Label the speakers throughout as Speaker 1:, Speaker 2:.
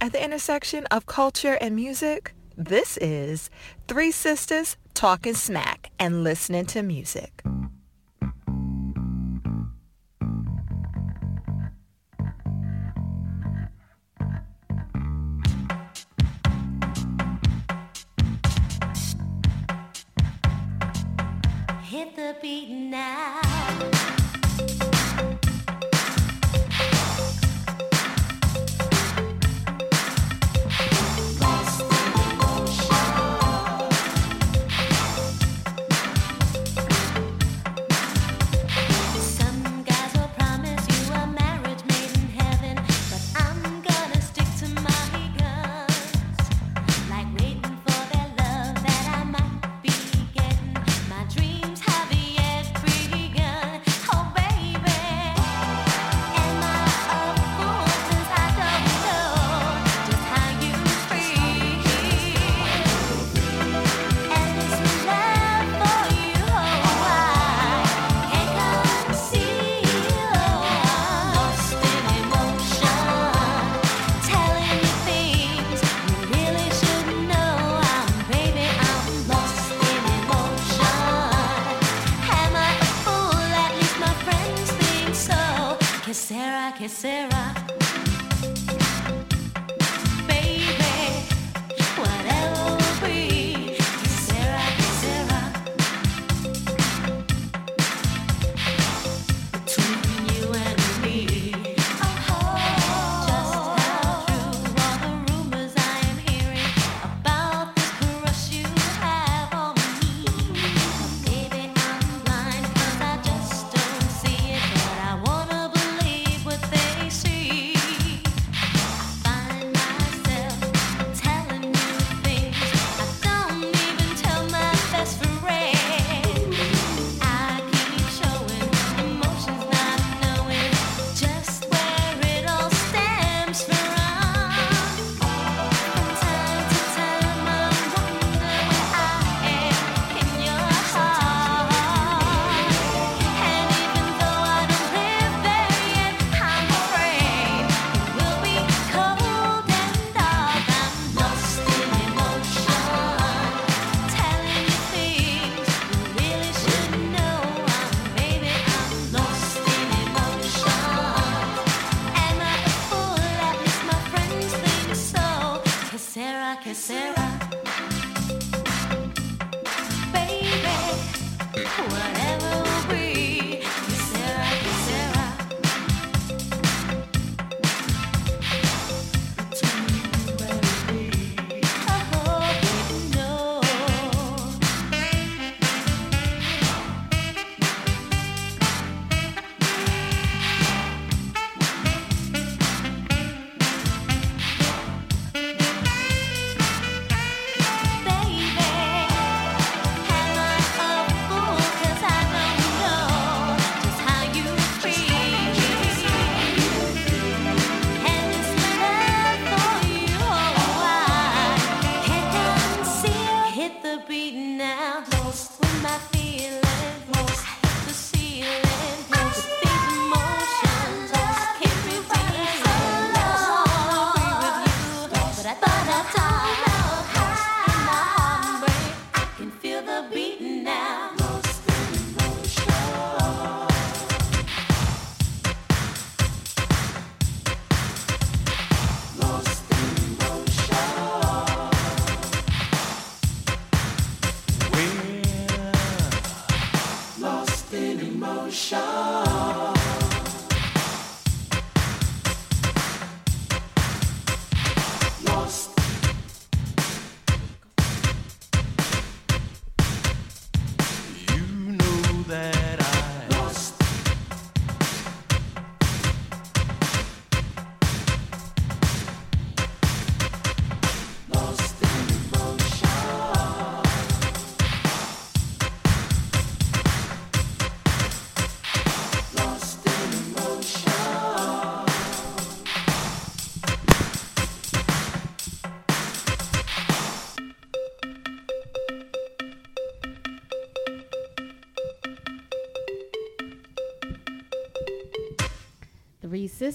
Speaker 1: At the intersection of culture and music, this is Three Sisters Talking Smack and Listening to Music.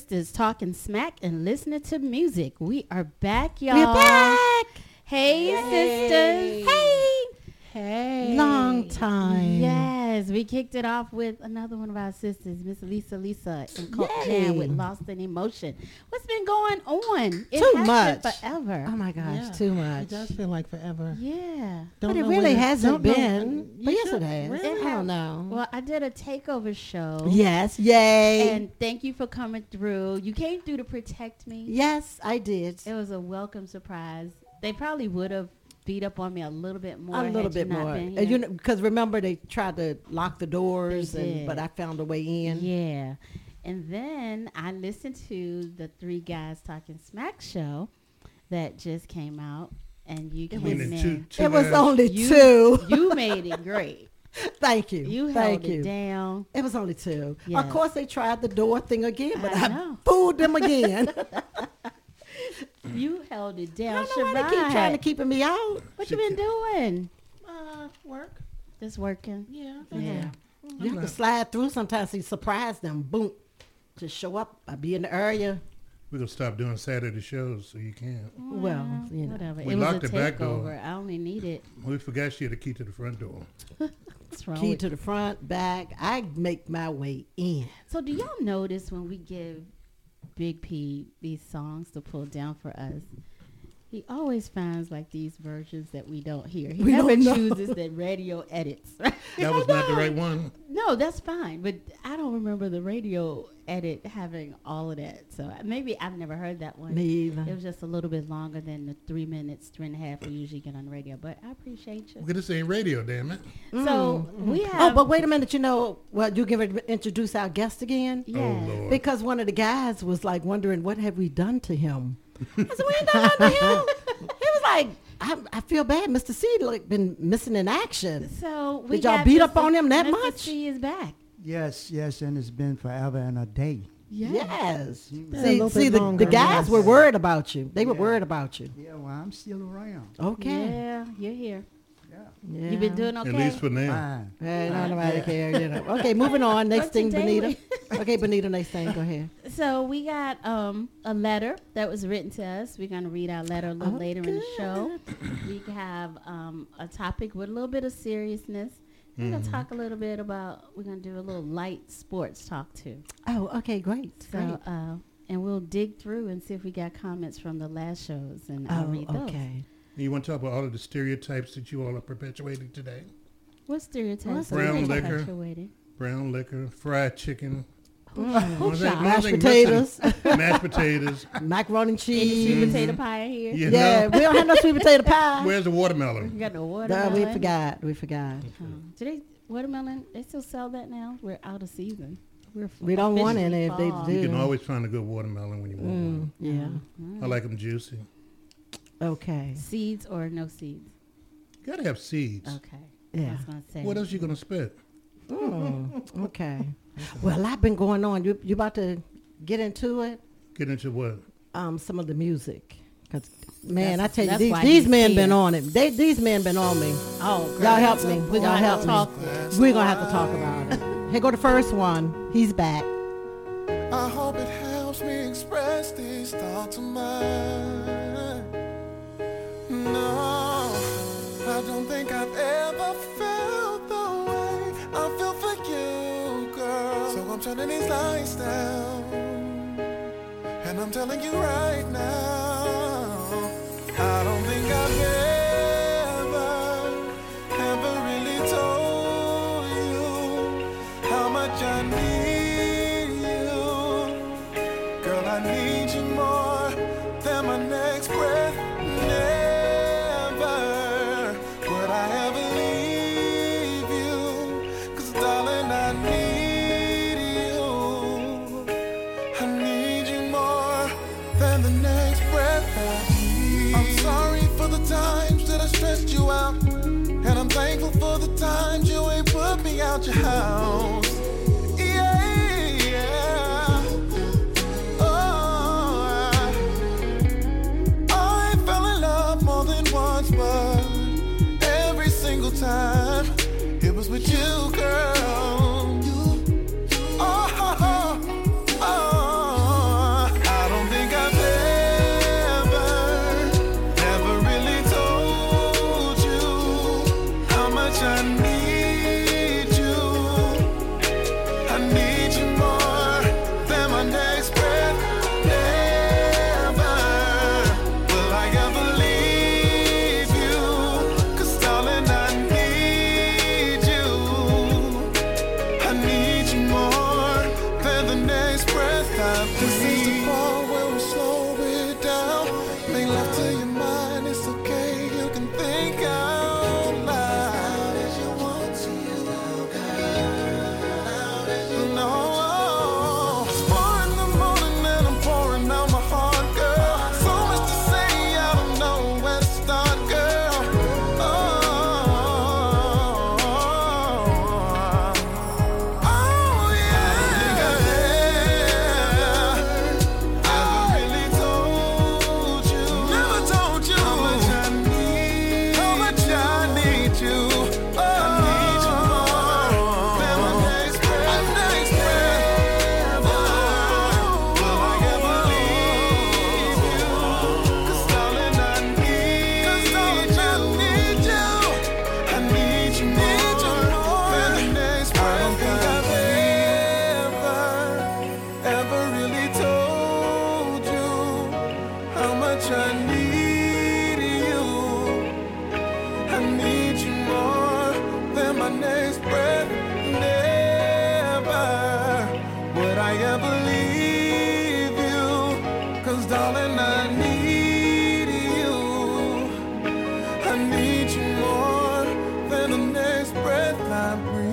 Speaker 2: Sisters talking smack and listening to music. We are back, y'all.
Speaker 3: We're back.
Speaker 2: Hey, sisters. Hey.
Speaker 3: Hey. Long time.
Speaker 2: Yes, we kicked it off with another one of our sisters, Miss Lisa Lisa and Cult
Speaker 3: Yay.
Speaker 2: Jam with Lost in Emotion. What's been going on? It
Speaker 3: Too
Speaker 2: has
Speaker 3: much.
Speaker 2: been forever.
Speaker 3: Oh my gosh,
Speaker 4: Yeah.
Speaker 3: too much.
Speaker 4: It does feel like forever.
Speaker 2: yeah.
Speaker 4: Don't
Speaker 3: But it really hasn't
Speaker 4: don't know-
Speaker 3: been. But yes,
Speaker 4: should-
Speaker 3: it has.
Speaker 4: really?
Speaker 3: I don't know.
Speaker 2: Well, I did a takeover show.
Speaker 3: yes, yay.
Speaker 2: And thank you for coming through. You came through to protect me.
Speaker 3: yes, I did.
Speaker 2: It was a welcome surprise. They probably would have beat up on me a little bit more.
Speaker 3: a little bit more.
Speaker 2: been
Speaker 3: And you know, because remember they tried to lock the doors, and but I found a way in.
Speaker 2: Yeah. And then I listened to the Three Guys Talking Smack show that just came out, and you came
Speaker 5: Meaning
Speaker 2: in.
Speaker 5: two, two
Speaker 3: It was
Speaker 5: guys.
Speaker 3: only
Speaker 2: You-
Speaker 3: two.
Speaker 2: you made it great.
Speaker 3: Thank you.
Speaker 2: You held
Speaker 3: Thank
Speaker 2: it
Speaker 3: you.
Speaker 2: down.
Speaker 3: It was only two.
Speaker 2: Yes.
Speaker 3: Of course, they tried the door thing again, but
Speaker 2: I
Speaker 3: I, fooled them again.
Speaker 2: You held it down.
Speaker 3: I
Speaker 2: down.
Speaker 3: don't know why they keep trying to
Speaker 2: Sherrod,
Speaker 3: keep me out.
Speaker 2: what you been doing?
Speaker 4: Uh, work.
Speaker 2: Just working.
Speaker 4: Yeah.
Speaker 2: Yeah.
Speaker 3: You have to slide through sometimes. to surprise them. Boom. Just show up. I be in the area.
Speaker 5: We're gonna stop doing Saturday shows so you can't.
Speaker 3: Well, you know.
Speaker 2: Whatever.
Speaker 5: We
Speaker 2: it was a
Speaker 5: locked the back door.
Speaker 2: takeover. I only need it.
Speaker 5: We forgot she had a key to the front door.
Speaker 2: What's wrong
Speaker 3: Key
Speaker 2: with
Speaker 3: to the front, back. I make my way in.
Speaker 2: So do y'all notice when we give Big P these songs to pull down for us, he always finds like these versions that we don't hear. He
Speaker 3: We
Speaker 2: never chooses the radio edits. Right?
Speaker 5: That was not the right one.
Speaker 2: No, that's fine, but I don't remember the radio edit having all of that. So uh, maybe I've never heard that one.
Speaker 3: Me either.
Speaker 2: It was just a little bit longer than the three minutes, three and a half we usually get on the radio. But I appreciate you.
Speaker 5: Look at this ain't radio, damn it.
Speaker 2: So mm-hmm. we
Speaker 3: oh,
Speaker 2: have.
Speaker 3: Oh, but wait a minute. You know, well, you can introduce our guest again?
Speaker 2: yeah.
Speaker 5: Oh Lord.
Speaker 3: Because one of the guys was like wondering, what have we done to him? I said, we ain't done nothing to him. He was like, I, I feel bad. Mr. C like been missing in action.
Speaker 2: So we
Speaker 3: Did y'all
Speaker 2: got
Speaker 3: beat up on him that
Speaker 2: Mr.
Speaker 3: much?
Speaker 2: C is back.
Speaker 6: Yes, yes, and it's been forever and a day.
Speaker 3: Yes.
Speaker 4: a
Speaker 3: See, see the,
Speaker 4: longer
Speaker 3: the guys
Speaker 4: that.
Speaker 3: were worried about you. They were worried about you.
Speaker 6: Yeah, well, I'm still around.
Speaker 3: Okay.
Speaker 2: Yeah, you're here.
Speaker 6: Yeah,
Speaker 3: Yeah.
Speaker 2: You been doing okay?
Speaker 5: At least for now.
Speaker 6: fine.
Speaker 3: Hey, not nobody care, you know. Okay, moving on. Next thing, Benita. okay, Benita, next thing. Go ahead.
Speaker 2: So we got um, a letter that was written to us. We're gonna read our letter a little
Speaker 3: Oh,
Speaker 2: later in the show. We have um, a topic with a little bit of seriousness. We're gonna talk a little bit about. We're gonna do a little light sports talk too.
Speaker 3: Oh, okay, great.
Speaker 2: So
Speaker 3: great.
Speaker 2: uh, and we'll dig through and see if we got comments from the last shows, and I'll
Speaker 3: Oh,
Speaker 2: read those.
Speaker 3: okay.
Speaker 5: You want to talk about all of the stereotypes that you all are perpetuating today?
Speaker 2: What stereotypes?
Speaker 3: What's
Speaker 5: Brown liquor.
Speaker 2: perpetuating?
Speaker 5: Brown liquor, fried chicken,
Speaker 2: Who
Speaker 5: One
Speaker 2: shot?
Speaker 3: Mashed potatoes,
Speaker 5: mashed potatoes.
Speaker 3: macaroni and
Speaker 2: Any sweet
Speaker 3: cheese.
Speaker 2: potato pie here?
Speaker 5: You
Speaker 3: Yeah,
Speaker 5: know?
Speaker 3: we don't have no sweet potato pie.
Speaker 5: Where's the watermelon?
Speaker 2: You got no
Speaker 3: No,
Speaker 2: watermelon.
Speaker 3: we forgot. We forgot.
Speaker 2: Oh. Do they watermelon? They still sell that now? We're out of season. We're
Speaker 3: We don't want
Speaker 2: officially
Speaker 3: any if they do.
Speaker 5: You can always find a good watermelon when you want
Speaker 3: Mm,
Speaker 5: one.
Speaker 3: yeah.
Speaker 5: I like them juicy.
Speaker 3: Okay.
Speaker 2: Seeds or no seeds?
Speaker 5: You gotta have seeds.
Speaker 2: Okay.
Speaker 3: Yeah.
Speaker 2: was gonna say.
Speaker 5: What else you gonna spit?
Speaker 3: Mm, okay. Well, a lot been going on. You you about to get into it?
Speaker 5: Get into what?
Speaker 3: Um, some of the music. 'Cause, man,
Speaker 2: That's-
Speaker 3: I tell you, these, these
Speaker 2: he's
Speaker 3: men been on it. They these men been on me.
Speaker 2: Oh, girl.
Speaker 3: Y'all help me. We
Speaker 2: gonna
Speaker 3: help
Speaker 2: have to
Speaker 3: me.
Speaker 2: talk.
Speaker 3: We're gonna have to talk about it. Here go the first one. He's back.
Speaker 7: I hope it helps me express these thoughts of mine. No, I don't think I've ever felt turning these lights down. And I'm telling you right now, I don't think I've out your house.
Speaker 8: Need you more than the next breath I breathe.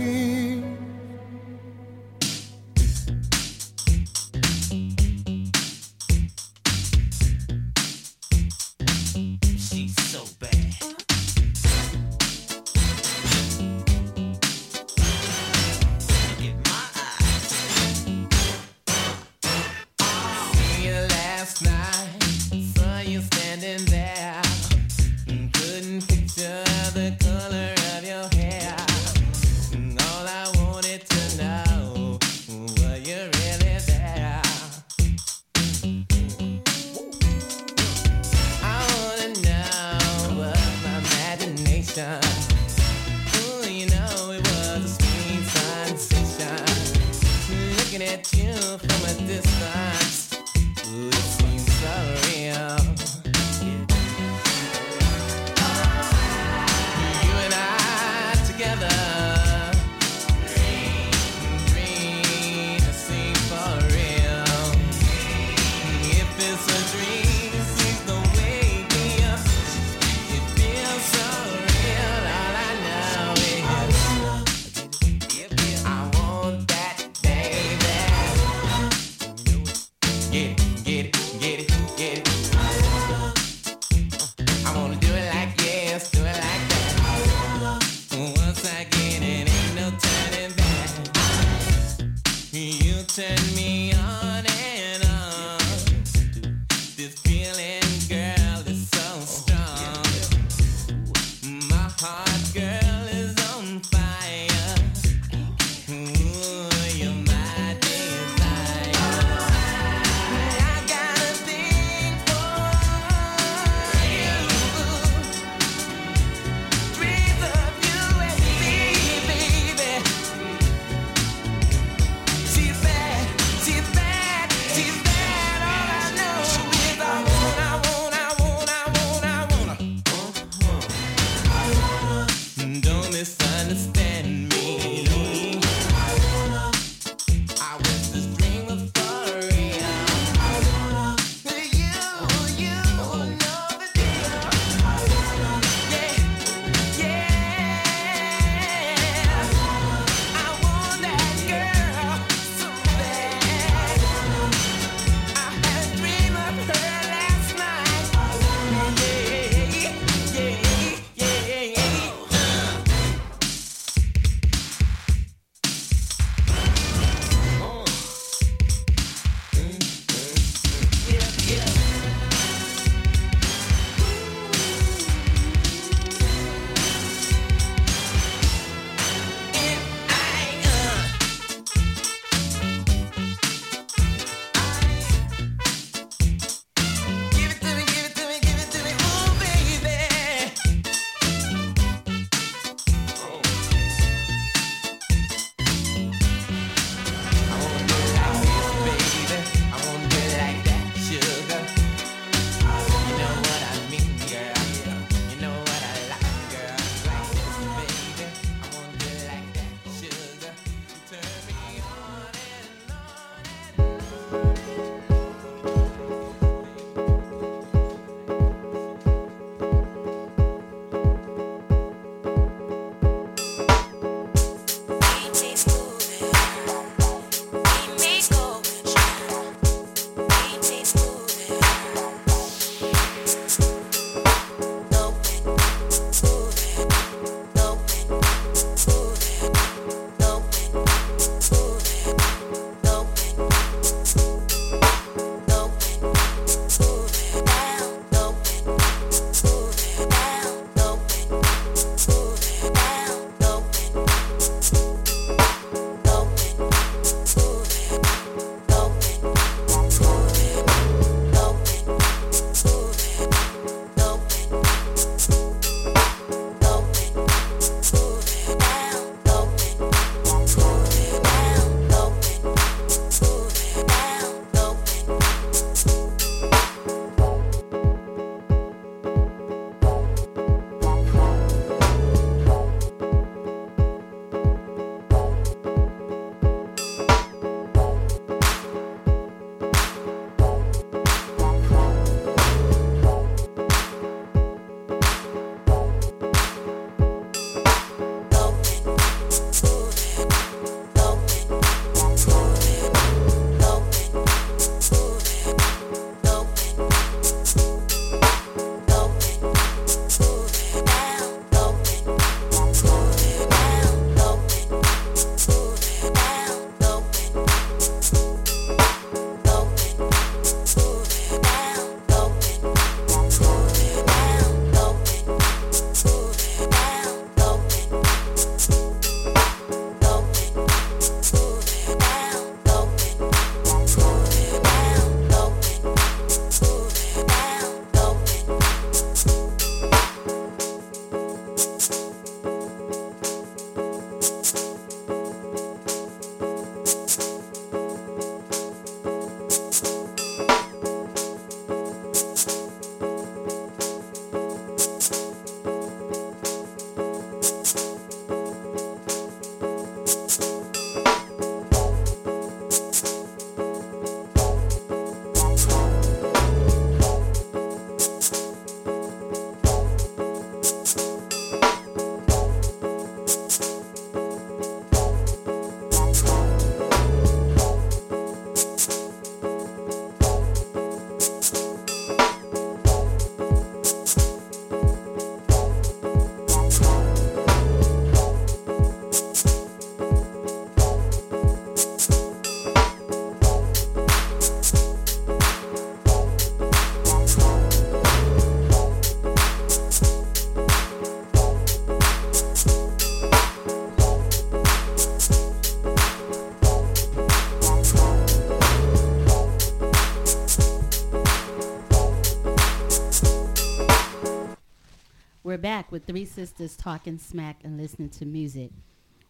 Speaker 9: Back
Speaker 2: with three sisters talking smack and listening to music.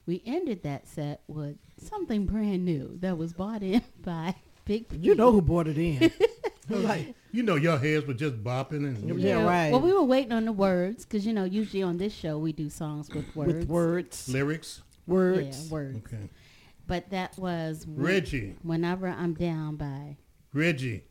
Speaker 2: We ended that set with something brand new that was bought in by Big P.
Speaker 3: You know who bought it in. like,
Speaker 5: You know, your heads were just bopping and
Speaker 3: Yeah, right.
Speaker 2: Well, we were waiting on the words because you know usually on this show we do songs with words.
Speaker 3: with words.
Speaker 5: lyrics.
Speaker 3: Words.
Speaker 2: Yeah, words.
Speaker 5: Okay.
Speaker 2: But that was
Speaker 5: Reggie,
Speaker 2: Whenever I'm down by.
Speaker 5: Reggie,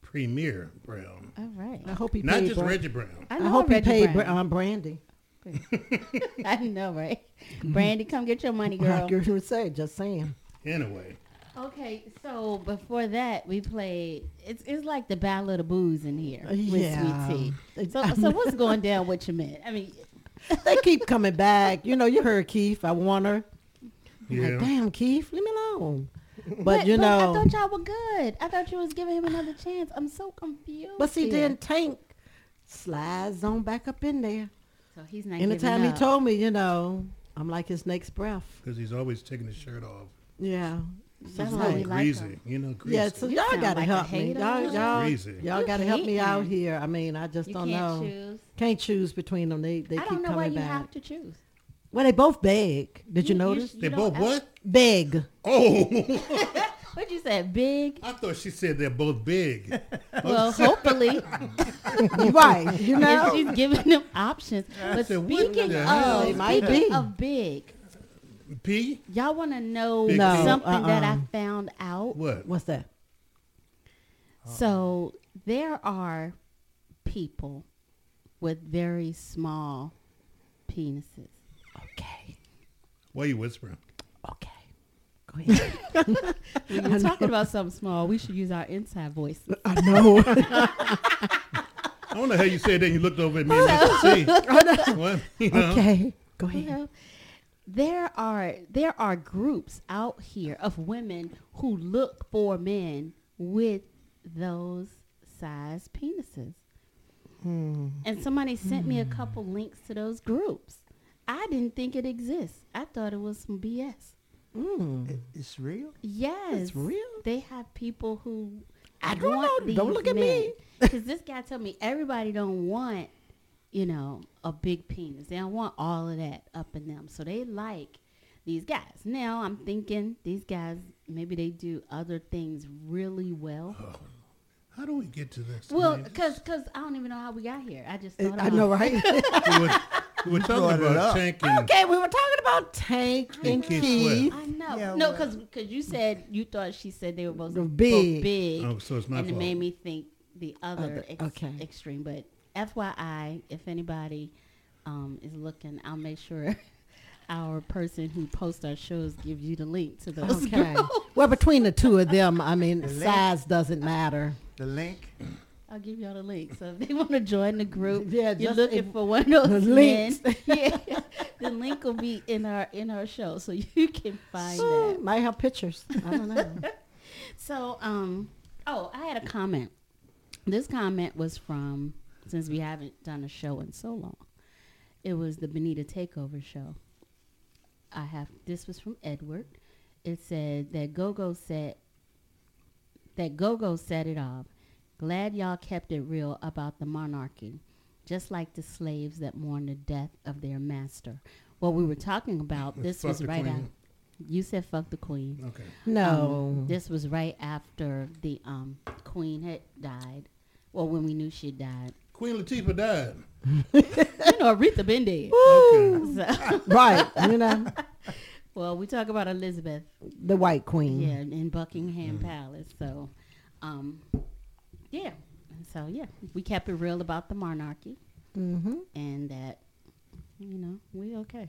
Speaker 5: Premier Brown.
Speaker 2: All right.
Speaker 3: I hope he
Speaker 5: Not
Speaker 3: paid
Speaker 5: just
Speaker 3: Bra-
Speaker 5: Reggie Brown.
Speaker 2: I,
Speaker 3: I
Speaker 2: know
Speaker 3: hope he paid
Speaker 2: Brown.
Speaker 3: Bra- um, Brandy.
Speaker 2: I know, right? Brandy, come get your money, girl.
Speaker 3: I could say, just saying.
Speaker 5: Anyway,
Speaker 2: Okay, so before that, we played. It's it's like the Battle of the Booze in here with
Speaker 3: Yeah.
Speaker 2: Sweet Tea. So so what's going down with your man? I mean,
Speaker 3: They keep coming back. You know, you heard Keith. I want her.
Speaker 5: Yeah.
Speaker 3: Like, damn, Keith, leave me alone. But, you
Speaker 2: I
Speaker 3: know, I
Speaker 2: thought y'all were good. I thought you was giving him another chance. I'm so confused.
Speaker 3: but see, then Tank slides on back up in there.
Speaker 2: so he's not.
Speaker 3: Anytime
Speaker 2: giving
Speaker 3: he told me, you know, I'm like his next breath.
Speaker 5: Because he's always taking his shirt off.
Speaker 3: Yeah.
Speaker 2: That's
Speaker 3: how
Speaker 2: why
Speaker 3: like-
Speaker 2: we like
Speaker 5: greasy.
Speaker 2: him.
Speaker 5: You know, greasy.
Speaker 3: Yeah, so
Speaker 2: You
Speaker 3: y'all gotta
Speaker 2: like
Speaker 3: help me. Y'all, y'all, y'all gotta help me out here. I mean, I just
Speaker 2: You
Speaker 3: don't
Speaker 2: can't
Speaker 3: know.
Speaker 2: choose.
Speaker 3: Can't choose between them. They they
Speaker 2: I
Speaker 3: keep
Speaker 2: don't know why you
Speaker 3: back.
Speaker 2: have to choose.
Speaker 3: Well, they both beg. Did you,
Speaker 2: You- you
Speaker 3: notice?
Speaker 5: they
Speaker 2: don't
Speaker 5: both what?
Speaker 3: Beg.
Speaker 5: Oh,
Speaker 2: What did you say? Big.
Speaker 5: I thought she said they're both big.
Speaker 2: Well, hopefully,
Speaker 3: right. You
Speaker 2: if
Speaker 3: know.
Speaker 2: she's giving them options. But
Speaker 5: said,
Speaker 2: speaking of,
Speaker 5: hell?
Speaker 2: Speaking
Speaker 3: be.
Speaker 2: of big,
Speaker 5: P?
Speaker 2: y'all want to know
Speaker 5: Big No,
Speaker 2: something that uh-uh. I
Speaker 3: uh-uh.
Speaker 2: found out?
Speaker 5: What?
Speaker 3: What's that?
Speaker 2: So there are people with very small penises.
Speaker 3: Okay.
Speaker 5: Why are you whispering?
Speaker 3: Okay. Go ahead.
Speaker 2: When you're talking about something small, we should use our inside voice.
Speaker 3: I know.
Speaker 5: I don't know how you said that. You looked over at me and Mr. C. What? You know?
Speaker 3: okay. Go ahead.
Speaker 2: Well, there are there are groups out here of women who look for men with those size penises. Hmm. And somebody sent me a hmm. couple links to those groups. I didn't think it exists. I thought it was some BS.
Speaker 3: Mm.
Speaker 6: It- it's real.
Speaker 2: Yes,
Speaker 3: It's real?
Speaker 2: They have people who
Speaker 3: I don't
Speaker 2: want
Speaker 3: know. Don't
Speaker 2: these
Speaker 3: look at me.
Speaker 2: Because this guy told me everybody don't want, you know, a big penis. They don't want all of that up in them. So they like these guys. Now I'm thinking these guys maybe they do other things really well.
Speaker 5: How do we get to this?
Speaker 2: Well,
Speaker 5: I mean,
Speaker 2: because I don't even know how we got here. I just
Speaker 3: I know, right?
Speaker 5: we were, we were talking about
Speaker 6: up.
Speaker 5: Tank and
Speaker 3: okay, we were talking about Tank and
Speaker 5: Keith
Speaker 3: Keith.
Speaker 2: I know.
Speaker 6: Yeah,
Speaker 2: no,
Speaker 6: well-
Speaker 2: because you said you thought she said they were both
Speaker 3: They're
Speaker 2: both
Speaker 3: big.
Speaker 2: big.
Speaker 5: Oh, so it's my
Speaker 2: and it made me think the other
Speaker 3: Other-
Speaker 2: ex-
Speaker 3: okay.
Speaker 2: extreme. But FYI, if anybody um, is looking, I'll make sure our person who posts our shows gives you the link to those.
Speaker 3: Okay.
Speaker 2: groups.
Speaker 3: well, between the two of them, I mean, size doesn't matter.
Speaker 6: The link.
Speaker 2: I'll give y'all the link. So if they want to join the group,
Speaker 3: Yeah,
Speaker 2: you're looking for one of those
Speaker 3: links.
Speaker 2: yeah, the link will be in our in our show, so you can find
Speaker 3: Oh,
Speaker 2: that.
Speaker 3: might have pictures. I don't know.
Speaker 2: So, um, oh, I had a comment. This comment was from since we haven't done a show in so long. It was the Benita Takeover show. I have this was from Edward. It said that Gogo said that Gogo set it off. Glad y'all kept it real about the monarchy, just like the slaves that mourn the death of their master. What we were talking about, this
Speaker 5: Fuck
Speaker 2: was right after. You said fuck the queen.
Speaker 5: Okay.
Speaker 3: No.
Speaker 2: Um, this was right after the um, queen had died. Well, when we knew she had died.
Speaker 5: Queen Latifah died.
Speaker 2: You know, Aretha been dead.
Speaker 5: Okay.
Speaker 2: So,
Speaker 3: right. You know,
Speaker 2: well, we talk about Elizabeth,
Speaker 3: the White Queen.
Speaker 2: yeah, in Buckingham Palace. So, um, yeah. So, yeah, we kept it real about the monarchy
Speaker 3: Mm-hmm.
Speaker 2: and that, you know, we okay.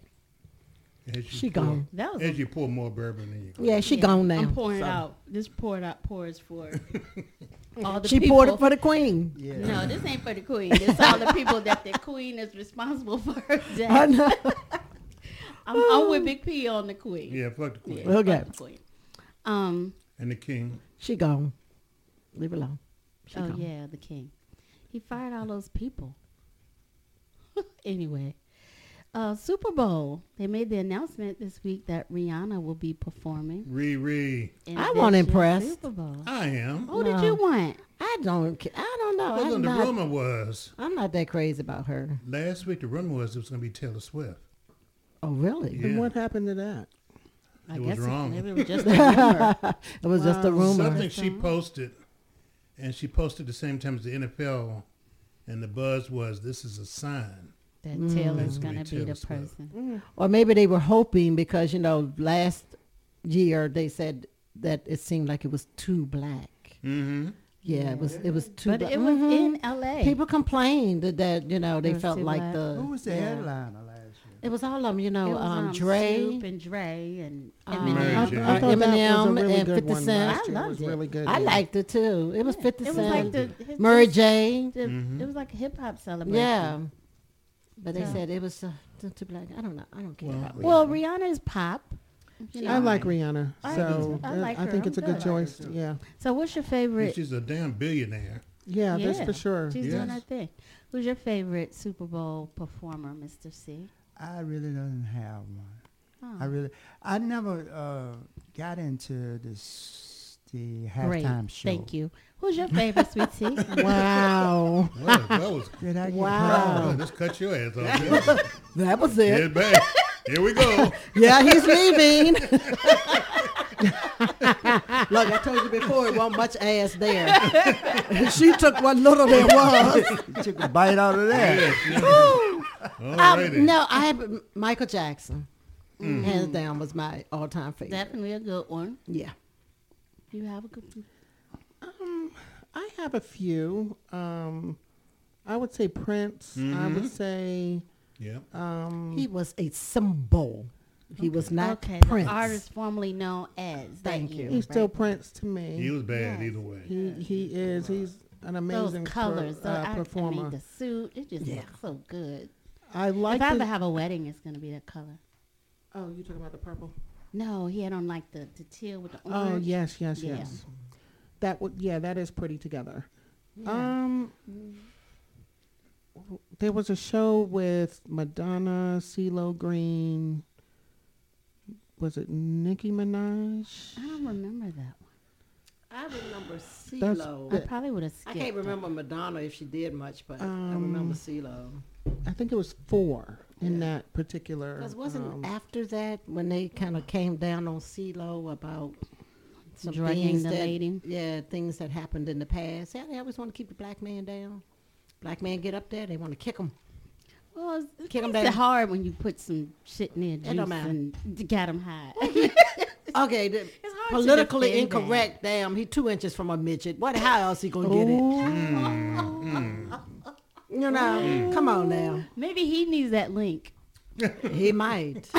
Speaker 5: As you
Speaker 3: She
Speaker 5: pour-
Speaker 3: gone.
Speaker 2: That was
Speaker 5: As you pour more bourbon in you.
Speaker 3: Yeah, she
Speaker 2: yeah,
Speaker 3: gone now.
Speaker 2: I'm pouring
Speaker 3: so.
Speaker 2: out. This poured out pours for all the people.
Speaker 3: She
Speaker 2: people.
Speaker 3: poured it for the Queen.
Speaker 6: Yeah.
Speaker 2: No, this ain't for the queen. This all the people that the queen is responsible for her
Speaker 3: I know.
Speaker 2: I'm, I'm with Big P on the queen.
Speaker 5: Yeah, fuck the queen.
Speaker 2: Yeah, fuck
Speaker 3: Okay.
Speaker 2: the queen. Um.
Speaker 5: And the king.
Speaker 3: She gone. Leave her alone. She
Speaker 2: oh
Speaker 3: gone.
Speaker 2: yeah, the king. He fired all those people. anyway, uh, Super Bowl. They made the announcement this week that Rihanna will be performing.
Speaker 5: Riri.
Speaker 2: in
Speaker 3: I
Speaker 2: want
Speaker 3: wasn't impressed.
Speaker 2: Super Bowl.
Speaker 5: I am.
Speaker 2: Who did you want?
Speaker 3: I don't. ca- I don't know. know.
Speaker 5: Well,
Speaker 3: I'm
Speaker 5: the
Speaker 3: not,
Speaker 5: rumor was
Speaker 3: I'm not that crazy about her.
Speaker 5: last week. The rumor was it was going to be Taylor Swift.
Speaker 3: Oh, really?
Speaker 5: Yeah.
Speaker 4: And what happened to that?
Speaker 2: I
Speaker 5: It was
Speaker 2: guess
Speaker 5: wrong.
Speaker 2: maybe it was just a rumor.
Speaker 3: It was just a rumor.
Speaker 5: Something she posted, and she posted the same time as the NFL, and the buzz was this is a sign.
Speaker 2: that
Speaker 3: Mm.
Speaker 2: Taylor's
Speaker 5: It's gonna
Speaker 2: gonna
Speaker 5: be
Speaker 2: be the
Speaker 5: Taylor Swift.
Speaker 2: person.
Speaker 3: Or maybe they were hoping because you know last year they said that it seemed like it was too black.
Speaker 5: Mm-hmm.
Speaker 3: Yeah, it was. It was too.
Speaker 2: But
Speaker 3: black.
Speaker 2: it was
Speaker 3: Mhm.
Speaker 2: in L.A.
Speaker 3: People complained that, that you know they felt like
Speaker 2: black.
Speaker 3: the.
Speaker 6: Who was the
Speaker 3: yeah.
Speaker 6: headliner last year?
Speaker 3: It was all of them, you
Speaker 2: It
Speaker 3: know.
Speaker 2: was,
Speaker 3: um,
Speaker 2: um,
Speaker 3: Dre,
Speaker 2: Snoop and Dre and
Speaker 3: um,
Speaker 5: Mary
Speaker 2: Eminem.
Speaker 5: J.
Speaker 4: I, I thought that was a
Speaker 3: Eminem
Speaker 4: really
Speaker 3: and
Speaker 4: good
Speaker 3: 50
Speaker 4: one.
Speaker 3: Cent.
Speaker 4: Last
Speaker 2: I
Speaker 4: year
Speaker 2: loved
Speaker 4: was
Speaker 2: it.
Speaker 4: really good.
Speaker 3: I
Speaker 4: yeah.
Speaker 3: liked it too. It was Fifty
Speaker 2: It was
Speaker 3: Cent,
Speaker 2: like the his, Mary
Speaker 3: J.
Speaker 2: the-
Speaker 5: Mhm.
Speaker 2: It was like a hip hop celebration.
Speaker 3: Yeah, but they
Speaker 2: Yeah.
Speaker 3: said it was uh, too, too black. I don't know. I don't care
Speaker 5: Well,
Speaker 3: about.
Speaker 2: Well,
Speaker 3: Rihanna.
Speaker 2: Rihanna is pop. You
Speaker 4: I
Speaker 2: know.
Speaker 4: like Rihanna,
Speaker 2: I
Speaker 4: so
Speaker 2: do. I
Speaker 4: uh,
Speaker 2: like
Speaker 4: I
Speaker 2: her.
Speaker 4: think it's a
Speaker 2: I'm
Speaker 4: good
Speaker 2: good.
Speaker 4: choice. Yeah,
Speaker 2: So, what's your favorite?
Speaker 5: She's a damn billionaire.
Speaker 4: yeah, that's
Speaker 2: Yeah.
Speaker 4: for sure.
Speaker 2: She's doing
Speaker 5: Yes.
Speaker 2: her thing. Who's your favorite Super Bowl performer, Mr. C?
Speaker 6: I really don't have one.
Speaker 2: Oh,
Speaker 6: I really, I never uh, got into this the
Speaker 2: great.
Speaker 6: halftime show.
Speaker 2: Thank you. Who's your favorite, Sweet Tea?
Speaker 4: Wow.
Speaker 5: Well, that was
Speaker 6: Did I get
Speaker 4: Wow.
Speaker 5: just cut your ass off.
Speaker 3: That was it.
Speaker 5: Get
Speaker 3: it.
Speaker 5: back. Here we go.
Speaker 3: Yeah, he's leaving. Look, I told you before, it wasn't much ass there. she took what little there was.
Speaker 6: took a bite out of that?
Speaker 5: Yes, yes. Alrighty.
Speaker 3: Um, no, I have Michael Jackson. Hands down was my all-time favorite.
Speaker 2: Definitely a good one.
Speaker 3: yeah.
Speaker 2: You have a good one.
Speaker 4: Um, I have a few. Um, I would say Prince. I would say
Speaker 5: Yeah.
Speaker 4: um,
Speaker 3: He was a symbol. He was not
Speaker 2: okay,
Speaker 3: Prince.
Speaker 2: the artist formerly known as.
Speaker 3: Thank you.
Speaker 2: year,
Speaker 4: he's still
Speaker 2: right?
Speaker 4: Prince to me.
Speaker 5: He was bad
Speaker 2: Yes.
Speaker 5: either way.
Speaker 4: He he is. He's an amazing
Speaker 2: Those
Speaker 4: per-
Speaker 2: colors, the,
Speaker 4: uh,
Speaker 2: I, I
Speaker 4: performer.
Speaker 2: mean, the suit, it just
Speaker 3: Yeah.
Speaker 2: looks so good.
Speaker 4: I like.
Speaker 2: if I
Speaker 4: the-
Speaker 2: ever have a wedding, it's gonna be that color.
Speaker 4: oh, you talking about the purple?
Speaker 2: No, he had on like the, the teal with the orange.
Speaker 4: Oh yes, yes,
Speaker 2: Yeah.
Speaker 4: yes. That would yeah, that is pretty together. Um, there was a show with Madonna, CeeLo Green. Was it Nicki Minaj?
Speaker 2: I don't remember that one.
Speaker 3: I remember
Speaker 4: That's
Speaker 3: CeeLo.
Speaker 2: I probably would have skipped.
Speaker 3: I can't
Speaker 2: that.
Speaker 3: remember Madonna if she did much, but I
Speaker 4: Um,
Speaker 3: remember CeeLo.
Speaker 4: I think it was four in
Speaker 3: Yeah.
Speaker 4: that particular.
Speaker 3: Because wasn't
Speaker 4: um,
Speaker 3: after that when they kind of came down on CeeLo about some
Speaker 2: Drugging
Speaker 3: things
Speaker 2: the
Speaker 3: that,
Speaker 2: lady?
Speaker 3: Yeah, things that happened in the past. Yeah, they always want to keep the black man down. Black man get up there, they want to kick him.
Speaker 2: Well, it's,
Speaker 3: Kick 'em
Speaker 2: it's
Speaker 3: down.
Speaker 2: hard when you put some shit in there.
Speaker 3: It don't
Speaker 2: juice
Speaker 3: matter.
Speaker 2: and get them high.
Speaker 3: Okay, the,
Speaker 2: hard to
Speaker 3: politically
Speaker 2: defend that.
Speaker 3: incorrect. Damn, he two inches from a midget. What? How else he gonna get it? Mm, mm, you know, mm. come on now.
Speaker 2: Maybe he needs that link.
Speaker 3: He might.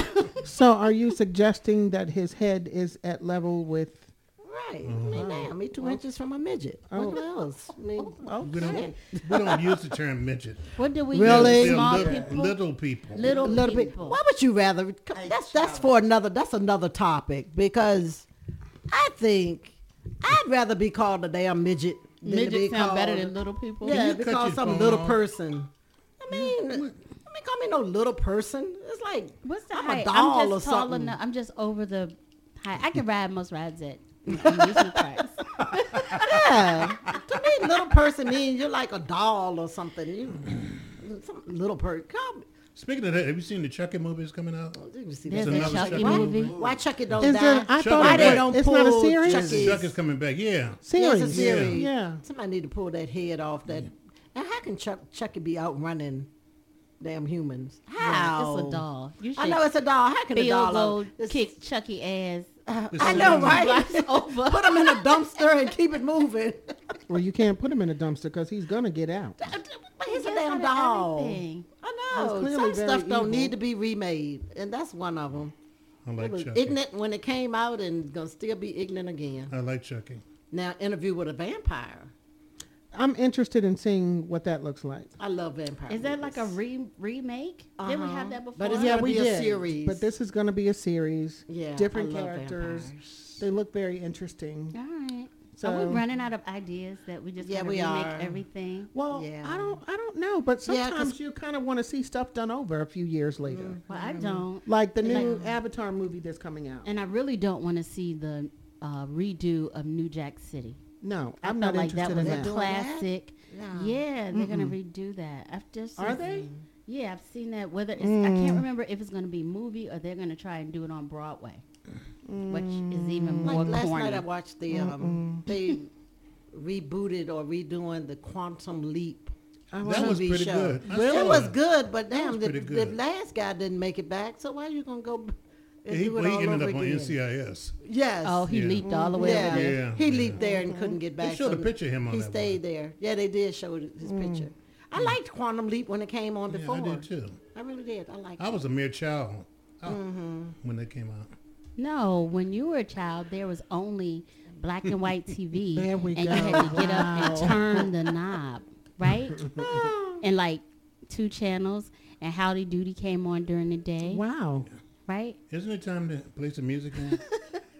Speaker 4: So, are you suggesting that his head is at level with?
Speaker 3: Right. I mean, damn, he two inches from a midget. Oh. What else? I mean, oh,
Speaker 5: We don't, we don't use the term midget.
Speaker 2: What do we
Speaker 3: Really?
Speaker 2: use? Small
Speaker 5: little,
Speaker 2: people.
Speaker 5: little people.
Speaker 2: Little,
Speaker 3: little bit.
Speaker 2: people.
Speaker 3: Why would you rather? That's that's for another. That's another topic because I think I'd rather be called a damn midget than to be
Speaker 2: Midgets sound better than little people.
Speaker 3: Yeah,
Speaker 5: you
Speaker 3: be
Speaker 5: cut
Speaker 3: called some little
Speaker 5: off?
Speaker 3: person. I mean, I mean, call me no little person. It's like
Speaker 2: What's the
Speaker 3: I'm
Speaker 2: height?
Speaker 3: a doll
Speaker 2: I'm
Speaker 3: or
Speaker 2: just tall
Speaker 3: something.
Speaker 2: enough. I'm just over the height. I can ride most rides at amusement parks.
Speaker 3: Yeah, to me, little person means you're like a doll or something. You, some little person. Call me.
Speaker 5: Speaking of that, have you seen the Chucky movies coming out?
Speaker 3: Oh, Let me see
Speaker 2: There's a
Speaker 5: another
Speaker 2: Chucky
Speaker 5: Chucky
Speaker 3: Why,
Speaker 2: movie.
Speaker 3: why Chucky don't
Speaker 4: Is
Speaker 3: die?
Speaker 4: there? I
Speaker 5: Chucky
Speaker 4: thought
Speaker 5: Why they
Speaker 3: don't
Speaker 4: it's not a
Speaker 3: pull
Speaker 4: series.
Speaker 3: Chucky?
Speaker 5: Chucky's coming back. Yeah.
Speaker 3: Yeah, it's a
Speaker 4: Series.
Speaker 3: series.
Speaker 4: Yeah.
Speaker 3: Somebody need to pull that head off that. Now, how can Chuck, Chucky be outrunning damn humans? How?
Speaker 2: It's a doll. You
Speaker 3: I know it's a doll. How can a
Speaker 2: Bill
Speaker 3: doll
Speaker 2: go
Speaker 3: out- it's-
Speaker 2: kick Chucky ass.
Speaker 3: I know, right?
Speaker 2: Blocks over.
Speaker 3: Put him in a dumpster and keep it moving.
Speaker 4: Well, you can't put him in a dumpster because he's gonna get out.
Speaker 3: But he's a damn
Speaker 2: out of
Speaker 3: doll.
Speaker 2: everything.
Speaker 3: I know. Some
Speaker 4: very
Speaker 3: stuff don't need to be remade, and that's one of them.
Speaker 5: I
Speaker 3: It was
Speaker 5: Chucky.
Speaker 3: ignorant when it came out, and gonna still be ignorant again.
Speaker 5: I like Chucky.
Speaker 3: Now, interview with a vampire.
Speaker 4: I'm interested in seeing what that looks like.
Speaker 3: I love vampires.
Speaker 2: Is that like a re- remake? Did we have that before?
Speaker 3: But it's
Speaker 4: Yeah,
Speaker 3: gonna
Speaker 4: we
Speaker 3: be a
Speaker 4: did.
Speaker 3: series.
Speaker 4: But this is going to be a series.
Speaker 3: Yeah,
Speaker 4: different
Speaker 3: I love
Speaker 4: characters.
Speaker 3: vampires.
Speaker 4: They look very interesting.
Speaker 2: All right.
Speaker 4: So
Speaker 2: are we running out of ideas that we just
Speaker 3: Yeah,
Speaker 2: gotta
Speaker 3: we
Speaker 2: remake
Speaker 3: are.
Speaker 2: everything?
Speaker 4: Well,
Speaker 3: Yeah.
Speaker 4: I don't, I don't know, but
Speaker 3: Yeah, 'cause-
Speaker 4: sometimes you kind of want to see stuff done over a few years later,
Speaker 3: Mm.
Speaker 2: Well, I don't,
Speaker 4: like the new Avatar movie that's coming out.
Speaker 2: and I really don't want to see the uh, redo of New Jack City.
Speaker 4: No,
Speaker 2: I
Speaker 4: I'm not
Speaker 2: like that
Speaker 4: interested
Speaker 2: was
Speaker 4: in
Speaker 2: a
Speaker 4: that.
Speaker 2: classic.
Speaker 3: No.
Speaker 2: Yeah, they're gonna redo that. I've just
Speaker 4: Are they?
Speaker 2: Yeah, I've seen that. Whether it's, I can't remember if it's gonna be movie or they're gonna try and do it on Broadway, which is even more
Speaker 3: Like last
Speaker 2: corny.
Speaker 3: night I watched the um they rebooted or redoing the Quantum Leap.
Speaker 5: That was pretty
Speaker 3: show.
Speaker 5: good. I
Speaker 3: It was good, but damn, the,
Speaker 5: pretty
Speaker 3: the last guy didn't make it back. So why are you gonna go b- and
Speaker 5: He,
Speaker 3: do it
Speaker 5: well, he
Speaker 3: all
Speaker 5: ended
Speaker 3: over
Speaker 5: up on
Speaker 3: again?
Speaker 5: NCIS.
Speaker 3: Yes.
Speaker 2: oh, he
Speaker 5: Yeah.
Speaker 2: leaped all the way
Speaker 3: yeah.
Speaker 2: over there.
Speaker 5: Yeah,
Speaker 3: He
Speaker 5: yeah.
Speaker 3: leaped there and couldn't get back.
Speaker 5: showed a
Speaker 3: so
Speaker 5: picture of him on
Speaker 3: He
Speaker 5: that
Speaker 3: stayed there. Yeah, they did show his picture. I liked Quantum Leap when it came on
Speaker 5: Yeah,
Speaker 3: before.
Speaker 5: I did too.
Speaker 3: I really did. I liked
Speaker 5: I
Speaker 3: it.
Speaker 5: was a mere child uh,
Speaker 3: Mm-hmm.
Speaker 5: when they came out.
Speaker 2: No, when you were a child, there was only black and white TV,
Speaker 4: There we
Speaker 2: and you had to get up and turn the knob, right? and like two channels, and Howdy Doody came on during the day,
Speaker 4: Wow.
Speaker 2: Right?
Speaker 5: Isn't it time to play some music now?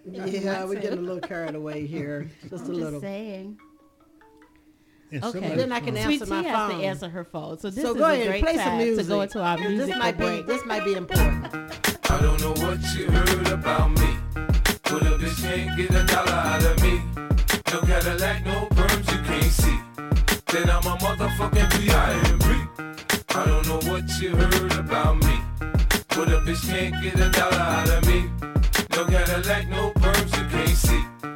Speaker 3: Yeah, we're getting a little carried away here. Just a
Speaker 2: I'm
Speaker 3: little.
Speaker 2: just saying.
Speaker 5: And
Speaker 2: Okay.
Speaker 5: somebody-
Speaker 3: Then I can
Speaker 2: Sweet
Speaker 3: answer
Speaker 2: Tea
Speaker 3: my
Speaker 2: has
Speaker 3: phone.
Speaker 2: to answer her phone, so this
Speaker 3: so
Speaker 2: is
Speaker 3: go
Speaker 2: a
Speaker 3: ahead,
Speaker 2: great
Speaker 3: play some
Speaker 2: time
Speaker 3: music.
Speaker 2: to go into our
Speaker 3: this might
Speaker 2: break.
Speaker 3: be this might be important.
Speaker 10: I don't know what you heard about me. But a bitch can't get a dollar out of me. No Cadillac, no perms you can't see. Then I'm a motherfucking P.I.M.P. I don't know what you heard about me. But a bitch can't get a dollar out of me. No Cadillac, no perms you can't see.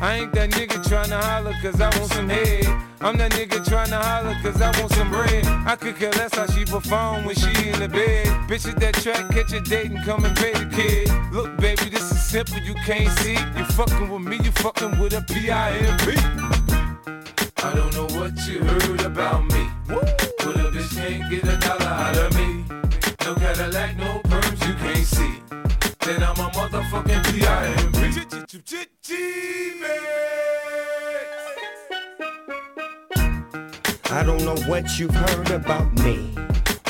Speaker 10: I ain't that nigga trying to holler cause I want some head. I'm that nigga trying to holler cause I want some bread. I could care less how she perform when she in the bed. Bitch at that track, catch a date and come and pay the kid. Look, baby, this is simple, you can't see. You fucking with me, you fucking with a P-I-M-P. I don't know what you heard about me. But a bitch can't get a dollar out of me. No Cadillac, no perms you can't see. Then I'm a motherfucking P.I.M.P.
Speaker 11: I don't know what you've heard about me.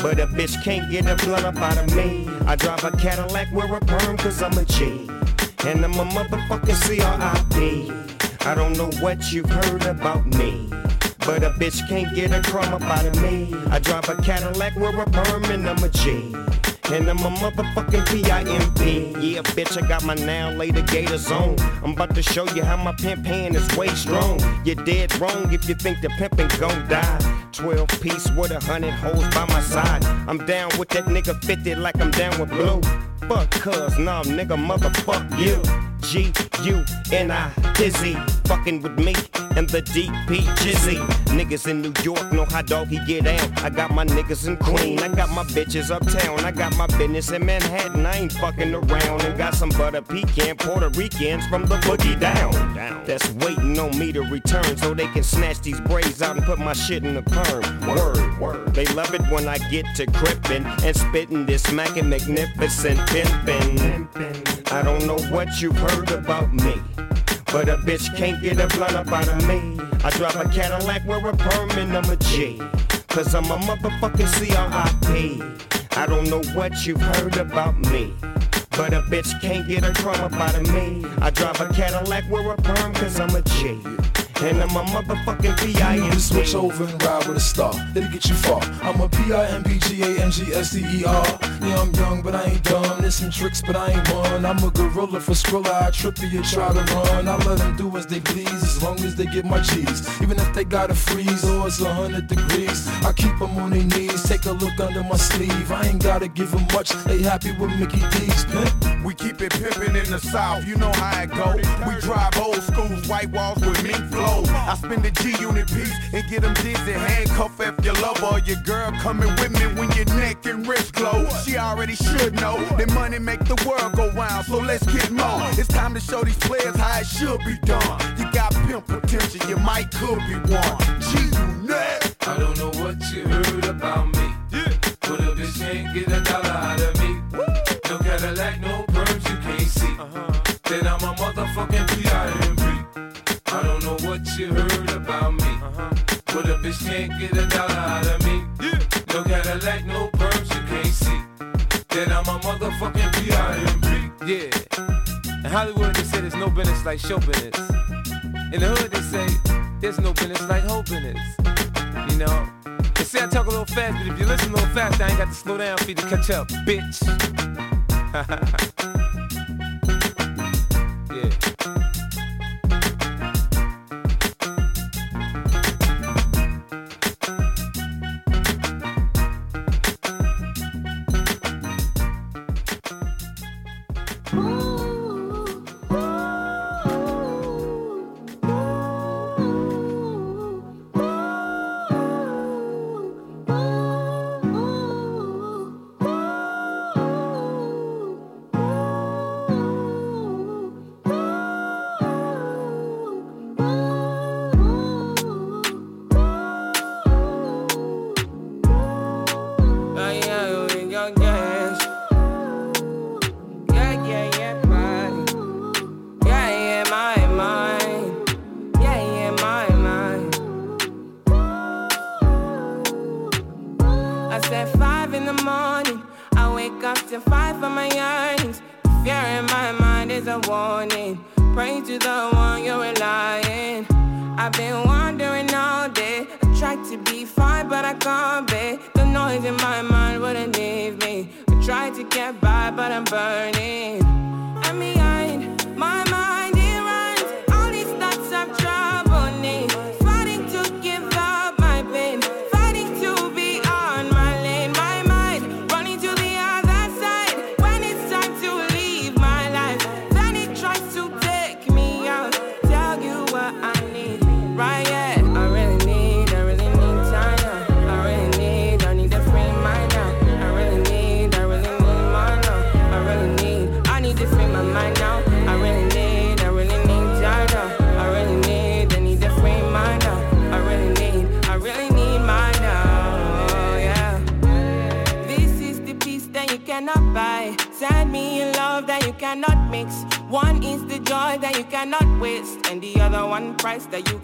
Speaker 11: But a bitch can't get a blunt up out of me. I drive a Cadillac, wear a perm, cause I'm a G. And I'm a motherfucking i don't know what you've heard about me. But a bitch can't get a crumb up out of me. I drive a Cadillac, wear a perm, and I'm a G. And I'm a motherfucking P-I-M-P. Yeah, bitch, I got my now later gators on. I'm about to show you how my pimp hand is way strong. You're dead wrong if you think the pimpin' gon' die. 12 piece with a hundred hoes by my side. I'm down with that nigga 50 like I'm down with blue. Fuck cuz, nah, nigga, motherfuck you. G U N I Dizzy, fucking with me and the DP Jizzy. Niggas in New York know how doggy get out. I got my niggas in Queen, I got my bitches uptown, I got my business in Manhattan. I ain't fucking around and got some butter pecan Puerto Ricans from the boogie down. That's waiting on me to return so they can snatch these braids out and put my shit in the perm. Word, word. They love it when I get to gripping and spittin' this smacking magnificent pimpin'. I don't know what you've heard about me. But a bitch can't get a blunt up out of me. I drive a Cadillac, wear a perm, and I'm a G. Cause I'm a motherfucking i don't know what you've heard about me. But a bitch can't get a crumb up out of me. I drive a Cadillac, wear a perm, cause I'm a G. And I'm a motherfucking
Speaker 12: You need to switch over and ride with a star. It'll get you far. I'm a P-I-M-P-G-A-N-G-S-D-E-R. Yeah, I'm young, but I ain't dumb. There's some tricks, but I ain't one. I'm a gorilla for Skrilla. I trip you, try to run. I let them do as they please, as long as they get my cheese. Even if they gotta freeze or it's a hundred degrees, I keep them on their knees. Take a look under my sleeve. I ain't gotta give them much. They happy with Mickey D's, pimp.
Speaker 13: We keep it pimpin' in the south, you know how it go. We drive old schools, white walls with mink flow. I spend a G unit piece and get them dizzy. Handcuff if your lover or your girl coming with me when your neck and wrist glow. She already should know that money make the world go round, so let's get more. It's time to show these players how it should be done. You got pimp potential, you might could be one. G unit.
Speaker 10: I don't know what you heard about me. But a bitch can't get a dollar out of can't
Speaker 14: get a dollar out of me. Yeah. No Cadillac, no perms, you can't see. Then I'm a motherfucking B.I.M.B.
Speaker 10: Yeah. In Hollywood, they say there's no business like show business. In the hood, they say there's no business like hoe business. You know? They say I talk a little fast, but if you listen a little fast, I ain't got to slow down for you to catch up, bitch.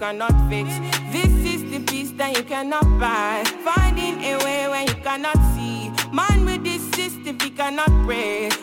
Speaker 15: cannot fix. This is the peace that you cannot buy. Finding a way when you cannot see. Man with this system, he cannot pray.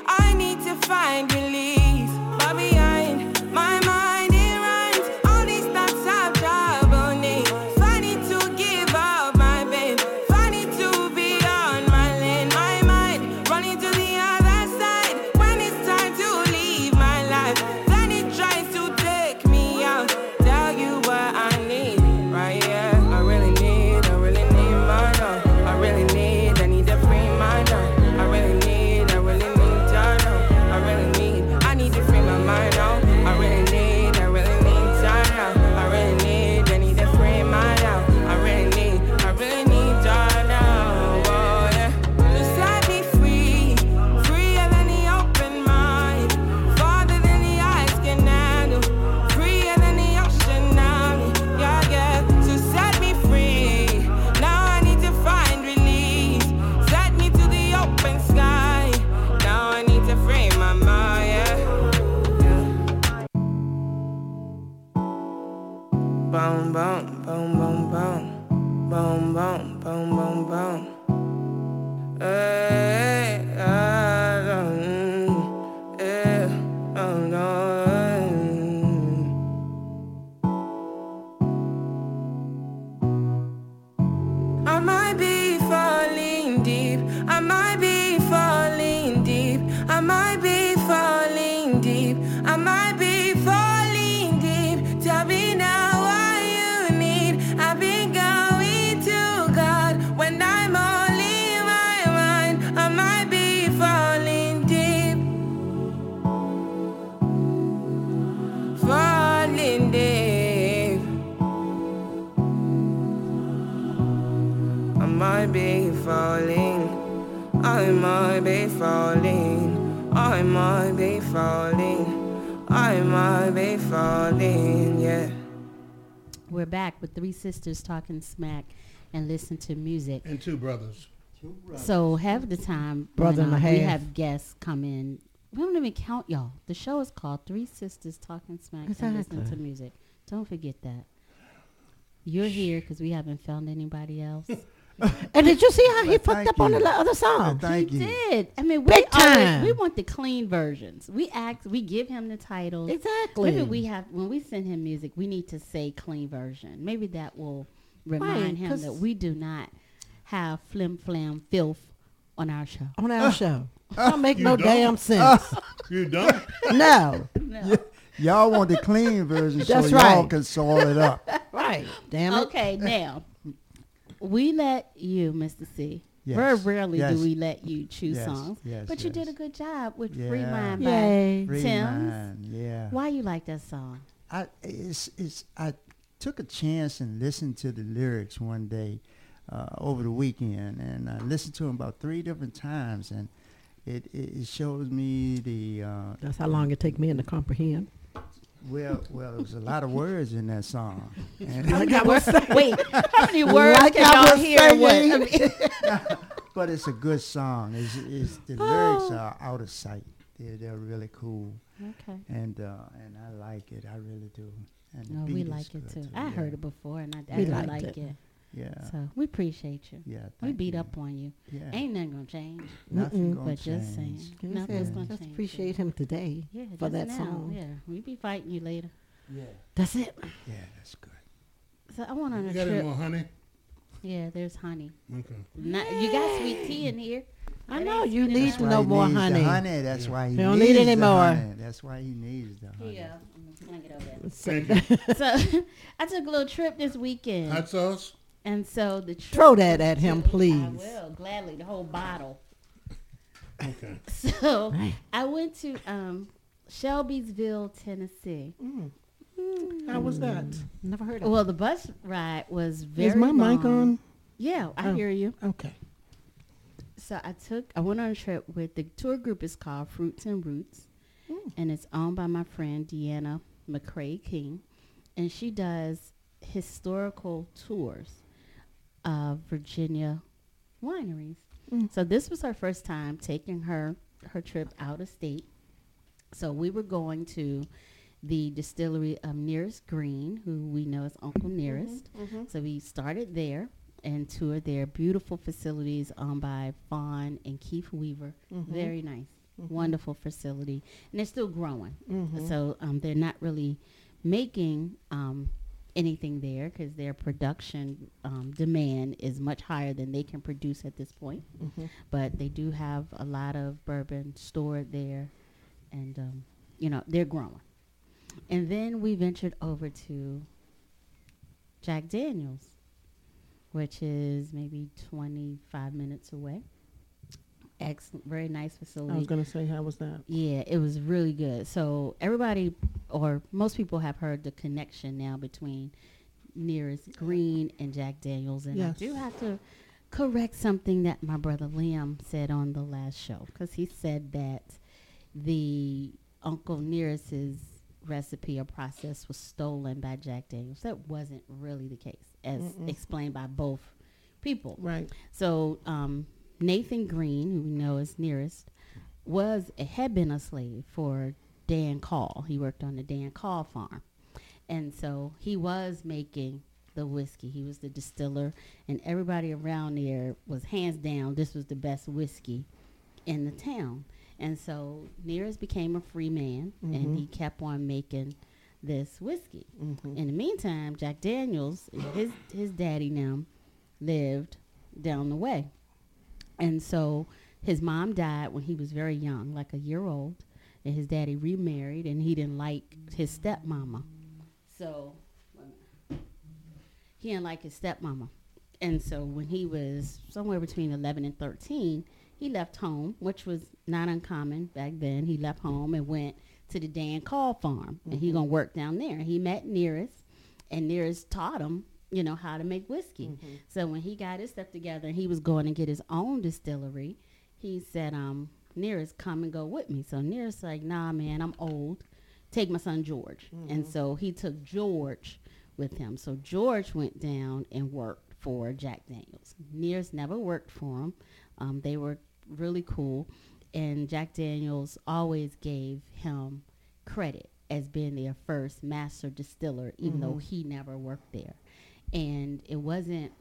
Speaker 2: sisters talking smack and listen to music.
Speaker 5: And two brothers.
Speaker 2: So half the time,
Speaker 3: brother and a
Speaker 2: we have guests come in. We don't even count y'all. The show is called Three Sisters Talking Smack exactly. and Listening to Music. Don't forget that. You're here because we haven't found anybody else.
Speaker 3: And did you see how he fucked
Speaker 6: thank
Speaker 3: up on the other song?
Speaker 6: Thank
Speaker 2: he
Speaker 6: you.
Speaker 2: did. I mean, we
Speaker 3: Big
Speaker 2: always, we want the clean versions. We act, we give him the titles.
Speaker 3: Exactly.
Speaker 2: Maybe we have when we send him music, we need to say clean version. Maybe that will remind
Speaker 3: Right,
Speaker 2: him
Speaker 3: 'cause-
Speaker 2: that we do not have flim flam filth on our show.
Speaker 3: on our uh. show. Don't make no
Speaker 5: don't?
Speaker 3: damn uh. sense.
Speaker 5: You don't?
Speaker 3: no.
Speaker 2: No.
Speaker 6: Y'all want the clean version so
Speaker 3: That's
Speaker 6: y'all
Speaker 3: right.
Speaker 6: can soil it up.
Speaker 3: Right. Damn it.
Speaker 2: Okay, now we let you, Mr. C.
Speaker 6: Yes.
Speaker 2: Very rarely
Speaker 6: Yes.
Speaker 2: do we let you choose
Speaker 6: Yes.
Speaker 2: songs,
Speaker 6: Yes,
Speaker 2: but you did a good job with
Speaker 6: Yeah.
Speaker 2: "Free Mind"
Speaker 3: Yay.
Speaker 2: by
Speaker 6: Free
Speaker 2: Tems.
Speaker 6: mind, Yeah.
Speaker 2: Why you like that song?
Speaker 6: I it's it's I took a chance and listened to the lyrics one day uh, over the weekend, and I listened to them about three different times, and it it, it shows me the uh,
Speaker 3: That's how long it take me to comprehend.
Speaker 6: Well well there was a lot of words in that song. And
Speaker 3: Like I was saying.
Speaker 2: Wait, how many words
Speaker 3: Like
Speaker 2: can
Speaker 3: I
Speaker 2: y'all
Speaker 3: was
Speaker 2: hear? What? I
Speaker 3: saying.
Speaker 2: mean,
Speaker 6: but it's a good song. It's, it's the lyrics are out of sight. They're they're really cool,
Speaker 2: okay.
Speaker 6: and uh, and I like it. I really do. And the
Speaker 2: No,
Speaker 6: beat
Speaker 2: we
Speaker 6: is
Speaker 2: like it
Speaker 6: good
Speaker 2: too. I
Speaker 6: yeah.
Speaker 2: heard it before, and I, I
Speaker 3: We
Speaker 2: do
Speaker 3: liked
Speaker 2: like
Speaker 3: it.
Speaker 2: it.
Speaker 6: Yeah.
Speaker 2: So we appreciate you.
Speaker 6: Yeah.
Speaker 2: we beat
Speaker 6: you.
Speaker 2: up on you.
Speaker 6: Yeah.
Speaker 2: Ain't nothing gonna change.
Speaker 6: Nothing
Speaker 3: Mm-mm.
Speaker 6: gonna
Speaker 2: But just saying,
Speaker 6: change.
Speaker 3: Can you
Speaker 2: nothing's
Speaker 3: say,
Speaker 2: gonna
Speaker 3: Just
Speaker 2: change.
Speaker 3: appreciate him today
Speaker 2: Yeah,
Speaker 3: for that
Speaker 2: now.
Speaker 3: song.
Speaker 2: Yeah, we be fighting you later.
Speaker 6: Yeah.
Speaker 3: That's it.
Speaker 6: Yeah, that's good.
Speaker 2: So I went on
Speaker 5: You
Speaker 2: a
Speaker 5: got any
Speaker 2: trip.
Speaker 5: more honey?
Speaker 2: Yeah, there's honey.
Speaker 5: Okay.
Speaker 2: Not, you got sweet tea in here.
Speaker 3: I
Speaker 2: That
Speaker 3: know you need
Speaker 2: enough.
Speaker 3: to
Speaker 6: Why
Speaker 3: know
Speaker 6: he
Speaker 3: more
Speaker 6: needs the
Speaker 3: honey.
Speaker 6: honey. That's why he
Speaker 3: You don't
Speaker 6: needs
Speaker 3: need any more.
Speaker 6: honey. That's why he needs the honey.
Speaker 2: Here you go. I'm gonna fling it over
Speaker 5: Thank
Speaker 2: there.
Speaker 5: you.
Speaker 2: so I took a little trip this weekend,
Speaker 5: Hot sauce?
Speaker 2: And so the trip
Speaker 3: Throw that at him, please.
Speaker 2: I will gladly the whole bottle.
Speaker 5: Okay.
Speaker 2: So I went to um, Shelbyville, Tennessee. Mm. Mm.
Speaker 4: How was that?
Speaker 3: Never heard of it.
Speaker 2: Well, the bus ride was very.
Speaker 4: Is my mic on?
Speaker 2: Yeah, I
Speaker 4: Oh.
Speaker 2: hear you.
Speaker 4: Okay.
Speaker 2: So I took, I went on a trip with the tour group is called Fruits and Roots, mm. and it's owned by my friend Deanna McCrae King, and she does historical tours of Virginia wineries. Mm. So this was her first time taking her her trip out of state. So we were going to the distillery of Nearest Green, who we know as Uncle mm-hmm, Nearest. Mm-hmm. So we started there and toured their beautiful facilities owned by Fawn and Keith Weaver. Mm-hmm. Very nice, wonderful facility, and they're still growing. So um, they're not really making um, anything there because their production um, demand is much higher than they can produce at this point. But they do have a lot of bourbon stored there, and um, you know they're growing. And then we ventured over to Jack Daniels, which is maybe 25 minutes away. Excellent, very nice facility.
Speaker 4: I was gonna say, how was that?
Speaker 2: Yeah, it was really good. So everybody, or most people, have heard the connection now between Nearest Green and Jack Daniels, and
Speaker 4: Yes.
Speaker 2: I do have to correct something that my brother Liam said on the last show because he said that the Uncle Nearest's recipe or process was stolen by Jack Daniels. That wasn't really the case, as explained by both people.
Speaker 4: Right.
Speaker 2: So um, Nathan Green, who we know is nearest, was had been a slave for Dan Call. He worked on the Dan Call farm, and so he was making the whiskey. He was the distiller, and everybody around there was hands down. This was the best whiskey in the town. And so Nearest became a free man, and he mm-hmm. kept on making this whiskey. Mm-hmm. In the meantime, Jack Daniels, his his daddy now, lived down the way. And so his mom died when he was very young, like a year old, and his daddy remarried, and he didn't like his stepmama. So he didn't like his stepmama. And so when he was somewhere between 11 and 13, he left home, which was not uncommon back then. He left home and went to the Dan Call farm, and he mm-hmm. gonna work down there. He met Nearest, and Nearest taught him, you know, how to make whiskey. So when he got his stuff together and he was going to get his own distillery, he said, um, Nearest, come and go with me. So Nearest like, nah, man, I'm old. Take my son George. And so he took George with him. So George went down and worked for Jack Daniels. Nearest never worked for him. Um, they were really cool. And Jack Daniels always gave him credit as being their first master distiller, even though he never worked there. And it wasn't.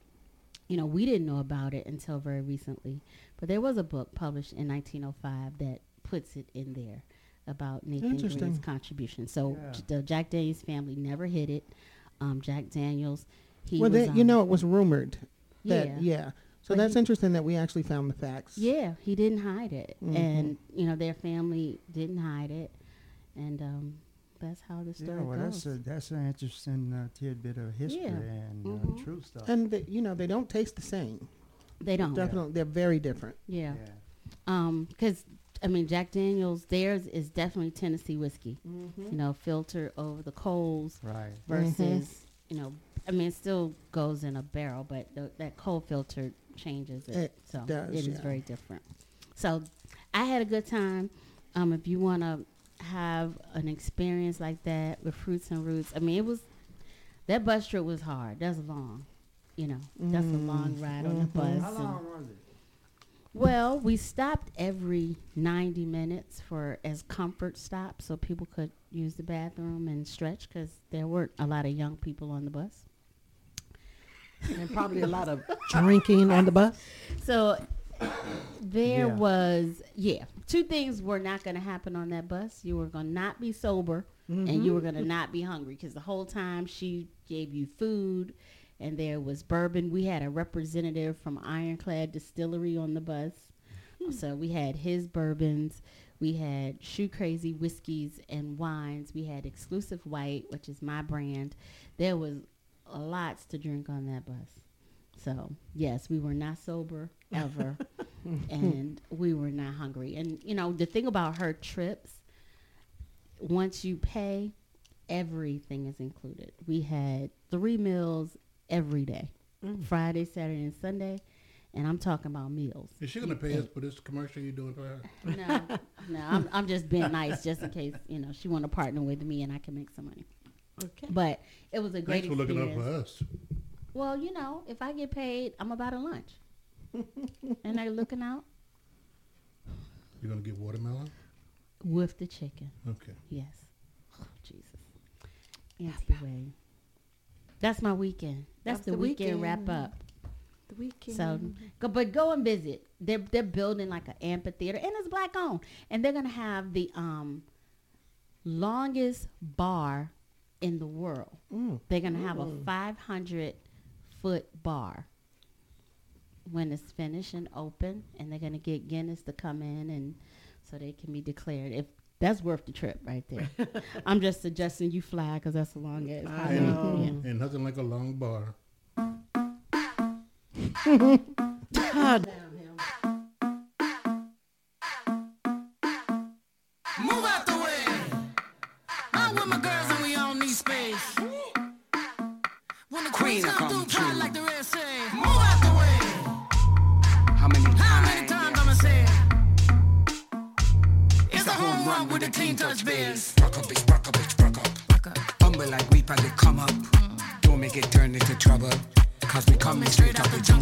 Speaker 2: You know, we didn't know about it until very recently, but there was a book published in 1905 that puts it in there about Nathan. Green's contribution. So
Speaker 6: Yeah.
Speaker 2: j- the Jack Daniels family never hid it. Um, Jack Daniels, he
Speaker 4: well,
Speaker 2: was,
Speaker 4: you
Speaker 2: um,
Speaker 4: know, it was rumored that
Speaker 2: Yeah.
Speaker 4: yeah. So
Speaker 2: But
Speaker 4: that's
Speaker 2: he-
Speaker 4: interesting that we actually found the facts.
Speaker 2: Yeah, he didn't hide it,
Speaker 4: Mhm.
Speaker 2: and you know their family didn't hide it, and um, that's how the
Speaker 6: Yeah,
Speaker 2: story
Speaker 6: well,
Speaker 2: goes.
Speaker 6: that's a, that's an interesting uh, tidbit of history
Speaker 2: Yeah.
Speaker 6: and uh,
Speaker 2: Mhm.
Speaker 6: true stuff.
Speaker 4: And the, you know, they don't taste the same.
Speaker 2: They don't.
Speaker 4: Definitely, they're very different.
Speaker 2: Yeah. Um, because I mean, Jack Daniels, theirs is definitely Tennessee whiskey.
Speaker 4: Mhm.
Speaker 2: You know, filtered over the coals.
Speaker 6: Right.
Speaker 2: Versus, you know, I mean, it still goes in a barrel, but the, that coal filter changes it.
Speaker 4: It
Speaker 2: so
Speaker 4: does,
Speaker 2: it is
Speaker 4: yeah.
Speaker 2: very different. So I had a good time. Um, if you want to have an experience like that with fruits and roots, I mean, it was that bus trip was hard. That's long. You know, that's a long
Speaker 4: Mm,
Speaker 2: ride on the
Speaker 4: mhm.
Speaker 2: bus.
Speaker 6: How long was it?
Speaker 2: well, we stopped every 90 minutes for as comfort stops so people could use the bathroom and stretch because there weren't a lot of young people on the bus.
Speaker 3: And probably a lot of drinking on the bus.
Speaker 2: So there
Speaker 3: Yeah.
Speaker 2: was, yeah, two things were not going to happen on that bus. You were going to not be sober and you were mm-hmm. going to not be hungry because the whole time she gave you food and there was bourbon. We had a representative from Ironclad Distillery on the bus. Hmm. So we had his bourbons, we had Shoe Crazy whiskeys and wines, we had Exclusive White, which is my brand. There was lots to drink on that bus. So yes, we were not sober ever, and we were not hungry. And you know the thing about her trips, once you pay, everything is included. We had three meals every day,
Speaker 5: Mm.
Speaker 2: Friday, Saturday, and Sunday, and I'm talking about meals.
Speaker 5: Is she gonna pay us for this commercial you're doing for her?
Speaker 2: No, no, I'm, I'm just being nice, just in case you know she want to partner with me and I can make some money.
Speaker 3: Okay.
Speaker 2: But it was a great
Speaker 5: Thanks for looking out for us.
Speaker 2: Well, you know, if I get paid, I'm about a lunch. And they're looking out
Speaker 5: You're gonna get watermelon?
Speaker 2: with the chicken.
Speaker 5: Okay.
Speaker 2: Yes. Oh, Jesus. Auntie Wade. That's my weekend. That's,
Speaker 3: That's
Speaker 2: the,
Speaker 3: the
Speaker 2: weekend, wrap up.
Speaker 3: The weekend.
Speaker 2: So, go, but go and visit. They're they're building like an amphitheater, and it's black owned, and they're gonna have the um longest bar in the world.
Speaker 4: Mm.
Speaker 2: They're gonna have a
Speaker 4: Mm.
Speaker 2: 500 foot bar when it's finished and open, and they're gonna get Guinness to come in, and so they can be declared. If that's worth the trip right there. I'm just suggesting you fly because that's a long ass.
Speaker 3: I know.
Speaker 2: Yeah.
Speaker 5: And nothing like a long bar.
Speaker 3: God.
Speaker 16: Move touch bears.
Speaker 17: Rock up, bitch, rock up, bitch, rock up. Humble like we come up. Mm. Don't make it turn into trouble. Cause we coming straight out the jungle.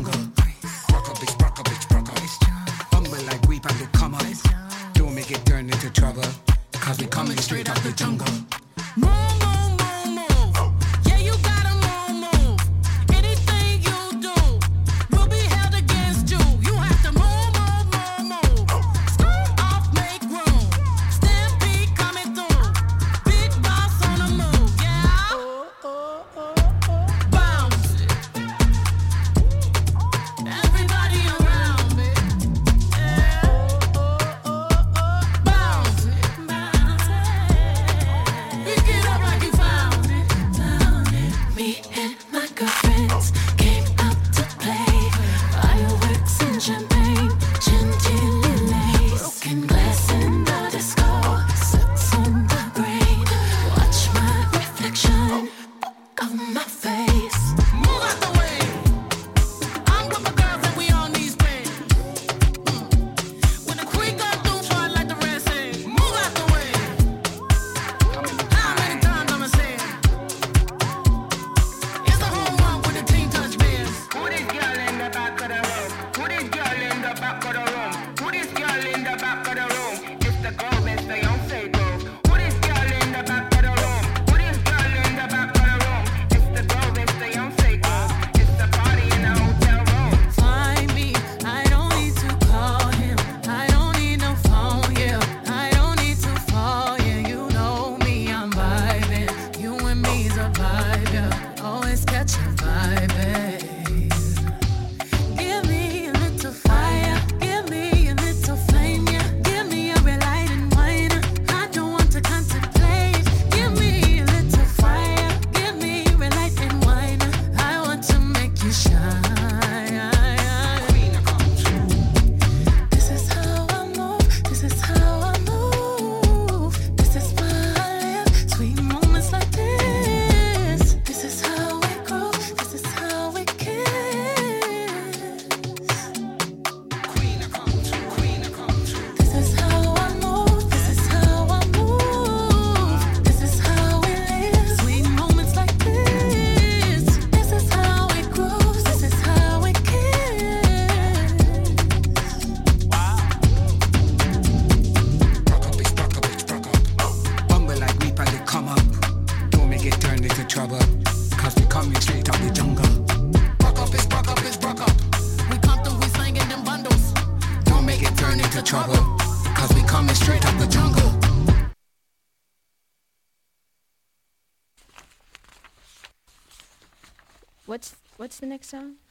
Speaker 18: Next song?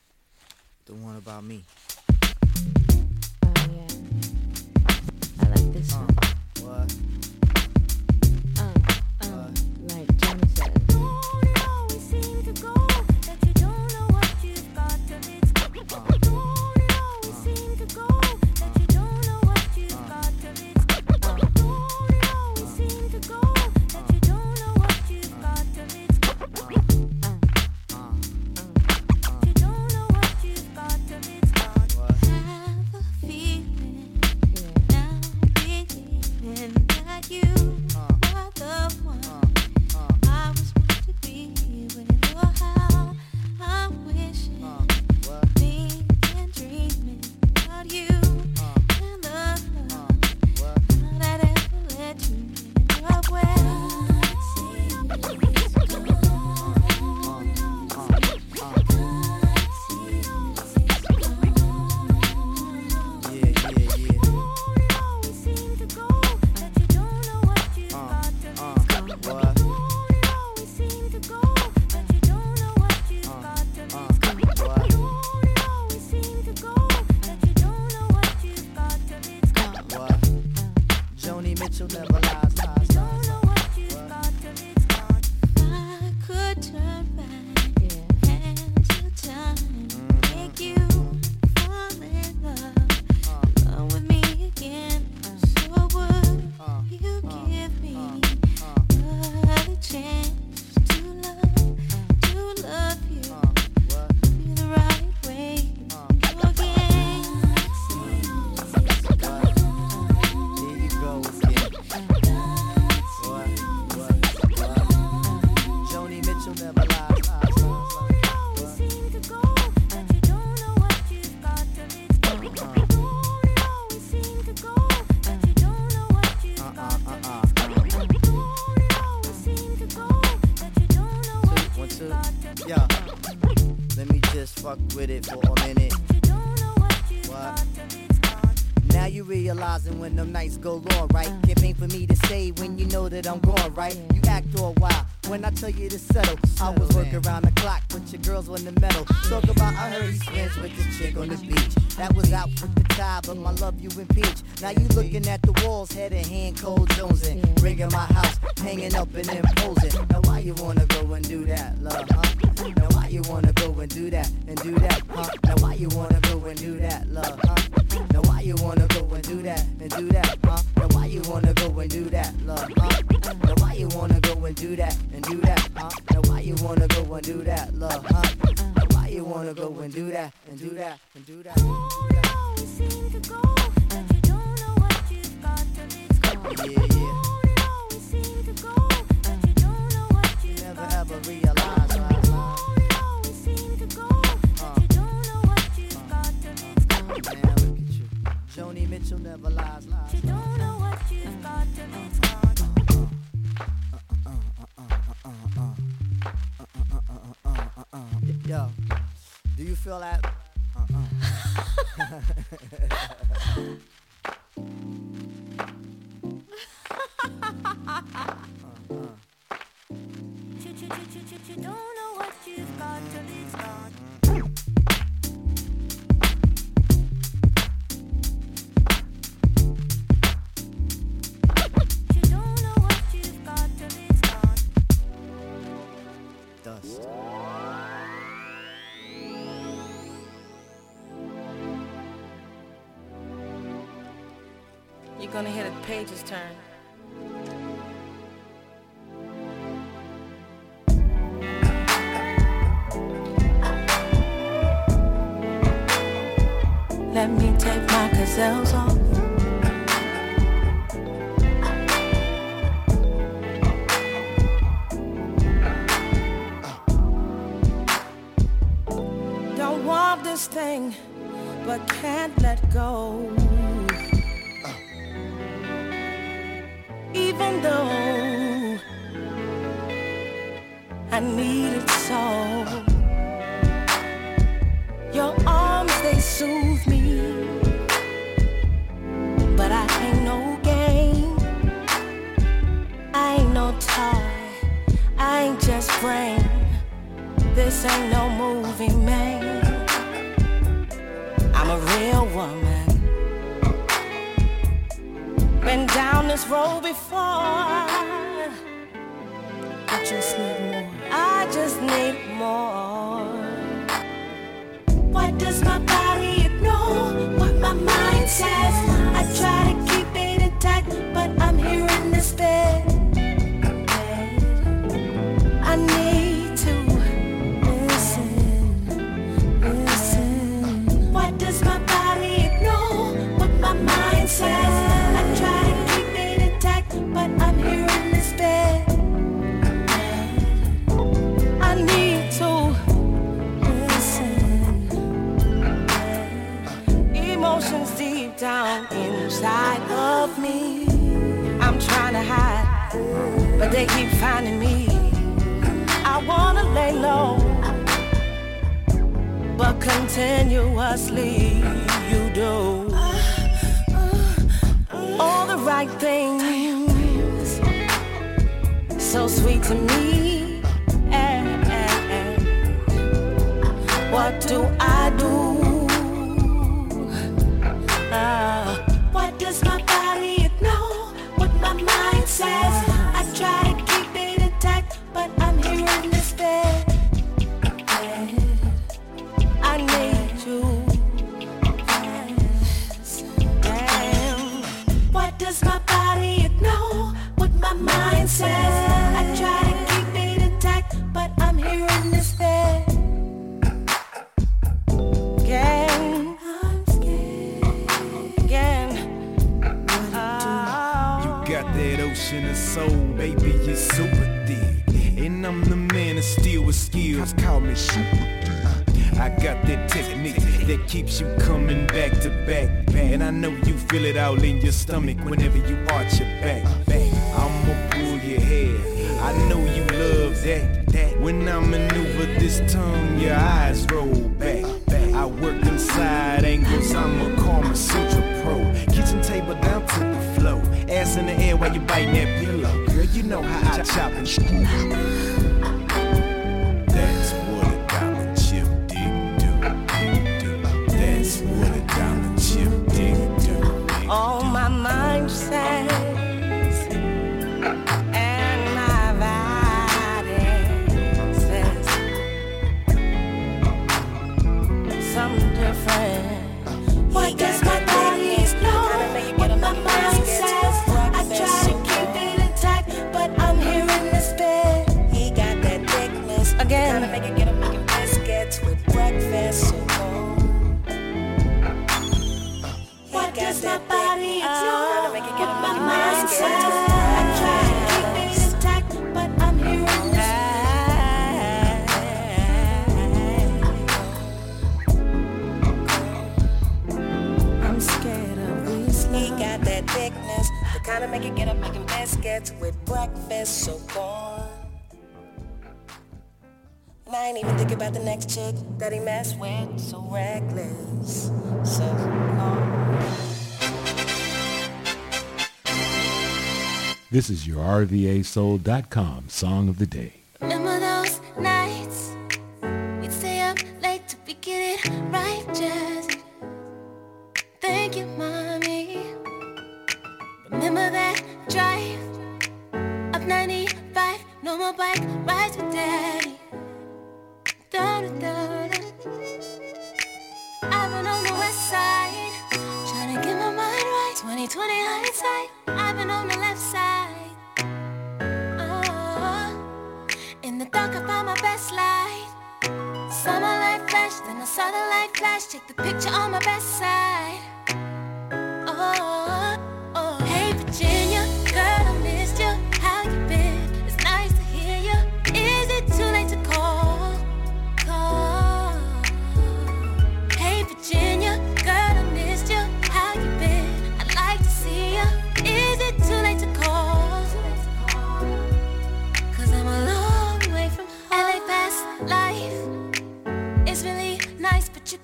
Speaker 15: Before. I just need more. I just need more. What does my body ignore? What my mind says? Inside of me. I'm trying to hide, but they keep finding me. I wanna lay low, but continuously you do all the right things. So sweet to me. What do I do? Ah, I try to keep it intact, but I'm here in this bed. I need you. Damn. What does my body? What my mind says?
Speaker 13: Super I got that technique that keeps you coming back to back. And I know you feel it all in your stomach whenever you arch your back. I'ma pull your hair. I know you love that. that. When I maneuver this tongue, your eyes roll back. I work them side angles, I'm a Karma Sutra pro. Kitchen table down to the floor. Ass in the air while you biting that pillow. Girl, you know how I chop and screw.
Speaker 15: I ain't even thinking about the next chick that he messed with. So reckless. So
Speaker 19: This is your RVASoul.com song of the day.
Speaker 20: Remember those nights we'd stay up late to. Thank you, mommy. Remember that drive up 95, no more bike rides with daddy. Da, da, da, da. Been on the west side, trying to get my mind right. 2020 hindsight, then I saw the light flash. Take the picture on my best side. Oh,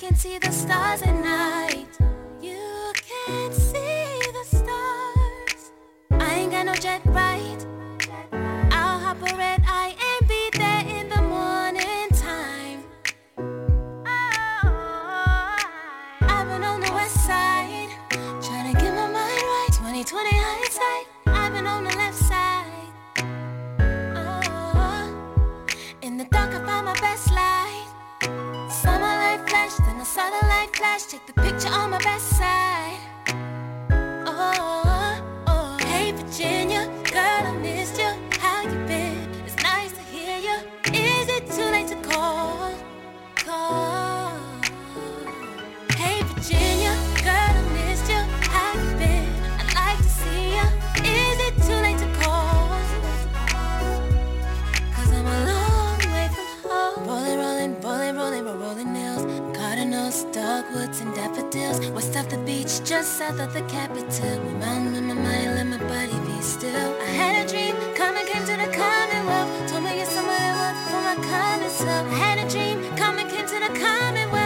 Speaker 20: can't see the stars at night. Flash, take the picture on my best side. Daffodils. West of the beach, just south of the capital. My mind, my mind, let my body be still. I had a dream, coming came to the Commonwealth. Told me you're someone I want for my common self. I had a dream, coming came to the Commonwealth.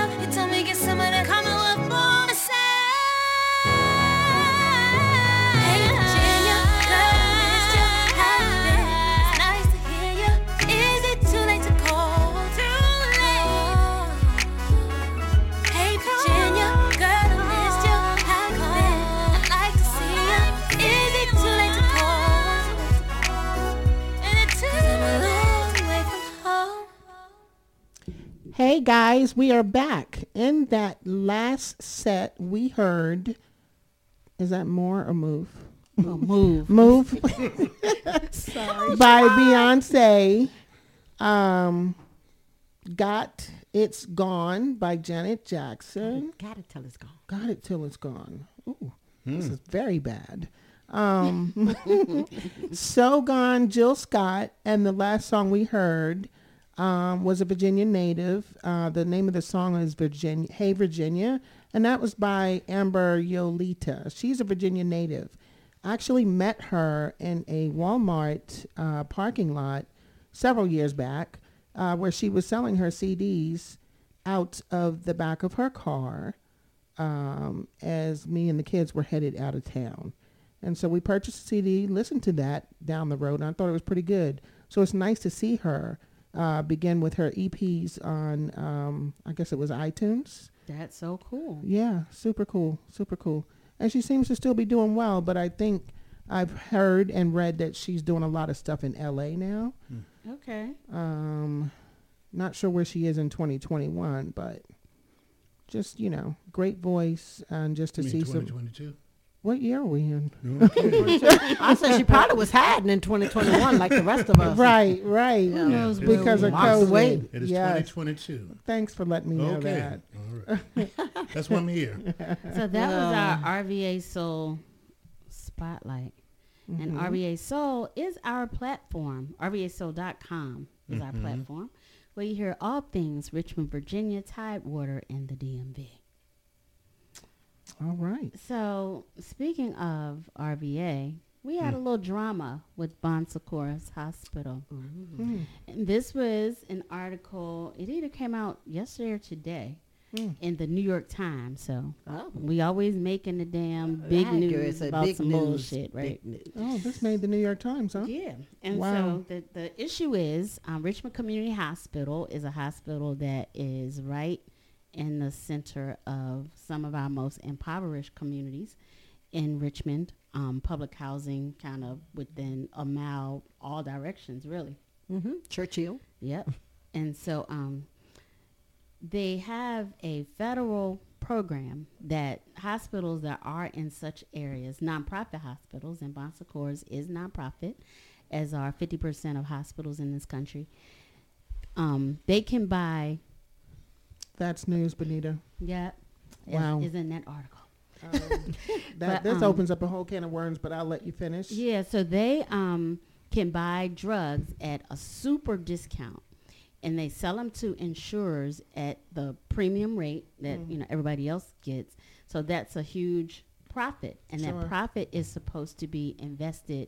Speaker 20: Hey
Speaker 4: guys, we are back. In that last set, we heard. Is that more or move?
Speaker 2: Oh, move.
Speaker 4: Move.
Speaker 2: Sorry.
Speaker 4: By Beyonce. Um, Got It's Gone by Janet Jackson.
Speaker 3: Got it till it's gone.
Speaker 4: Got it till it's gone. Ooh, this is very bad. Um, so gone, Jill Scott, and the last song we heard um, was a Virginia native. Uh, the name of the song is Virginia, Hey Virginia, and that was by Amber Yolita. She's a Virginia native. I actually met her in a Walmart uh, parking lot several years back, uh, where she was selling her CDs out of the back of her car um, as me and the kids were headed out of town. And so we purchased a CD, listened to that down the road, and I thought it was pretty good. So it's nice to see her uh, begin with her EPs on, um, I guess it was iTunes.
Speaker 2: That's so cool.
Speaker 4: Yeah, super cool, super cool. And she seems to still be doing well, but I think I've heard and read that she's doing a lot of stuff in LA now.
Speaker 2: Okay.
Speaker 4: Um, not sure where she is in 2021, but just you know, great voice and just to
Speaker 5: You
Speaker 4: see
Speaker 5: mean
Speaker 4: some.
Speaker 5: 2022?
Speaker 4: What year are we in?
Speaker 3: I said she probably was hiding in 2021 like the rest of us.
Speaker 4: Right, right.
Speaker 3: Who knows
Speaker 4: because of COVID.
Speaker 3: away.
Speaker 5: It is
Speaker 4: Yes.
Speaker 5: 2022.
Speaker 4: Thanks for letting me know that.
Speaker 5: All right. That's why I'm here.
Speaker 2: So that was our RVA Soul spotlight. And
Speaker 4: Mhm.
Speaker 2: RVA Soul is our platform. RVASoul.com is our
Speaker 4: Mhm.
Speaker 2: platform where you hear all things Richmond, Virginia, Tidewater, and the DMV.
Speaker 4: All right.
Speaker 2: So speaking of RVA, we had a little drama with Bon Secours Hospital.
Speaker 4: Mm.
Speaker 2: And this was an article, it either came out yesterday or today in the New York Times. So we always making the damn big
Speaker 3: Accurate,
Speaker 2: news
Speaker 3: so
Speaker 2: about
Speaker 3: big
Speaker 2: some
Speaker 3: news,
Speaker 2: bullshit, right?
Speaker 4: Oh, this made the New York Times, huh?
Speaker 2: Yeah. And
Speaker 4: wow.
Speaker 2: so the, the issue is um, Richmond Community Hospital is a hospital that is right in the center of some of our most impoverished communities in Richmond. Um, public housing kind of within a mile, all directions, really.
Speaker 3: Mm-hmm. Church Hill.
Speaker 2: Yep. and so um, they have a federal program that hospitals that are in such areas, nonprofit hospitals, and Bon Secours is nonprofit, as are 50% of hospitals in this country. Um, they can buy.
Speaker 4: That's news, Benita.
Speaker 2: Yeah.
Speaker 4: Wow.
Speaker 2: Is, in that article.
Speaker 4: That,
Speaker 2: But,
Speaker 4: this
Speaker 2: um,
Speaker 4: opens up a whole can of worms, but I'll let you finish.
Speaker 2: Yeah, so they um, can buy drugs at a super discount, and they sell them to insurers at the premium rate that
Speaker 4: Mm.
Speaker 2: you know everybody else gets. So that's a huge profit, and
Speaker 4: Sure.
Speaker 2: that profit is supposed to be invested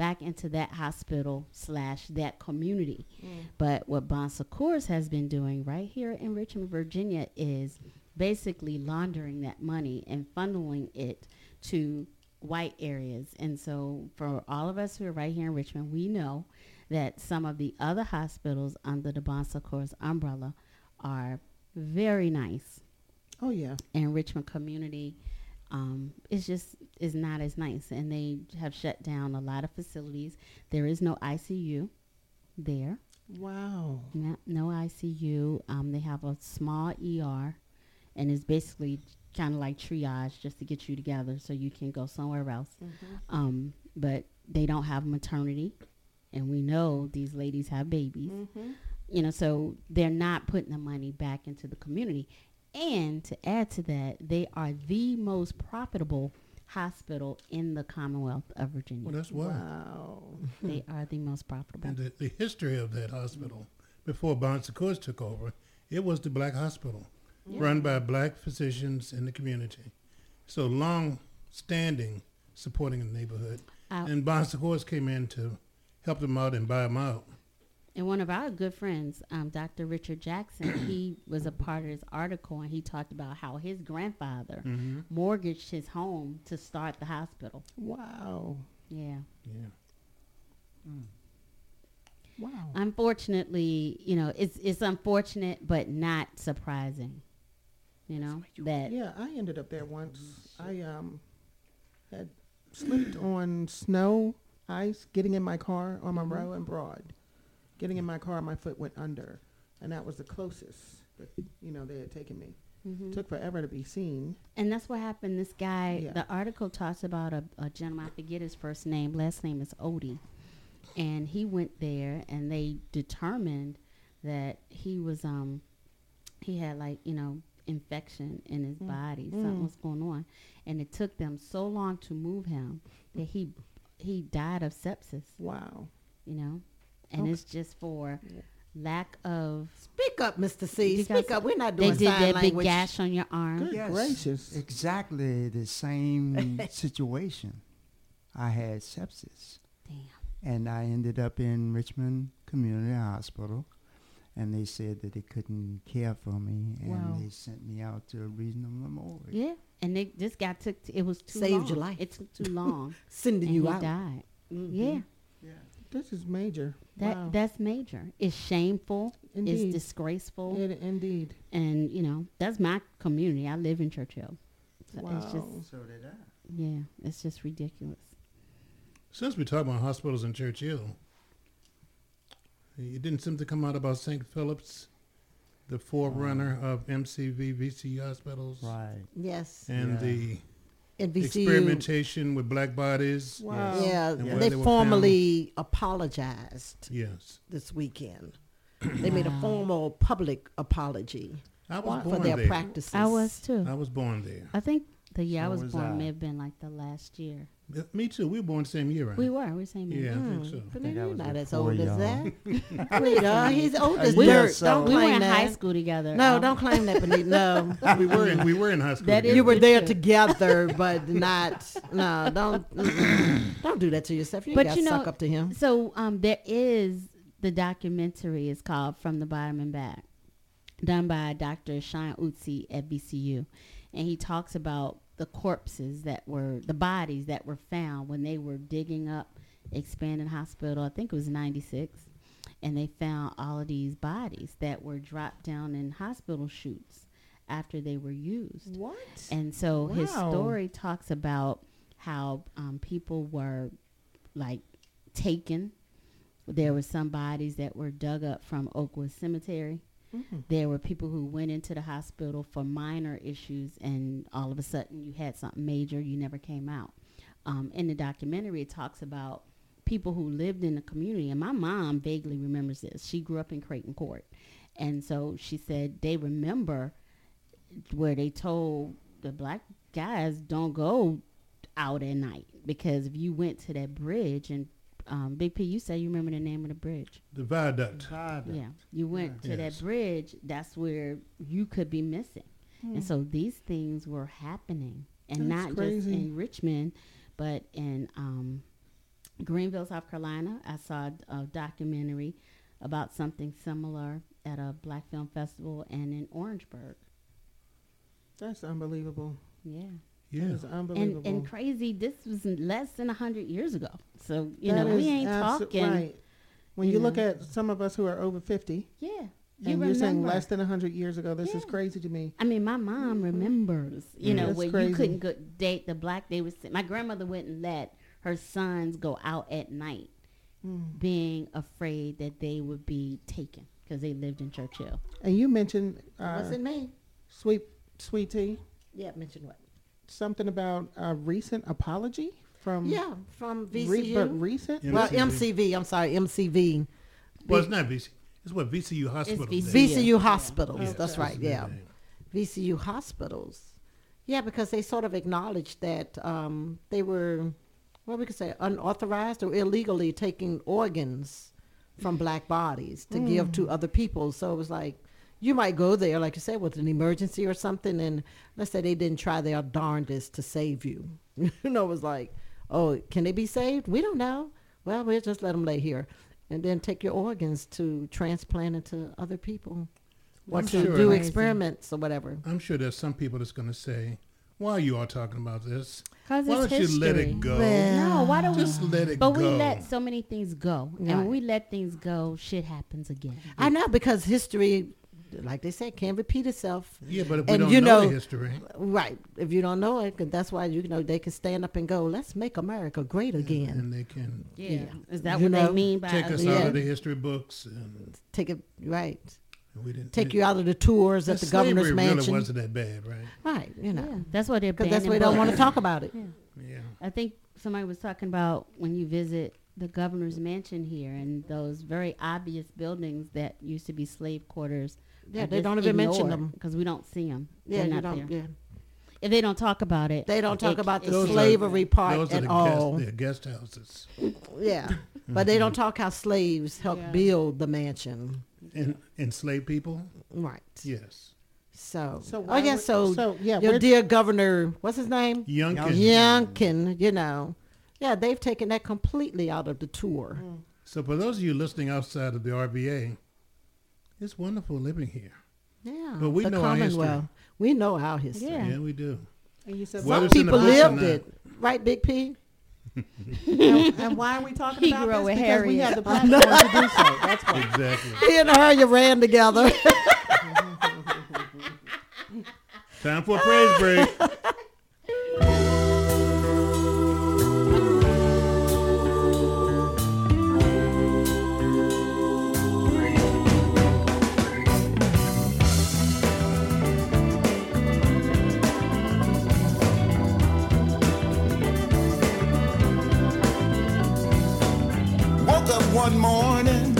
Speaker 2: back into that hospital slash that community.
Speaker 4: Mm.
Speaker 2: But what Bon Secours has been doing right here in Richmond, Virginia, is basically laundering that money and funneling it to white areas. And so for all of us who are right here in Richmond, we know that some of the other hospitals under the Bon Secours umbrella are very nice.
Speaker 4: Oh yeah.
Speaker 2: And Richmond community um, is just is not as nice, and they have shut down a lot of facilities. There is no ICU there.
Speaker 4: Wow.
Speaker 2: No, no ICU. Um, they have a small ER, and it's basically kind of like triage just to get you together so you can go somewhere else.
Speaker 3: Mhm.
Speaker 2: Um, but they don't have maternity, and we know these ladies have babies.
Speaker 3: Mhm.
Speaker 2: You know, so they're not putting the money back into the community. And to add to that, they are the most profitable hospital in the Commonwealth of Virginia.
Speaker 5: Well, that's why.
Speaker 3: Wow.
Speaker 2: They are the most profitable.
Speaker 5: And the, the history of that hospital, before Bon Secours took over, it was the black hospital,
Speaker 2: Yeah.
Speaker 5: run by black physicians in the community. So long standing supporting the neighborhood.
Speaker 2: Out.
Speaker 5: And Bon Secours came in to help them out and buy them out.
Speaker 2: And one of our good friends, um, Dr. Richard Jackson, he was a part of this article, and he talked about how his grandfather
Speaker 5: Mhm.
Speaker 2: mortgaged his home to start the hospital.
Speaker 4: Wow.
Speaker 2: Yeah.
Speaker 5: Yeah.
Speaker 4: Wow.
Speaker 2: Unfortunately, you know, it's it's unfortunate, but not surprising. You know that.
Speaker 4: Yeah, I ended up there once. I um had slipped on snow, ice, getting in my car on Monroe and Broad. Getting in my car, my foot went under, and that was the closest that you know they had taken me.
Speaker 2: Mhm.
Speaker 4: Took forever to be seen.
Speaker 2: And that's what happened. This guy,
Speaker 4: Yeah.
Speaker 2: the article talks about a, a gentleman, I forget his first name, last name is Odie. And he went there and they determined that he was, um, he had like, you know, infection in his
Speaker 4: Mm.
Speaker 2: body.
Speaker 4: Mm.
Speaker 2: Something was going on. And it took them so long to move him that he, he died of sepsis.
Speaker 4: Wow.
Speaker 2: You know? And
Speaker 4: Okay.
Speaker 2: it's just for lack of.
Speaker 3: Speak up, Mr. C. Speak up. We're not doing.
Speaker 2: They did
Speaker 3: sign
Speaker 2: that big gash on your arm.
Speaker 6: Good Yes, Exactly the same situation. I had sepsis.
Speaker 2: Damn.
Speaker 6: And I ended up in Richmond Community Hospital. And they said that they couldn't care for me. And
Speaker 2: Wow.
Speaker 6: they sent me out to a regional memorial.
Speaker 2: Yeah, and they, this guy took t- it was too
Speaker 3: Saved
Speaker 2: long.
Speaker 3: your life.
Speaker 2: It took too long.
Speaker 3: Sending
Speaker 2: and
Speaker 3: you
Speaker 2: he
Speaker 3: out.
Speaker 2: died.
Speaker 3: Mhm.
Speaker 2: Yeah,
Speaker 4: This is major.
Speaker 2: that
Speaker 4: wow.
Speaker 2: that's major. It's shameful.
Speaker 4: Indeed.
Speaker 2: It's disgraceful.
Speaker 4: It- indeed.
Speaker 2: And you know that's my community. I live in Church Hill. So It's
Speaker 4: Wow.
Speaker 2: just
Speaker 6: So did I.
Speaker 2: yeah, it's just ridiculous.
Speaker 5: Since we talk about hospitals in Church Hill, it didn't seem to come out about St. Philip's, the forerunner of MCV VC hospitals.
Speaker 6: Right.
Speaker 3: Yes.
Speaker 5: And
Speaker 6: Yeah.
Speaker 5: the
Speaker 3: And VCU
Speaker 5: experimentation with black bodies.
Speaker 3: Wow. Yeah,
Speaker 5: and where
Speaker 3: they,
Speaker 5: were
Speaker 3: formally apologized.
Speaker 5: Yes.
Speaker 3: This weekend, they made a formal public apology
Speaker 5: I was
Speaker 3: for
Speaker 5: born
Speaker 3: their
Speaker 5: there.
Speaker 3: practices.
Speaker 2: I was too.
Speaker 5: I was born there.
Speaker 2: I think the year I was,
Speaker 5: was
Speaker 2: born
Speaker 5: I.
Speaker 2: may have been like the last year.
Speaker 5: Yeah, Me too. We were born the same year, right?
Speaker 2: We were. We were same year.
Speaker 5: Yeah, I think so.
Speaker 3: But
Speaker 6: think I
Speaker 3: you're
Speaker 6: was
Speaker 3: not as
Speaker 6: before
Speaker 3: old as
Speaker 6: y'all.
Speaker 3: that. Benita, he's old as
Speaker 2: We
Speaker 3: dirt.
Speaker 2: were-
Speaker 3: don't
Speaker 2: we were in
Speaker 3: that.
Speaker 2: high school together.
Speaker 3: No,
Speaker 2: Um,
Speaker 3: don't claim that, Benita. No,
Speaker 5: we were in, we were in high school.
Speaker 2: That
Speaker 5: together.
Speaker 2: is
Speaker 3: you were there together, but not. No, don't. don't do that to yourself. You
Speaker 2: but
Speaker 3: got
Speaker 2: you
Speaker 3: to
Speaker 2: know,
Speaker 3: suck up to him.
Speaker 2: So um, there is the documentary is called From the Bottom and Back, done by Dr. Shawn Utsey at VCU, and he talks about the corpses that were the bodies that were found when they were digging up Expanded Hospital. I think it was '96, and they found all of these bodies that were dropped down in hospital chutes after they were used.
Speaker 3: What?
Speaker 2: And so his story talks about how um, people were like taken. There were some bodies that were dug up from Oakwood Cemetery.
Speaker 3: Mhm.
Speaker 2: There were people who went into the hospital for minor issues, and all of a sudden you had something major. You never came out. Um, in the documentary, it talks about people who lived in the community, and my mom vaguely remembers this. She grew up in Creighton Court, and so she said they remember where they told the black guys don't go out at night because if you went to that bridge and um, Big P, you say you remember the name of the bridge.
Speaker 5: The viaduct.
Speaker 2: Yeah, you went to
Speaker 5: Yes.
Speaker 2: that bridge. That's where you could be missing,
Speaker 4: Hmm.
Speaker 2: and so these things were happening, and
Speaker 4: That's
Speaker 2: not
Speaker 4: crazy.
Speaker 2: just in Richmond, but in um, Greenville, South Carolina. I saw a documentary about something similar at a Black Film Festival, and in Orangeburg.
Speaker 4: That's unbelievable.
Speaker 2: Yeah.
Speaker 5: Yeah.
Speaker 4: Is
Speaker 2: And,
Speaker 4: unbelievable.
Speaker 2: and crazy, this was less than 100 years ago. So, you
Speaker 4: That
Speaker 2: know, we ain't
Speaker 4: abso-
Speaker 2: talking.
Speaker 4: Right. When
Speaker 2: you
Speaker 4: you, look
Speaker 2: know.
Speaker 4: at some of us who are over 50,
Speaker 2: Yeah. You
Speaker 4: and you're saying less than 100 years ago, this is crazy to me.
Speaker 2: I mean, my mom remembers, you
Speaker 4: Yeah.
Speaker 2: know, where
Speaker 4: crazy.
Speaker 2: you couldn't go date the black. They was my grandmother wouldn't let her sons go out at night,
Speaker 4: Mm.
Speaker 2: being afraid that they would be taken because they lived in Church Hill.
Speaker 4: And you mentioned uh,
Speaker 3: Wasn't me.
Speaker 4: sweet Sweetie,
Speaker 3: Yeah, mentioned what?
Speaker 4: Something about a recent apology from
Speaker 3: Yeah, from
Speaker 4: Re-
Speaker 3: VCU.
Speaker 4: but recent.
Speaker 3: Well, MCV. I'm sorry, MCV.
Speaker 5: Well, it's not VC. It's what VCU Hospital.
Speaker 3: VCU hospitals.
Speaker 5: Yeah,
Speaker 3: that's right. Yeah. VCU hospitals. Yeah, because they sort of acknowledged that um, they were, what we could say, unauthorized or illegally taking organs from black bodies to give to
Speaker 4: Mm.
Speaker 3: other people. So it was like, you might go there, like you said, with an emergency or something, and let's say they didn't try their darndest to save you. you know, it was like, oh, can they be saved? We don't know. Well, we'll just let them lay here, and then take your organs to transplant into other people, or
Speaker 5: I'm
Speaker 3: to
Speaker 5: sure
Speaker 3: do experiments or whatever.
Speaker 5: I'm sure there's some people that's going to say, "Why are you all talking about this?
Speaker 2: Because
Speaker 5: Why
Speaker 2: it's
Speaker 5: don't
Speaker 2: history.
Speaker 5: you let it go?
Speaker 2: no, why don't
Speaker 5: just
Speaker 2: we?
Speaker 5: Just let it
Speaker 2: but
Speaker 5: go?"
Speaker 2: But we let so many things go, and when we let things go, shit happens again.
Speaker 3: I know because history, like they say, can't repeat itself.
Speaker 5: Yeah, but if we don't
Speaker 3: you
Speaker 5: know
Speaker 3: know,
Speaker 5: the history.
Speaker 3: right? If you don't know it, 'cause that's why you know they can stand up and go, "Let's make America great again."
Speaker 5: and they can
Speaker 2: Yeah. Is that
Speaker 3: You
Speaker 2: what they mean by
Speaker 5: take us
Speaker 3: Yeah.
Speaker 5: out of the history books. And
Speaker 3: Take it right.
Speaker 5: we didn't
Speaker 3: Take you out of the tours at the governor's
Speaker 5: slavery
Speaker 3: mansion.
Speaker 5: really wasn't that bad, right?
Speaker 3: Right, you know.
Speaker 2: Yeah, that's why they're
Speaker 3: Because that's why they don't want to talk about it.
Speaker 2: Yeah.
Speaker 5: Yeah.
Speaker 2: I think somebody was talking about when you visit the governor's mansion here and those very obvious buildings that used to be slave quarters.
Speaker 3: Yeah, they don't even mention them.
Speaker 2: because we don't see them.
Speaker 3: Yeah,
Speaker 2: They're not
Speaker 3: don't-
Speaker 2: there.
Speaker 3: yeah.
Speaker 2: If they don't talk about it,
Speaker 3: They don't talk
Speaker 2: it-
Speaker 3: about the
Speaker 2: it-
Speaker 5: Those are-
Speaker 3: slavery part
Speaker 5: those are
Speaker 3: at
Speaker 5: the
Speaker 3: all.
Speaker 5: Guest, the guest houses
Speaker 3: Yeah, but they don't mm-hmm. talk how slaves helped
Speaker 2: Yeah.
Speaker 3: build the mansion.
Speaker 5: and enslaved people.
Speaker 3: Right.
Speaker 5: Yes.
Speaker 3: So,
Speaker 4: So
Speaker 3: oh
Speaker 4: why
Speaker 3: yeah,
Speaker 4: would-
Speaker 3: so,
Speaker 4: so, yeah,
Speaker 3: your
Speaker 4: we're-
Speaker 3: dear governor, what's his name?
Speaker 5: Youngkin.
Speaker 3: Youngkin, you know, yeah, they've taken that completely out of the tour. Mm.
Speaker 5: So for those of you listening outside of the RVA, it's wonderful living here.
Speaker 3: Yeah,
Speaker 5: But we
Speaker 3: the
Speaker 5: know our history.
Speaker 3: Commonwealth. We know our history.
Speaker 2: Yeah.
Speaker 5: Yeah, we do.
Speaker 4: And you said
Speaker 3: Some
Speaker 5: Whether it's in the
Speaker 3: people lived it, right, Big P?
Speaker 4: and, and why are we talking
Speaker 2: He
Speaker 4: about
Speaker 2: grew
Speaker 4: this?
Speaker 2: up with
Speaker 4: Because we
Speaker 2: Harriet.
Speaker 4: have the platform to do so. That's why.
Speaker 5: Exactly.
Speaker 3: He and her, you ran together.
Speaker 5: Time for a praise break.
Speaker 21: one morning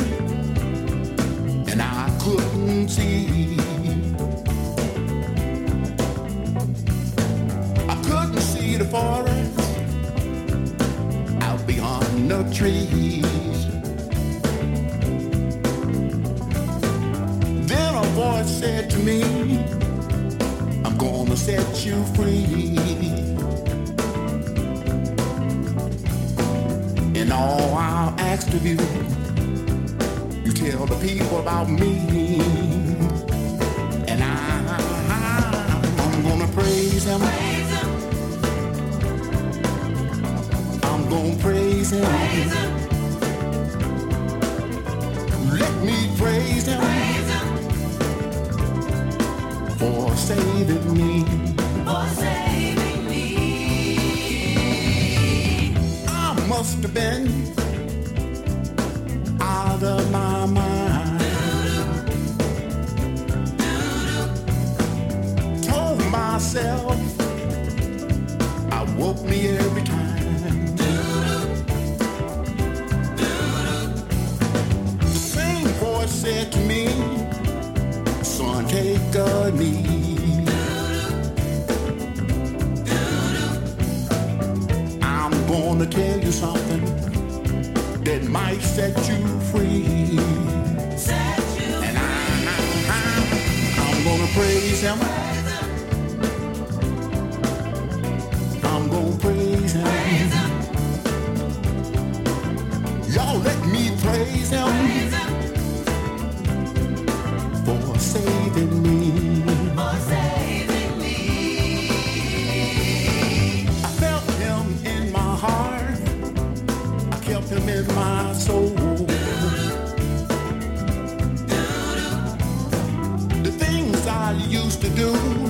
Speaker 21: and I couldn't see. I couldn't see the forest out beyond the trees. Then a voice said to me, I'm gonna set you free. And all I'll ask of you, you tell the people about me. And I, I'm gonna praise him. I'm gonna praise him. Let me praise him for saving me. For saving must have been out of my mind. Told myself I woke me every time. The same voice said to me, son, take a knee. Set you free. And I, I'm gonna praise him. I'm gonna praise him. Y'all let me praise him for do,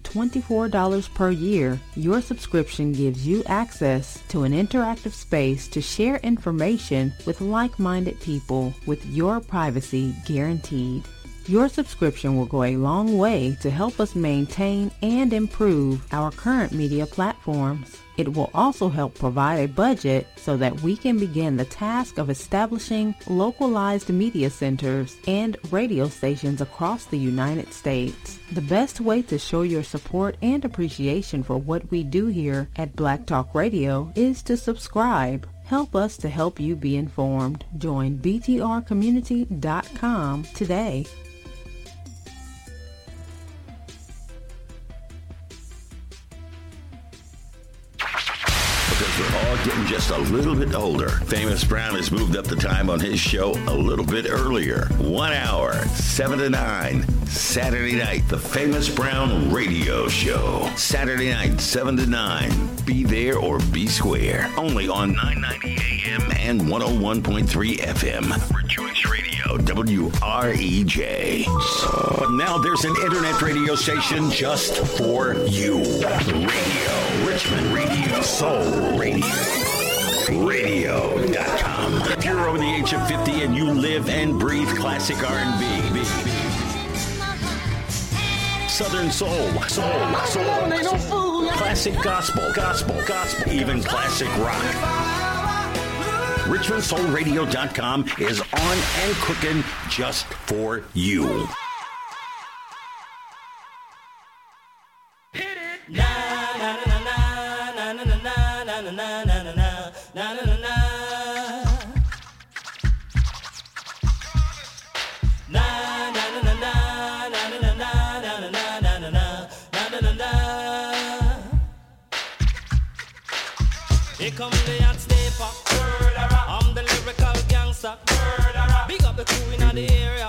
Speaker 22: $24 per year, your subscription gives you access to an interactive space to share information with like-minded people with your privacy guaranteed. Your subscription will go a long way to help us maintain and improve our current media platforms. It will also help provide a budget so that we can begin the task of establishing localized media centers and radio stations across the United States. The best way to show your support and appreciation for what we do here at Black Talk Radio is to subscribe. Help us to help you be informed. Join btrcommunity.com today.
Speaker 23: Just a little bit older. Famous Brown has moved up the time on his show a little bit earlier. One hour, 7 to 9. Saturday night, the Famous Brown Radio Show. Saturday night, 7 to 9. Be there or be square. Only on 990 AM and 101.3 FM. Rejoice Radio, WREJ. But now there's an internet radio station just for you. Radio, Richmond Radio, Soul Radio. Radio.com. If you're over the age of 50 and you live and breathe classic R&B, Southern soul, soul, soul, classic gospel, gospel, gospel, even classic rock. RichmondSoulRadio.com is on and cooking just for you.
Speaker 24: Here come the hot stepper. I'm the lyrical gangster. Big up the crew in the area.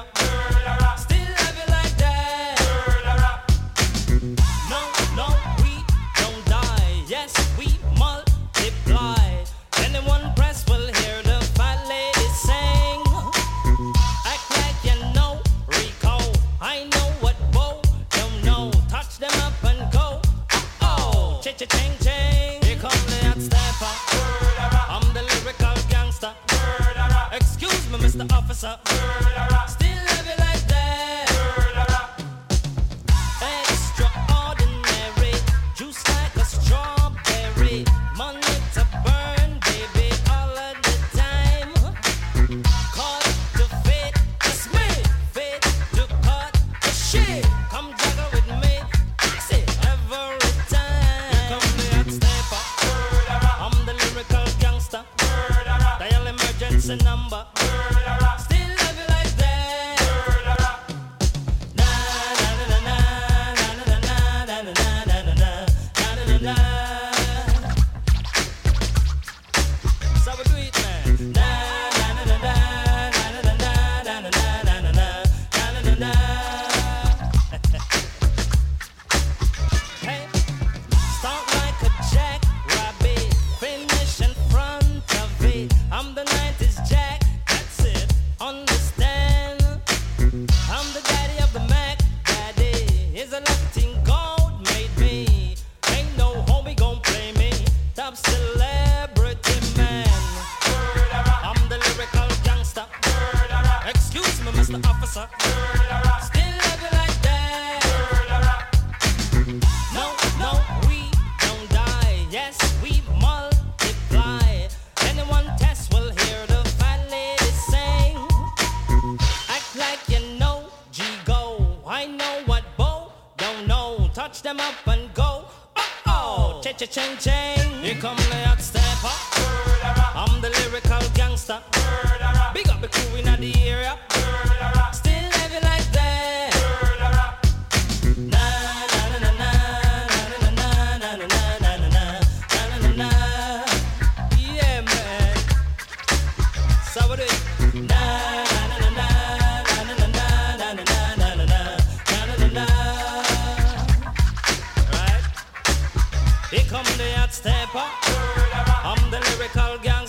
Speaker 24: Here come the hot stepper. I'm the lyrical
Speaker 7: gang.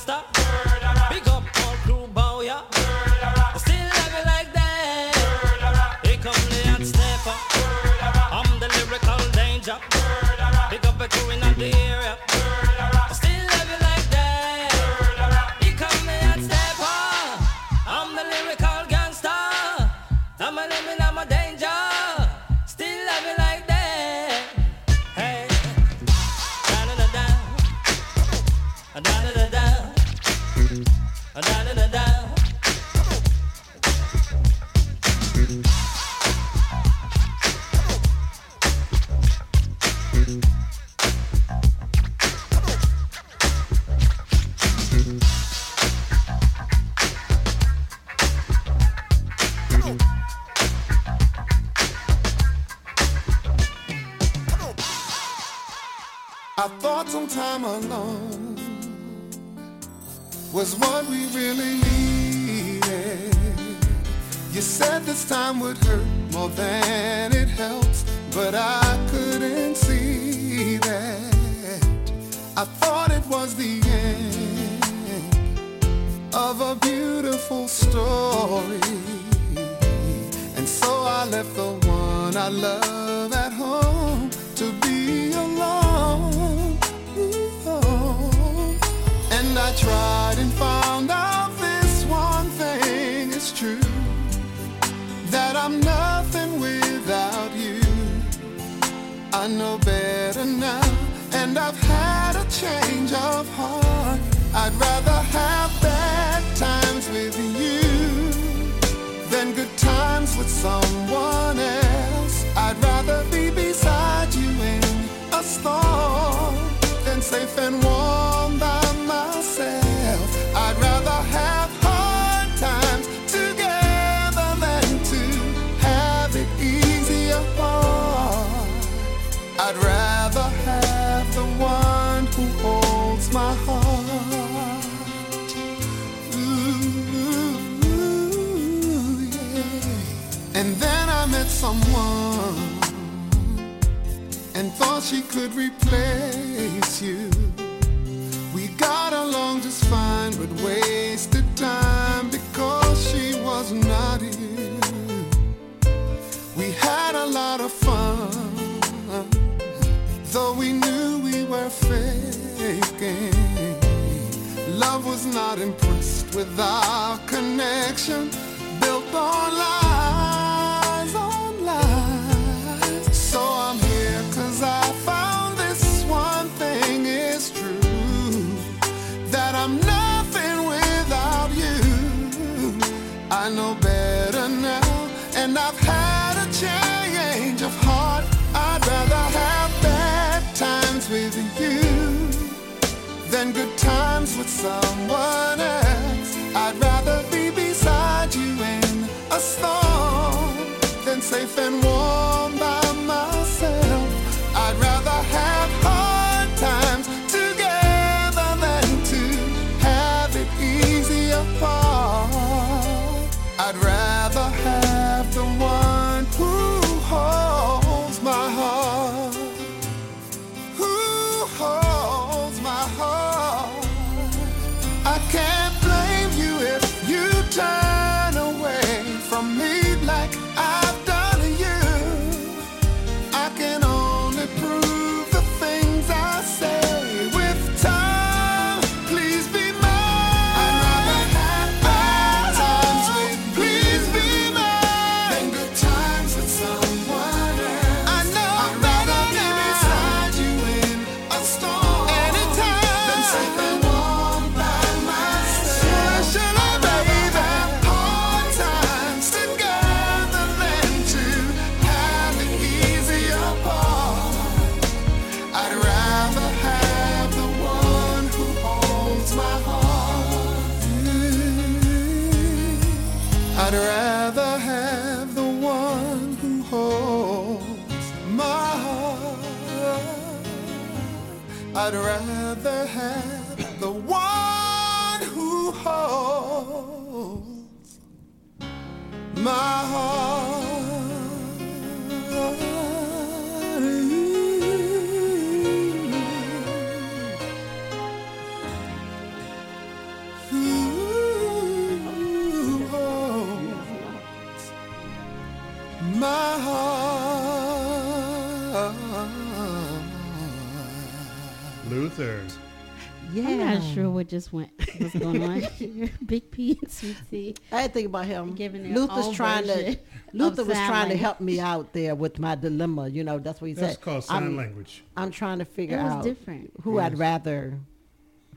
Speaker 7: Just
Speaker 2: went what's going on. Big P and Sweet Tea.
Speaker 3: I had to think about him.
Speaker 2: Giving their
Speaker 3: Luther's trying to Luther was
Speaker 2: sign
Speaker 3: trying to help me out there with my dilemma. You know, that's what he
Speaker 5: That's
Speaker 3: said.
Speaker 5: That's called sign
Speaker 3: I'm,
Speaker 5: language.
Speaker 3: I'm trying to figure
Speaker 2: It was
Speaker 3: out
Speaker 2: different.
Speaker 3: who I'd rather,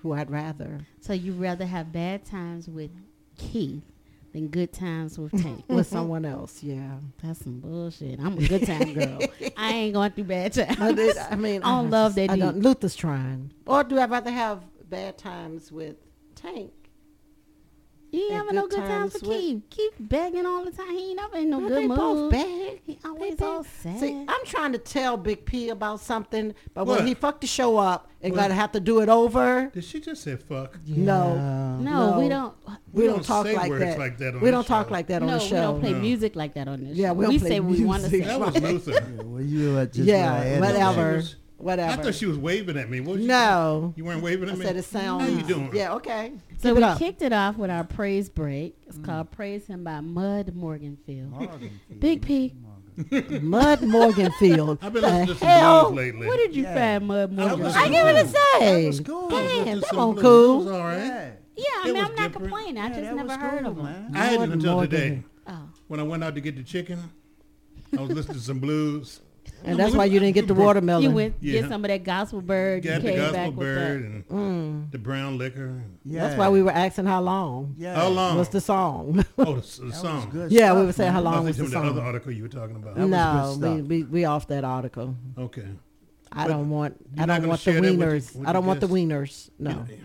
Speaker 3: who I'd rather.
Speaker 2: So you'd rather have bad times with Keith than good times with Tank.
Speaker 3: with someone else. Yeah,
Speaker 2: That's some bullshit. I'm a good time girl. I ain't going through bad times.
Speaker 3: I, did- I mean,
Speaker 2: I don't love that
Speaker 3: I
Speaker 2: dude.
Speaker 3: don't, Luther's trying. Or do I rather have bad times with Tank?
Speaker 2: You ain't
Speaker 3: and
Speaker 2: having no
Speaker 3: good
Speaker 2: good times with
Speaker 3: times with-
Speaker 2: Keith. Keith begging all the time. He ain't never in no
Speaker 3: Well,
Speaker 2: good
Speaker 3: they
Speaker 2: mood.
Speaker 3: both bad.
Speaker 2: He always
Speaker 3: They
Speaker 2: all
Speaker 3: bad.
Speaker 2: sad.
Speaker 3: See, I'm trying to tell Big P about something, but
Speaker 5: What?
Speaker 3: when he fucked the show up and
Speaker 5: What?
Speaker 3: gotta have to do it over,
Speaker 5: Did she just say fuck?
Speaker 3: no,
Speaker 2: no, we don't.
Speaker 3: we,
Speaker 5: We
Speaker 3: don't,
Speaker 5: don't
Speaker 3: talk
Speaker 5: say
Speaker 3: like
Speaker 5: words
Speaker 3: that.
Speaker 5: like that on
Speaker 3: we don't talk
Speaker 5: show.
Speaker 3: like that on
Speaker 2: no,
Speaker 3: the show.
Speaker 2: we don't play
Speaker 5: No.
Speaker 2: music like that on this
Speaker 3: Yeah,
Speaker 2: show.
Speaker 3: we don't
Speaker 2: we
Speaker 3: play
Speaker 2: say what we want to say.
Speaker 3: music.
Speaker 5: That was Luther.
Speaker 6: Well, you uh, just
Speaker 3: Yeah,
Speaker 6: wanna add
Speaker 3: whatever.
Speaker 6: that.
Speaker 5: I thought she was waving at me. What was
Speaker 3: no,
Speaker 5: You weren't waving
Speaker 3: I
Speaker 5: at me.
Speaker 3: said it sounds.
Speaker 5: How you doing?
Speaker 3: Yeah, okay.
Speaker 2: So
Speaker 3: Keep
Speaker 2: we
Speaker 3: it
Speaker 2: kicked it off with our praise break. It's
Speaker 3: Mm.
Speaker 2: called "Praise Him" by Mud Morganfield.
Speaker 6: Morganfield.
Speaker 2: Big P,
Speaker 3: Mud Morganfield.
Speaker 5: I've been
Speaker 3: the
Speaker 5: listening to some blues lately.
Speaker 2: what did you
Speaker 6: Yeah.
Speaker 2: find Mud
Speaker 5: I
Speaker 2: Morganfield?
Speaker 3: I give it a say.
Speaker 6: That cool.
Speaker 5: I was listening
Speaker 3: Damn,
Speaker 5: to
Speaker 3: that
Speaker 5: some blues.
Speaker 3: cool.
Speaker 5: All right.
Speaker 6: Yeah.
Speaker 2: Yeah, I
Speaker 5: It
Speaker 2: mean, I'm not
Speaker 5: different.
Speaker 2: complaining. I
Speaker 6: Yeah,
Speaker 2: just never heard
Speaker 6: cool,
Speaker 2: of them.
Speaker 6: man.
Speaker 5: I hadn't until
Speaker 3: Morgan.
Speaker 5: today.
Speaker 2: Oh.
Speaker 5: When I went out to get the chicken, I was listening to some blues.
Speaker 3: And that's why you didn't get the watermelon.
Speaker 2: You went
Speaker 5: Yeah.
Speaker 2: get some of that gospel bird.
Speaker 5: Got the gospel
Speaker 2: back
Speaker 5: bird and
Speaker 3: Mm.
Speaker 5: the brown liquor.
Speaker 6: Yeah.
Speaker 3: That's why we were asking how long
Speaker 6: Yeah.
Speaker 5: How long?
Speaker 3: was the song.
Speaker 5: Oh, the, the song.
Speaker 6: good
Speaker 3: yeah,
Speaker 6: stuff,
Speaker 3: we were saying how long
Speaker 5: was
Speaker 3: was the
Speaker 5: thinking the other
Speaker 3: song.
Speaker 5: article you were talking about.
Speaker 6: That
Speaker 3: No, we,
Speaker 6: stuff.
Speaker 3: we we off that article.
Speaker 5: Okay.
Speaker 3: I
Speaker 5: But
Speaker 3: don't want I don't want the
Speaker 5: share that with your-
Speaker 3: wieners.
Speaker 5: with
Speaker 3: I don't
Speaker 5: your
Speaker 3: want the
Speaker 5: guests?
Speaker 3: wieners. No.
Speaker 5: Yeah.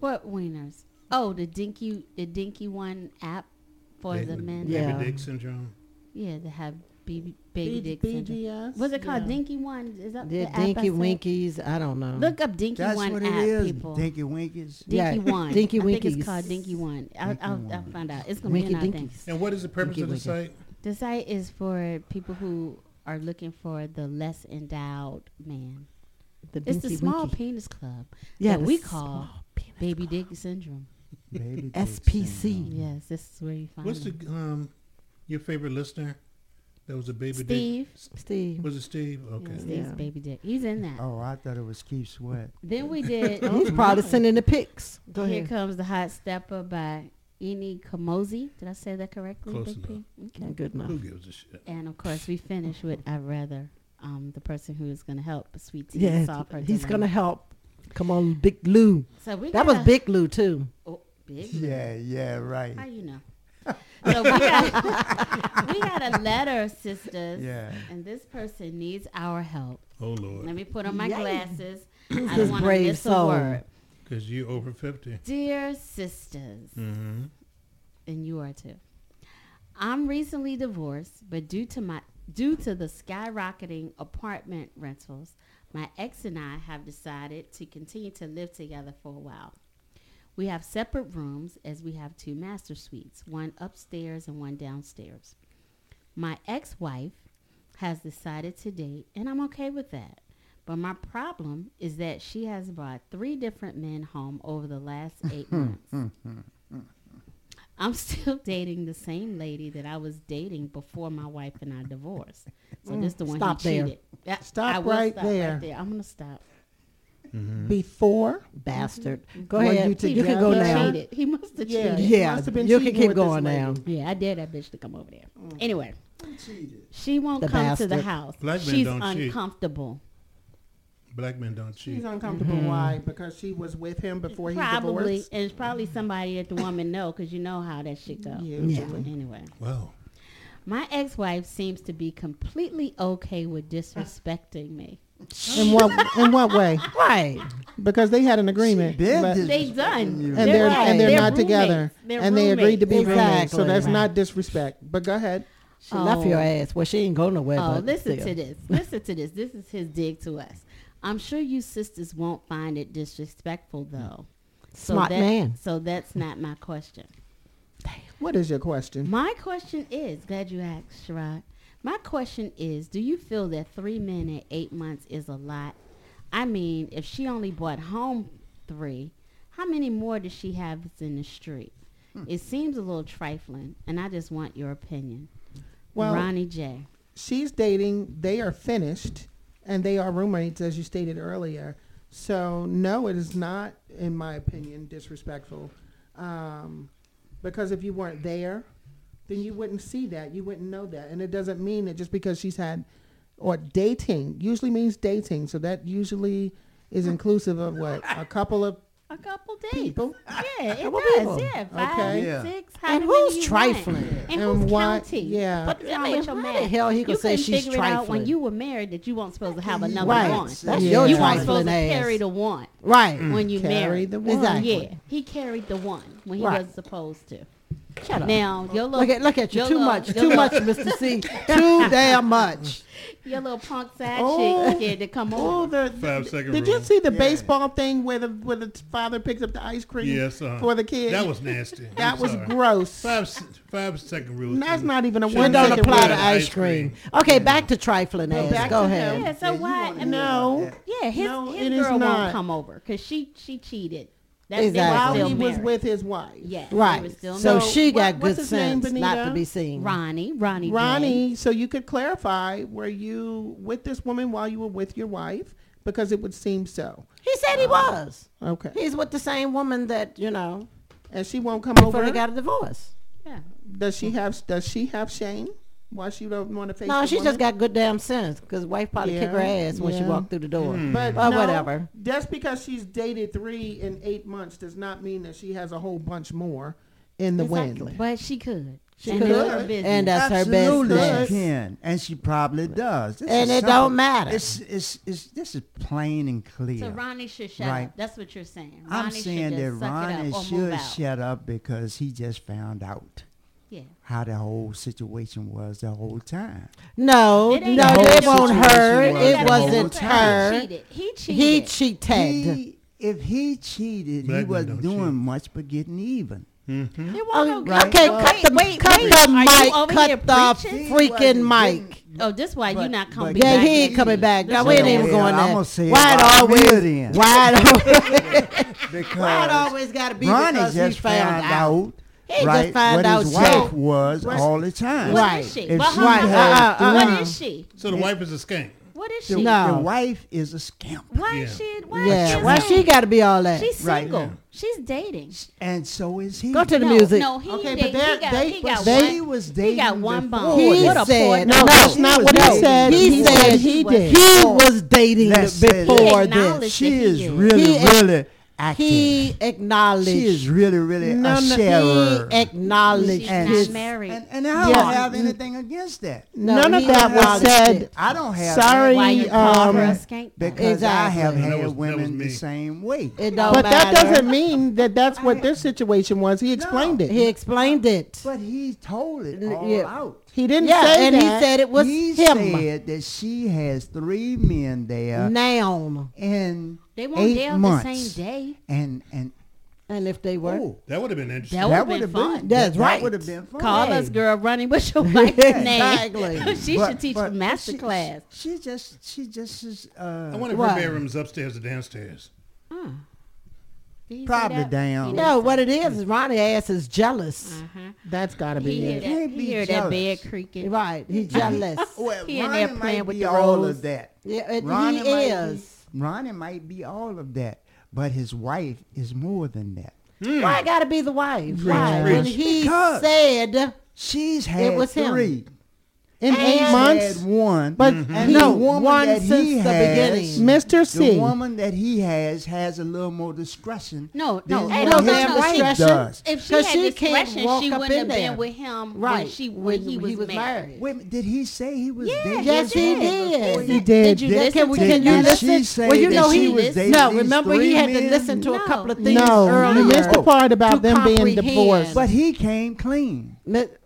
Speaker 2: What wieners? Oh, the Dinky, the Dinky One app for
Speaker 5: Ba-
Speaker 2: the men.
Speaker 5: Baby
Speaker 3: Yeah.
Speaker 5: Dick syndrome.
Speaker 2: Yeah, they have baby, baby
Speaker 4: B-
Speaker 2: dick syndrome.
Speaker 4: BDS?
Speaker 2: What's it called?
Speaker 4: Yeah.
Speaker 2: Dinky One? Is that
Speaker 3: The
Speaker 2: the app I
Speaker 3: Dinky? Winkies. I don't know.
Speaker 2: Look up Dinky
Speaker 6: That's
Speaker 2: One
Speaker 6: what
Speaker 2: app,
Speaker 6: it is.
Speaker 2: people.
Speaker 6: Dinky Winkies.
Speaker 2: Dinky
Speaker 3: Yeah,
Speaker 2: One.
Speaker 3: Dinky Winkies.
Speaker 2: I think it's called Dinky One. I'll,
Speaker 6: Dinky
Speaker 2: I'll, I'll
Speaker 6: One.
Speaker 2: find out. It's gonna be
Speaker 3: Winky
Speaker 2: in our thing.
Speaker 5: And what is the purpose
Speaker 3: Winky
Speaker 5: of the
Speaker 3: Winky.
Speaker 5: site?
Speaker 2: The site is for people who are looking for the less endowed man.
Speaker 3: The
Speaker 2: It's the small
Speaker 3: Winky.
Speaker 2: penis club
Speaker 3: Yeah,
Speaker 2: that we call
Speaker 3: small
Speaker 2: baby dick syndrome.
Speaker 6: Baby dick
Speaker 3: SPC.
Speaker 2: Yes, this is where you find it.
Speaker 5: What's the um your favorite listener? That was a baby
Speaker 2: Steve.
Speaker 5: dick.
Speaker 3: Steve.
Speaker 5: Was it Steve? Okay.
Speaker 2: Yeah, Steve's baby dick. He's in that.
Speaker 6: Oh, I thought it was Keith Sweat.
Speaker 2: Then we did.
Speaker 3: He's probably sending the pics. Go
Speaker 2: Here
Speaker 3: ahead.
Speaker 2: comes the hot stepper by Ini Kamoze. Did I say that correctly?
Speaker 5: Close
Speaker 2: Big P?
Speaker 5: enough.
Speaker 2: Okay.
Speaker 3: Good enough.
Speaker 5: Who gives a shit?
Speaker 2: And of course, we finish with I'd rather. Um, the person who is going to help Sweet Tea
Speaker 3: Yeah,
Speaker 2: solve her
Speaker 3: he's gonna help. Come on, Big Lou.
Speaker 2: So we
Speaker 3: that was Big Lou too.
Speaker 2: Oh, big. Lou.
Speaker 6: Yeah, yeah, right.
Speaker 2: How you know? So we got, we got a letter, sisters.
Speaker 6: Yeah.
Speaker 2: And this person needs our help.
Speaker 5: Oh Lord.
Speaker 2: Let me put on my
Speaker 3: Yay.
Speaker 2: glasses. I don't
Speaker 3: this
Speaker 2: want to
Speaker 3: brave
Speaker 2: miss a
Speaker 3: soul?
Speaker 2: word.
Speaker 5: Because you over fifty.
Speaker 2: Dear sisters,
Speaker 5: Mm-hmm.
Speaker 2: and you are too. I'm recently divorced, but due to my due to the skyrocketing apartment rentals, my ex and I have decided to continue to live together for a while. We have separate rooms as we have two master suites, one upstairs and one downstairs. My ex-wife has decided to date, and I'm okay with that. But my problem is that she has brought three different men home over the last eight months. I'm still dating the same lady that I was dating before my wife and I divorced. So
Speaker 3: Mm,
Speaker 2: this the one
Speaker 3: stop
Speaker 2: who
Speaker 3: there.
Speaker 2: cheated. Yeah,
Speaker 4: Stop
Speaker 2: I
Speaker 4: right
Speaker 2: stop
Speaker 4: there.
Speaker 2: Right there. I'm gonna stop. Mm-hmm.
Speaker 4: Before
Speaker 3: Bastard. Mm-hmm. Go
Speaker 4: Were
Speaker 3: ahead.
Speaker 4: you
Speaker 3: You, can go
Speaker 4: together?
Speaker 3: now.
Speaker 2: Cheated. He must have
Speaker 4: Yeah,
Speaker 2: cheated.
Speaker 4: he
Speaker 3: Yeah,
Speaker 4: must have been
Speaker 3: you can keep going now.
Speaker 2: Yeah, I dare that bitch to come over there.
Speaker 4: Mm.
Speaker 2: Anyway, she won't
Speaker 3: The
Speaker 2: come to the house.
Speaker 5: Black
Speaker 2: She's
Speaker 5: don't cheat.
Speaker 2: uncomfortable.
Speaker 5: Black men don't cheat.
Speaker 4: She's uncomfortable. Mm-hmm. Why? Because she was with him before he
Speaker 2: Probably,
Speaker 4: divorced.
Speaker 2: and it's probably somebody that the woman know because you know how that shit go.
Speaker 4: Usually.
Speaker 2: Anyway,
Speaker 5: Wow.
Speaker 2: my ex-wife seems to be completely okay with disrespecting me.
Speaker 4: In what in what way?
Speaker 3: Right.
Speaker 4: Because they had an agreement.
Speaker 6: been
Speaker 4: but-
Speaker 2: They done.
Speaker 4: and
Speaker 2: They're
Speaker 4: they're
Speaker 2: right.
Speaker 4: and they're,
Speaker 2: They're
Speaker 4: not together.
Speaker 2: They're
Speaker 4: and they agreed to be
Speaker 2: roommates.
Speaker 4: roommates. So that's
Speaker 2: Right.
Speaker 4: not disrespect. But go ahead.
Speaker 3: She left your
Speaker 2: Oh.
Speaker 3: ass. Well, she ain't go nowhere.
Speaker 2: Oh,
Speaker 3: but
Speaker 2: listen
Speaker 3: still.
Speaker 2: to this. Listen to this. This is his dig to us. I'm sure you sisters won't find it disrespectful though. So
Speaker 3: Smart
Speaker 2: that-
Speaker 3: man.
Speaker 2: So that's not my question.
Speaker 4: What is your question?
Speaker 2: My question is, glad you asked, Sherrod. My question is, do you feel that three men in eight months is a lot? I mean, if she only brought home three, how many more does she have in the street?
Speaker 4: Hmm.
Speaker 2: It seems a little trifling, and I just want your opinion.
Speaker 4: Well-
Speaker 2: Ronnie J.
Speaker 4: She's dating. They are finished, and they are roommates, as you stated earlier. So no, it is not, in my opinion, disrespectful. Um, because if you weren't there, then you wouldn't see that. You wouldn't know that, and it doesn't mean that just because she's had or dating usually means dating. So that usually is inclusive of what a couple of
Speaker 2: A couple days.
Speaker 4: people.
Speaker 2: Yeah, it
Speaker 3: Couple
Speaker 2: does.
Speaker 3: people.
Speaker 2: Yeah, five,
Speaker 4: Okay.
Speaker 6: Yeah.
Speaker 2: six.
Speaker 3: And
Speaker 2: however
Speaker 3: who's
Speaker 2: you
Speaker 3: trifling?
Speaker 2: Want. And,
Speaker 4: And
Speaker 2: who's
Speaker 4: why-
Speaker 2: counting?
Speaker 4: yeah.
Speaker 2: But
Speaker 3: I
Speaker 2: I
Speaker 3: mean,
Speaker 2: mean, your
Speaker 3: how
Speaker 2: man.
Speaker 3: the hell he
Speaker 2: you
Speaker 3: gonna say she's
Speaker 2: figure it out when you were married that you weren't supposed to have another
Speaker 3: Right.
Speaker 2: one.
Speaker 3: That's
Speaker 4: Yeah.
Speaker 3: your
Speaker 2: You weren't
Speaker 3: trifling
Speaker 2: supposed to carry the one
Speaker 3: Right.
Speaker 2: when you
Speaker 4: Carry
Speaker 2: married.
Speaker 4: the one.
Speaker 3: Exactly.
Speaker 2: Yeah, he carried the one when he
Speaker 3: Right.
Speaker 2: wasn't supposed to.
Speaker 3: Shut up.
Speaker 2: Now your little
Speaker 3: Look at look at you.
Speaker 2: your
Speaker 3: Too
Speaker 2: little-
Speaker 3: much. Too much, Mr. C. Too damn much.
Speaker 2: Your little punk side
Speaker 4: Oh.
Speaker 2: chick scared to come
Speaker 4: Oh,
Speaker 2: over.
Speaker 4: the,
Speaker 5: Five second
Speaker 4: did
Speaker 5: rule.
Speaker 4: you see the baseball thing where the where the father picks up the ice cream
Speaker 5: Yes, uh,
Speaker 4: for the kid?
Speaker 5: That was nasty.
Speaker 4: That
Speaker 5: I'm
Speaker 4: was
Speaker 5: sorry.
Speaker 4: gross.
Speaker 5: Five s- five second rule.
Speaker 4: That's not even a
Speaker 5: Should
Speaker 4: one
Speaker 3: It don't apply
Speaker 4: rule.
Speaker 3: to ice cream. Okay, back to trifling
Speaker 4: Well, back
Speaker 3: Go
Speaker 4: to
Speaker 3: ahead.
Speaker 2: Yeah, so why?
Speaker 4: No.
Speaker 2: Yeah, his,
Speaker 4: No,
Speaker 2: his girl won't come over because she she cheated. That,
Speaker 3: Exactly.
Speaker 4: While
Speaker 2: still
Speaker 4: he was with his wife.
Speaker 2: Yeah, they
Speaker 3: Right. So
Speaker 2: married.
Speaker 3: she got
Speaker 4: What-
Speaker 3: good
Speaker 4: his name,
Speaker 3: sense not to be seen.
Speaker 2: Ronnie, Ronnie, J.
Speaker 4: Ronnie, so you could clarify, were you with this woman while you were with your wife? Because it would seem so.
Speaker 3: He said he uh, was.
Speaker 4: Okay.
Speaker 3: He's with the same woman that you know
Speaker 4: And she won't come
Speaker 3: before
Speaker 4: over.
Speaker 3: they got a divorce.
Speaker 2: Yeah.
Speaker 4: does she have does she have shame? Why she don't want to face
Speaker 3: No,
Speaker 4: the
Speaker 3: she
Speaker 4: woman?
Speaker 3: just got good damn sense because wife probably kick her
Speaker 4: Yeah,
Speaker 3: ass when she walked through the door. Hmm.
Speaker 4: But
Speaker 3: Or
Speaker 4: no,
Speaker 3: whatever.
Speaker 4: Just because she's dated three in eight months does not mean that she has a whole bunch more in the
Speaker 2: Exactly.
Speaker 4: wind.
Speaker 2: But she could.
Speaker 3: She
Speaker 2: and
Speaker 3: could.
Speaker 2: it's her business.
Speaker 3: And that's her
Speaker 6: Absolutely
Speaker 3: business.
Speaker 6: she can, and she probably does. This
Speaker 3: And it
Speaker 6: simple.
Speaker 3: don't matter.
Speaker 6: It's, it's, it's, this is plain and clear.
Speaker 2: So Ronnie should shut
Speaker 6: Right.
Speaker 2: up. That's what you're saying.
Speaker 6: I'm
Speaker 2: Ronnie
Speaker 6: saying
Speaker 2: should
Speaker 6: that
Speaker 2: just suck
Speaker 6: Ronnie
Speaker 2: it up
Speaker 6: should shut up because he just found out
Speaker 2: yeah.
Speaker 6: How the whole situation was the whole time.
Speaker 3: No,
Speaker 2: it
Speaker 3: no, it
Speaker 6: wasn't
Speaker 3: her. It wasn't her.
Speaker 2: He cheated. He cheated.
Speaker 3: He cheated.
Speaker 6: He, if he cheated,
Speaker 5: Black
Speaker 6: he wasn't doing
Speaker 5: cheat.
Speaker 6: much but getting even.
Speaker 3: Okay, cut the,
Speaker 2: wait,
Speaker 3: cut the mic, cut the freaking mic.
Speaker 2: Oh, this why but, you not coming back.
Speaker 3: Yeah, he ain't coming back. No, we ain't even
Speaker 6: yeah,
Speaker 3: going
Speaker 6: I'm
Speaker 3: there.
Speaker 6: Wide
Speaker 3: always, wide always, wide always got to be
Speaker 6: Ronnie
Speaker 3: because
Speaker 6: just
Speaker 3: he found, found out, out he
Speaker 6: right? what his wife so,
Speaker 3: was
Speaker 6: all the time.
Speaker 2: What
Speaker 3: right.
Speaker 2: is she?
Speaker 6: If she
Speaker 2: right.
Speaker 6: Uh,
Speaker 3: uh, uh,
Speaker 2: what
Speaker 3: um,
Speaker 2: is she?
Speaker 5: So the wife is a skank.
Speaker 2: What is she?
Speaker 3: The, no.
Speaker 6: the wife is a skank.
Speaker 2: Why
Speaker 5: yeah.
Speaker 2: is she? Why
Speaker 3: yeah.
Speaker 2: She
Speaker 3: why she got to be all that?
Speaker 2: She's single.
Speaker 6: Right.
Speaker 2: Yeah. She's dating.
Speaker 6: And so is he.
Speaker 3: Go to the
Speaker 2: no,
Speaker 3: music.
Speaker 2: No, he
Speaker 4: okay,
Speaker 2: dating.
Speaker 4: but
Speaker 2: that, got,
Speaker 4: they,
Speaker 2: got one,
Speaker 6: was dating.
Speaker 2: He got one bone.
Speaker 3: He
Speaker 2: what
Speaker 3: said, no,
Speaker 4: no, that's not what he said.
Speaker 3: He said
Speaker 4: he did.
Speaker 3: He was dating before this.
Speaker 6: She is really, really acting.
Speaker 3: He acknowledged.
Speaker 6: She is really, really
Speaker 3: no,
Speaker 6: a
Speaker 3: no,
Speaker 6: sharer.
Speaker 3: He acknowledged.
Speaker 2: She's
Speaker 6: and
Speaker 2: not married.
Speaker 6: And, and I don't yeah. have anything against that.
Speaker 3: No,
Speaker 4: None of that was said.
Speaker 3: It.
Speaker 6: I don't have.
Speaker 4: Sorry, um,
Speaker 6: because
Speaker 3: exactly.
Speaker 6: I
Speaker 5: have
Speaker 6: had
Speaker 5: was,
Speaker 6: women the same way.
Speaker 3: It don't
Speaker 4: but
Speaker 3: matter.
Speaker 4: that doesn't mean that that's what their situation was. He explained no, it.
Speaker 3: He explained it.
Speaker 6: But he told it all
Speaker 3: yeah.
Speaker 6: out.
Speaker 4: He didn't
Speaker 3: yeah,
Speaker 4: say
Speaker 3: and
Speaker 4: that.
Speaker 3: he said it was
Speaker 6: he
Speaker 3: him.
Speaker 6: He said that she has three men there.
Speaker 3: Now.
Speaker 6: And
Speaker 2: they won't
Speaker 6: eight
Speaker 2: jail
Speaker 6: months.
Speaker 2: the same day.
Speaker 6: And and
Speaker 3: and if they were,
Speaker 6: Ooh,
Speaker 5: that would have been interesting.
Speaker 2: That would have been,
Speaker 6: been,
Speaker 2: fun.
Speaker 3: That's right.
Speaker 6: That would have been fun.
Speaker 2: Call
Speaker 3: hey.
Speaker 2: us, girl, running with your wife's
Speaker 3: exactly. name.
Speaker 2: she
Speaker 6: but,
Speaker 2: should teach a master
Speaker 6: she,
Speaker 2: class.
Speaker 6: She, she, just, she just is. Uh,
Speaker 5: I wonder if
Speaker 3: what?
Speaker 5: her bedroom's upstairs or downstairs.
Speaker 2: Hmm.
Speaker 6: Probably down.
Speaker 2: You
Speaker 3: no, know, what it is is Ronnie ass is jealous.
Speaker 2: Uh-huh.
Speaker 4: That's got to be
Speaker 2: he
Speaker 4: it.
Speaker 2: That, he,
Speaker 6: be
Speaker 2: hear
Speaker 6: jealous.
Speaker 2: that bed creaking.
Speaker 3: Right, he's jealous.
Speaker 6: well,
Speaker 2: he
Speaker 6: Ronnie
Speaker 2: in
Speaker 6: there
Speaker 2: playing might with
Speaker 6: be
Speaker 2: the
Speaker 6: all of that.
Speaker 3: Yeah, it, he is.
Speaker 6: Ronnie might be all of that, but his wife is more than that.
Speaker 3: Mm. Why gotta be the wife? Why?
Speaker 5: And
Speaker 3: When he
Speaker 6: because
Speaker 3: said
Speaker 6: she's had
Speaker 3: it was
Speaker 6: three.
Speaker 4: Him
Speaker 6: in
Speaker 4: eight months.
Speaker 6: Had one,
Speaker 4: but
Speaker 6: mm-hmm.
Speaker 3: no one since the
Speaker 6: has,
Speaker 3: beginning.
Speaker 4: Mr. C,
Speaker 6: the woman that he has has a little more discretion.
Speaker 2: No, no, no, no, no discretion.
Speaker 6: Does.
Speaker 2: If she had
Speaker 3: she
Speaker 2: discretion, she wouldn't have
Speaker 3: there.
Speaker 2: been with him
Speaker 3: right.
Speaker 2: when she when, when he, was he was, married.
Speaker 3: married.
Speaker 6: Wait, did he say he was?
Speaker 2: Yeah,
Speaker 3: yes, he did.
Speaker 4: He did.
Speaker 2: Did you listen?
Speaker 3: Can, can you listen? Well, you know he no. Remember, he had to listen to a couple of things.
Speaker 4: No, he missed the part about them being divorced.
Speaker 6: But he came clean.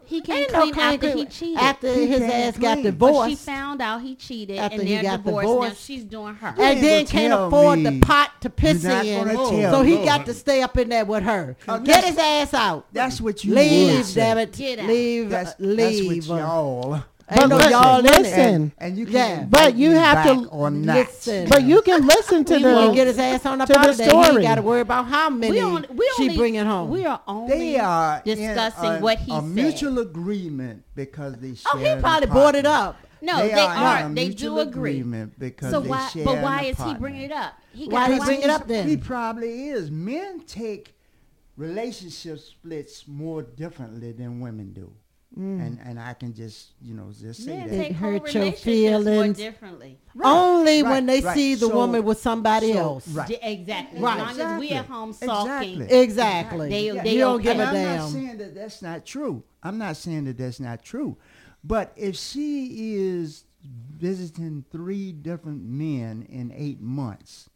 Speaker 2: He came clean,
Speaker 3: clean
Speaker 2: after he cheated.
Speaker 3: After
Speaker 6: he
Speaker 3: his ass
Speaker 6: clean.
Speaker 3: got divorced.
Speaker 2: But she found out he cheated
Speaker 3: after
Speaker 2: and they're
Speaker 3: divorced.
Speaker 2: divorced. Now she's doing her.
Speaker 3: And then can't afford
Speaker 6: me.
Speaker 3: the pot to piss in. So he got to stay up in there with her.
Speaker 6: Uh,
Speaker 3: Get his ass out.
Speaker 6: That's what you
Speaker 3: Leave, damn it. Leave.
Speaker 6: That's,
Speaker 3: leave.
Speaker 6: That's what y'all
Speaker 4: but
Speaker 3: no y'all
Speaker 4: listen,
Speaker 6: and, and, you
Speaker 3: can
Speaker 6: yeah.
Speaker 4: But you have to
Speaker 6: or not.
Speaker 3: listen.
Speaker 4: But you can listen to the
Speaker 3: get his ass on up
Speaker 4: to the
Speaker 3: story. He got to worry about how many
Speaker 2: we on, we
Speaker 3: she
Speaker 2: only,
Speaker 3: bringing home.
Speaker 2: We are only
Speaker 6: they are
Speaker 2: discussing
Speaker 6: a,
Speaker 2: what he
Speaker 6: a
Speaker 2: said.
Speaker 6: mutual agreement because they. Share
Speaker 3: oh, he probably brought it up.
Speaker 2: No,
Speaker 6: they,
Speaker 2: they
Speaker 6: are.
Speaker 2: they do agree.
Speaker 6: Because
Speaker 2: so why? but why is he bringing it up? He
Speaker 3: why
Speaker 2: did
Speaker 3: he bring it up then?
Speaker 6: He probably is. Men take relationship splits more differently than women do. Mm. And and I can just you know just say
Speaker 2: yeah,
Speaker 6: that
Speaker 2: it
Speaker 3: hurts your feelings
Speaker 2: differently. Right.
Speaker 3: Only
Speaker 6: right.
Speaker 3: when they
Speaker 6: right.
Speaker 3: see the
Speaker 6: so,
Speaker 3: woman with somebody
Speaker 6: so,
Speaker 3: else.
Speaker 6: Right.
Speaker 2: D- exactly.
Speaker 3: Right.
Speaker 2: As long exactly. as we at home sulking.
Speaker 6: Exactly.
Speaker 3: exactly.
Speaker 2: They,
Speaker 6: yeah.
Speaker 2: they
Speaker 3: don't,
Speaker 2: don't
Speaker 3: give a
Speaker 6: damn. I'm not saying that that's not true. I'm not saying that that's not true. But if she is visiting three different men in eight months,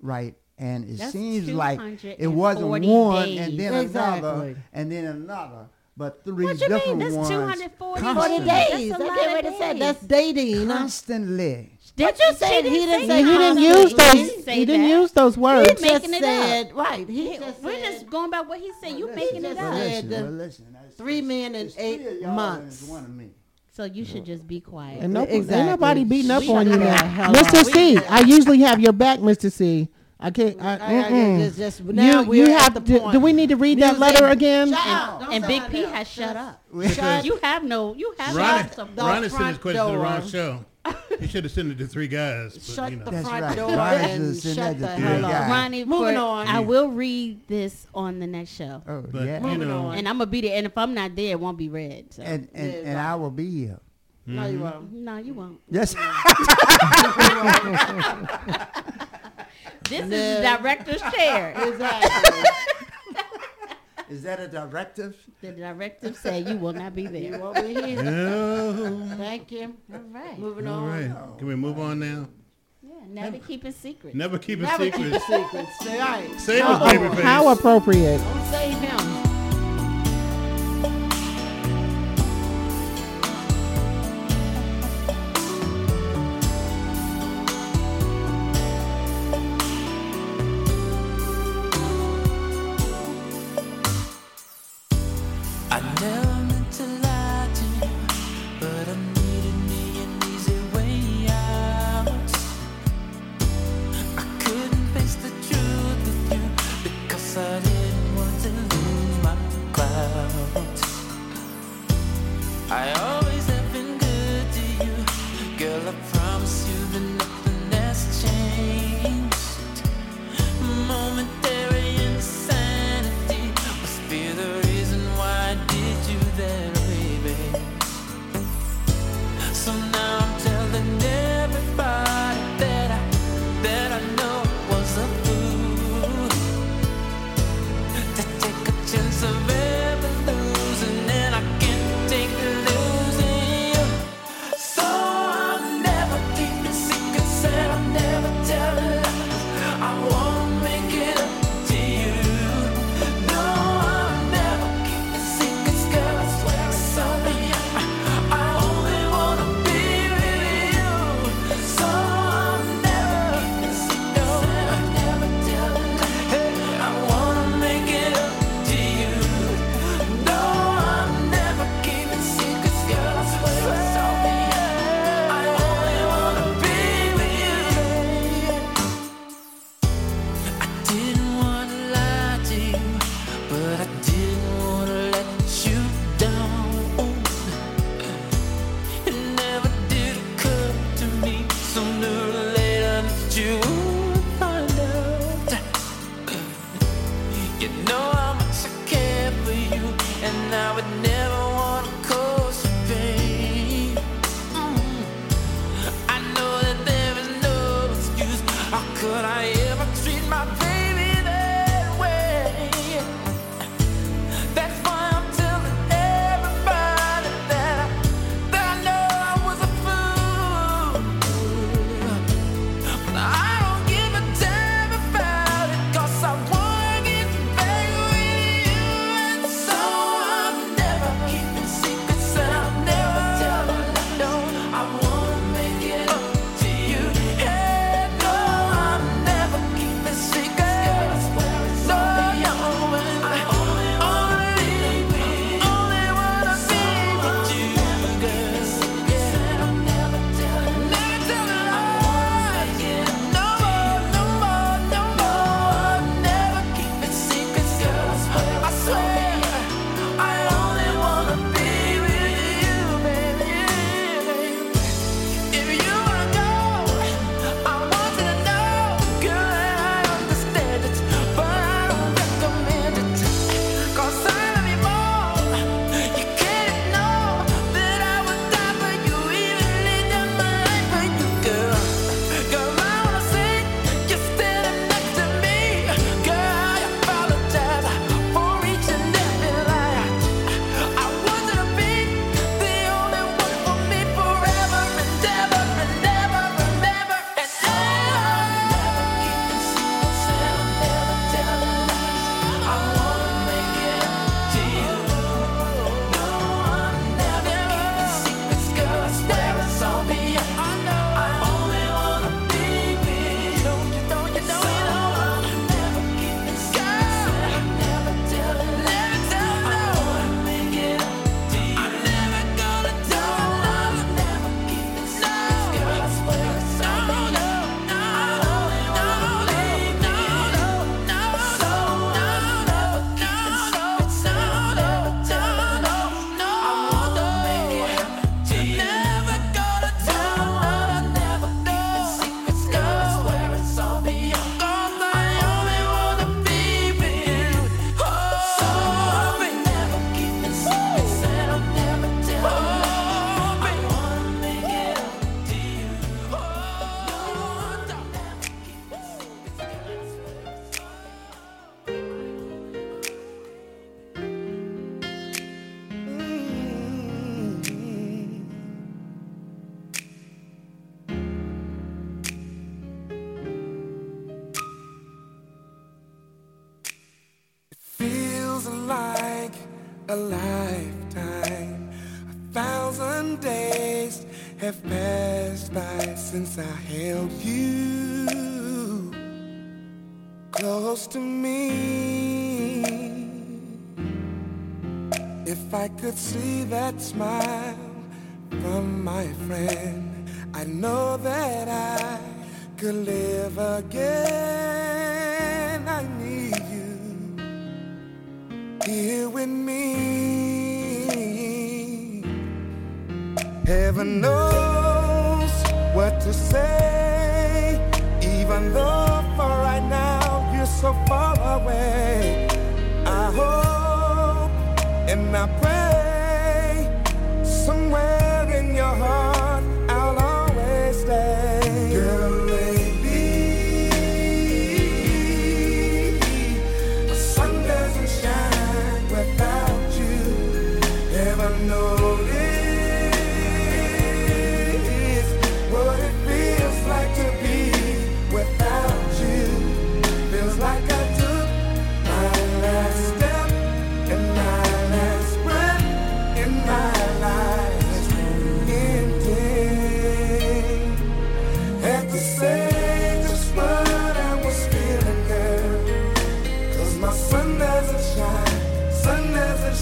Speaker 6: right? And it
Speaker 2: that's
Speaker 6: seems like it wasn't one,
Speaker 2: days.
Speaker 6: and then
Speaker 3: exactly.
Speaker 6: another, and then another but three
Speaker 2: what different you mean? That's
Speaker 6: ones.
Speaker 2: 240
Speaker 6: 40
Speaker 3: days.
Speaker 2: That's,
Speaker 3: that's what it
Speaker 2: said.
Speaker 3: That's dating.
Speaker 6: Constantly.
Speaker 2: Did
Speaker 3: you say he didn't say
Speaker 4: he didn't use those? He didn't, use those words.
Speaker 2: He's making it
Speaker 3: said,
Speaker 2: up.
Speaker 3: Right. He,
Speaker 2: he
Speaker 3: just
Speaker 2: we're
Speaker 3: said,
Speaker 2: just going by what he said. You making it up.
Speaker 6: Listen,
Speaker 3: three men in eight months.
Speaker 2: So you should just be quiet.
Speaker 4: And no,
Speaker 3: exactly.
Speaker 4: Ain't nobody beating up
Speaker 3: we
Speaker 4: on you now. Mr. C, I usually have your back, Mr. C. I can't. I,
Speaker 3: I, I just, just now
Speaker 4: you,
Speaker 3: we're
Speaker 4: you have
Speaker 3: the Point.
Speaker 4: Do we need to read that letter
Speaker 3: and, again? And,
Speaker 2: and,
Speaker 3: and
Speaker 2: Big P has shut up.
Speaker 6: Shut
Speaker 2: you have no. You have
Speaker 5: Ron,
Speaker 2: no.
Speaker 3: Ron,
Speaker 5: Ron is sending
Speaker 3: his
Speaker 5: question to the wrong show. he should have sent it to three guys. But,
Speaker 3: shut
Speaker 5: you know.
Speaker 3: the
Speaker 6: That's
Speaker 3: front
Speaker 6: right.
Speaker 3: door
Speaker 6: Ron
Speaker 3: and shut the hell up.
Speaker 2: Ronnie,
Speaker 3: moving on.
Speaker 2: I will read this on the next show.
Speaker 6: Oh,
Speaker 5: but,
Speaker 6: yeah.
Speaker 5: Moving on.
Speaker 2: And I'm gonna be there. And if I'm not there, it won't be read.
Speaker 6: And and I will be here.
Speaker 3: No, you mm-hmm. won't.
Speaker 2: No, you won't.
Speaker 6: Yes.
Speaker 2: This is the director's chair.
Speaker 3: Exactly.
Speaker 6: Is that a directive?
Speaker 2: The directive said you will not be there.
Speaker 3: You won't be here.
Speaker 5: No.
Speaker 3: Thank you.
Speaker 2: All right.
Speaker 3: Moving
Speaker 5: All
Speaker 3: on.
Speaker 5: right. Can we move on now?
Speaker 2: Yeah, never keep it secret.
Speaker 5: Never keep it
Speaker 3: Never
Speaker 5: secret.
Speaker 3: keep a secret. Say, all right.
Speaker 5: Save
Speaker 4: Oh,
Speaker 5: us, babyface.
Speaker 4: how appropriate.
Speaker 3: Don't save him.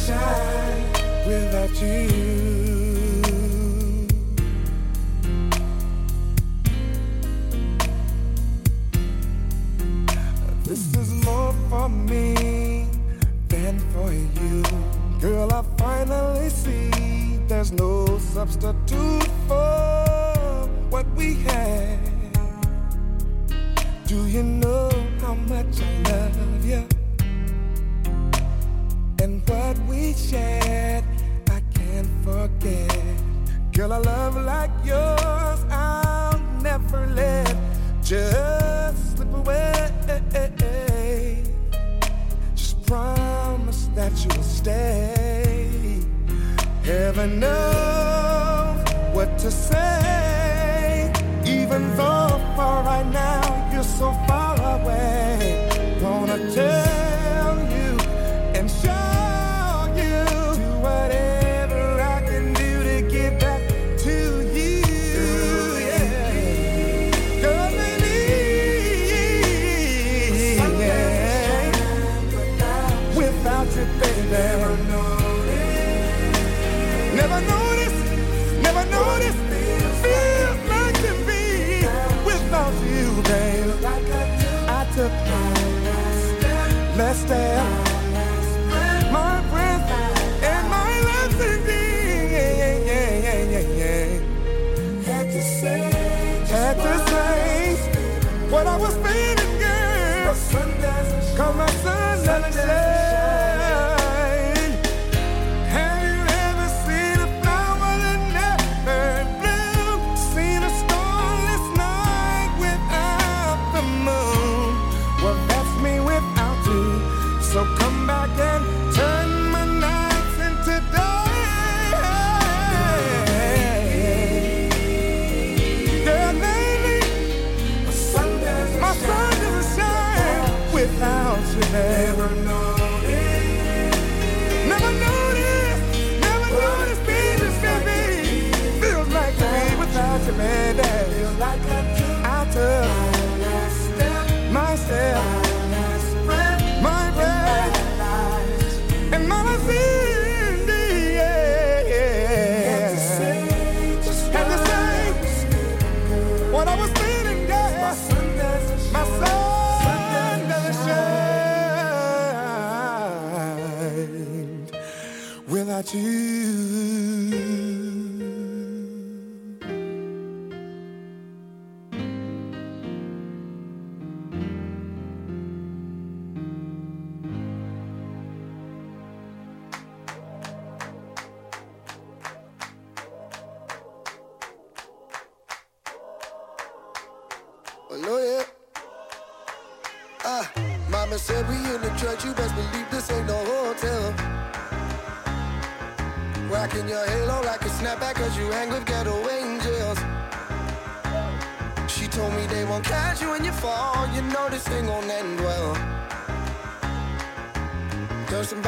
Speaker 7: side without you. This is more for me than for you. Girl, I finally see there's no substitute for what we had. Do you know how much I love? I can't forget. Girl, a love like yours, I'll never let just slip away. Just promise that you'll stay. Heaven knows what to say, even though for right now you're so far away. Gonna tell. Come and
Speaker 25: sunshine. tu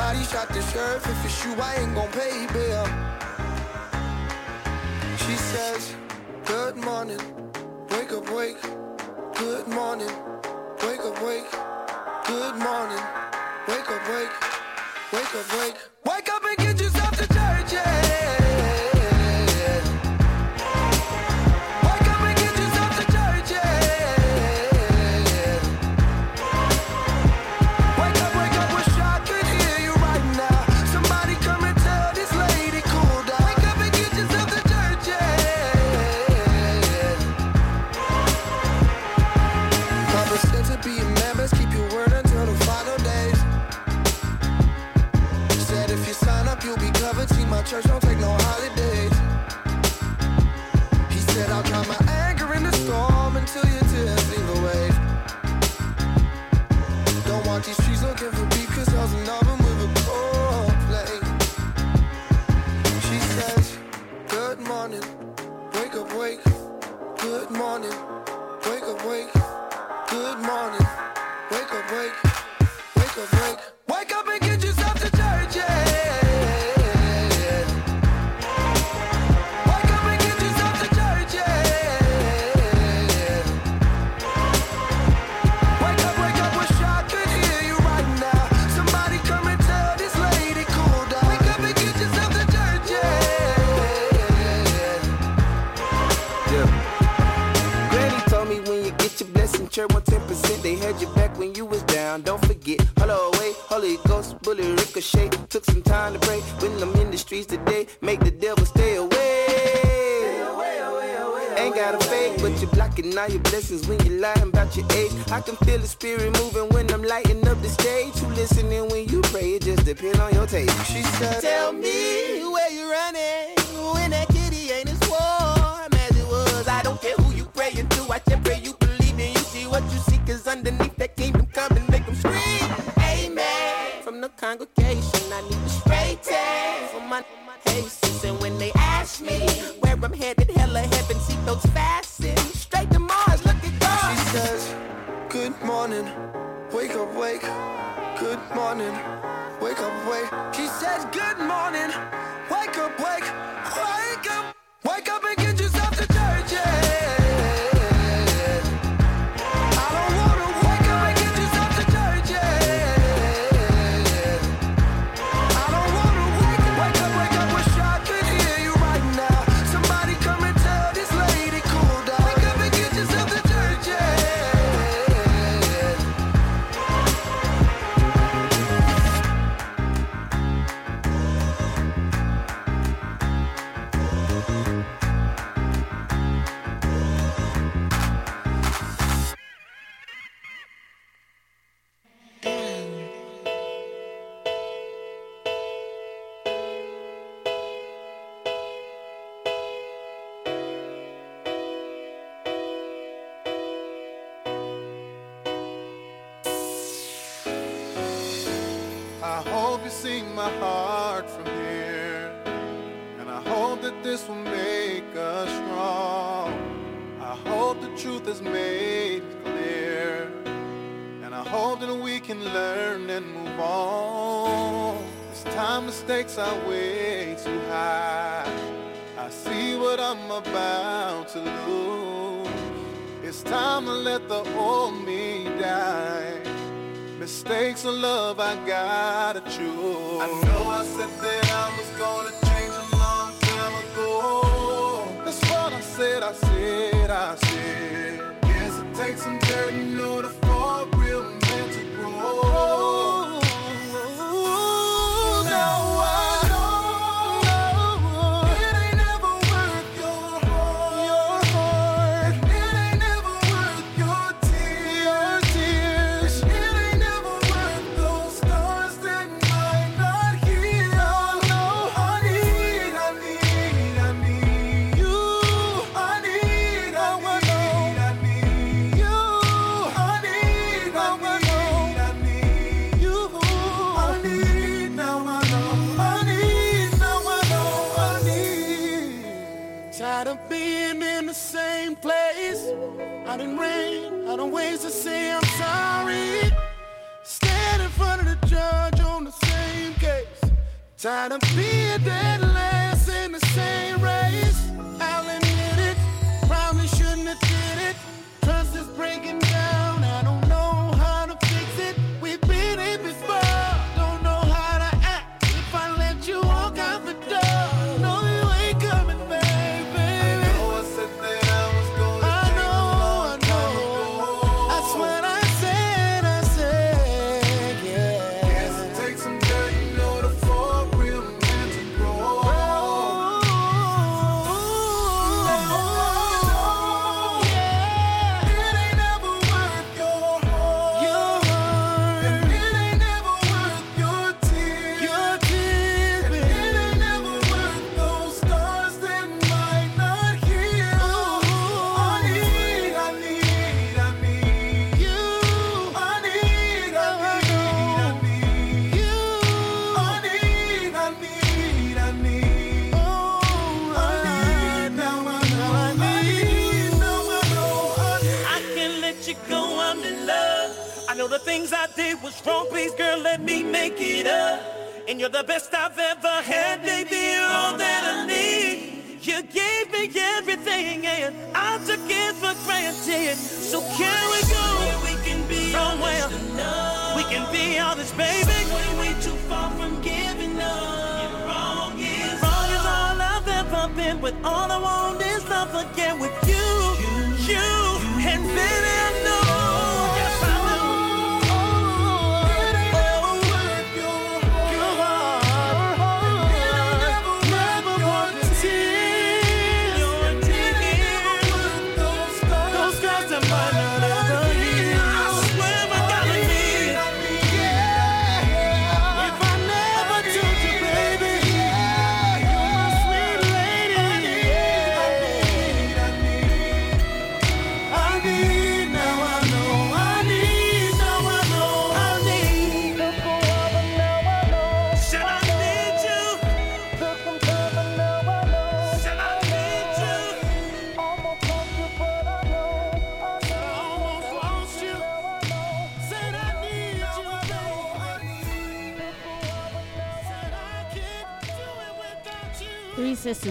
Speaker 25: Body shot the sheriff, if it's you, I ain't gon' pay bail. She says, Good morning, wake up, wake. Good morning, wake up, wake. Good morning, wake up, wake. Wake up, wake. Wake up and get yourself. I
Speaker 26: can feel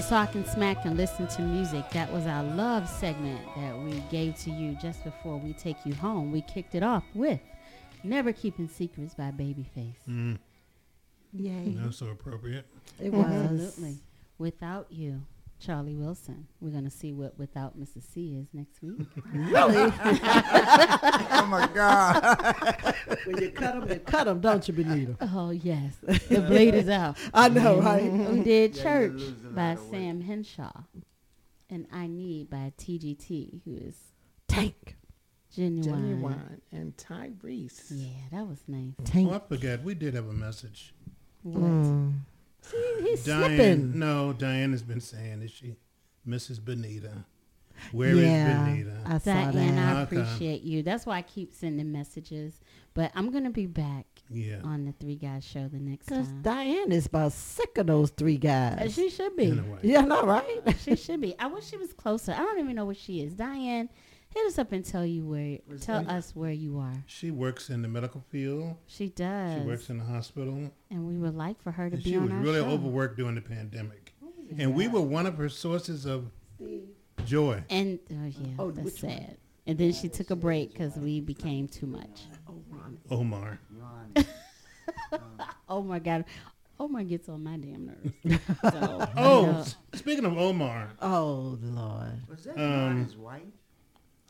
Speaker 2: Talking Smack and Listen to Music. That was our love segment that we gave to you just before we take you home. We kicked it off with Never Keeping Secrets by Babyface.
Speaker 5: Mm.
Speaker 2: Yay.
Speaker 5: That's so appropriate.
Speaker 2: It was. Absolutely. Without You, Charlie Wilson. We're going to see what Without Mrs. C is next week.
Speaker 3: Really?
Speaker 6: Oh my God.
Speaker 3: when you cut them, you cut them, don't you, Benita?
Speaker 2: Oh, yes. The blade is out.
Speaker 3: I know, right?
Speaker 2: We did
Speaker 3: Yeah,
Speaker 2: Church by
Speaker 3: out of.
Speaker 2: Sam Henshaw. And I Need by TGT, who is
Speaker 3: Tank.
Speaker 2: Ginuwine.
Speaker 4: Ginuwine and Tyrese.
Speaker 2: Yeah, that was nice. Tank.
Speaker 5: Oh, I forgot. We did have a message.
Speaker 2: What?
Speaker 3: Mm. See, he's
Speaker 5: Diane,
Speaker 3: slipping.
Speaker 5: no, Diane has been saying that she Mrs. Benita. Where is
Speaker 3: Yeah,
Speaker 5: Benita?
Speaker 3: I saw
Speaker 2: Diane, I appreciate you. That's why I keep sending messages. But I'm gonna be back
Speaker 5: Yeah.
Speaker 2: on the Three Guys show the next
Speaker 3: Because
Speaker 2: time.
Speaker 3: Diane is about sick of those three guys.
Speaker 2: Uh, She should be.
Speaker 5: In a way.
Speaker 3: Yeah, not right.
Speaker 2: she should be. I wish she was closer. I don't even know where she is. Diane, hit us up and tell you where. tell
Speaker 5: that?
Speaker 2: us where you are.
Speaker 5: She works in the medical field.
Speaker 2: She does.
Speaker 5: She works in the hospital.
Speaker 2: and we would like for her to
Speaker 5: And
Speaker 2: be
Speaker 5: she
Speaker 2: on
Speaker 5: was
Speaker 2: our
Speaker 5: really
Speaker 2: show.
Speaker 5: overworked during the pandemic. And we were one of her sources of joy.
Speaker 2: And oh yeah,
Speaker 3: Oh,
Speaker 2: that's
Speaker 3: which one?
Speaker 2: sad. And then she took a break because we became too much.
Speaker 5: Omar.
Speaker 2: oh my god, Omar gets on my damn nerves. So,
Speaker 5: Oh,
Speaker 2: you know,
Speaker 5: speaking of Omar.
Speaker 3: Oh the Lord.
Speaker 6: Was that
Speaker 5: Um,
Speaker 6: Ronnie's wife?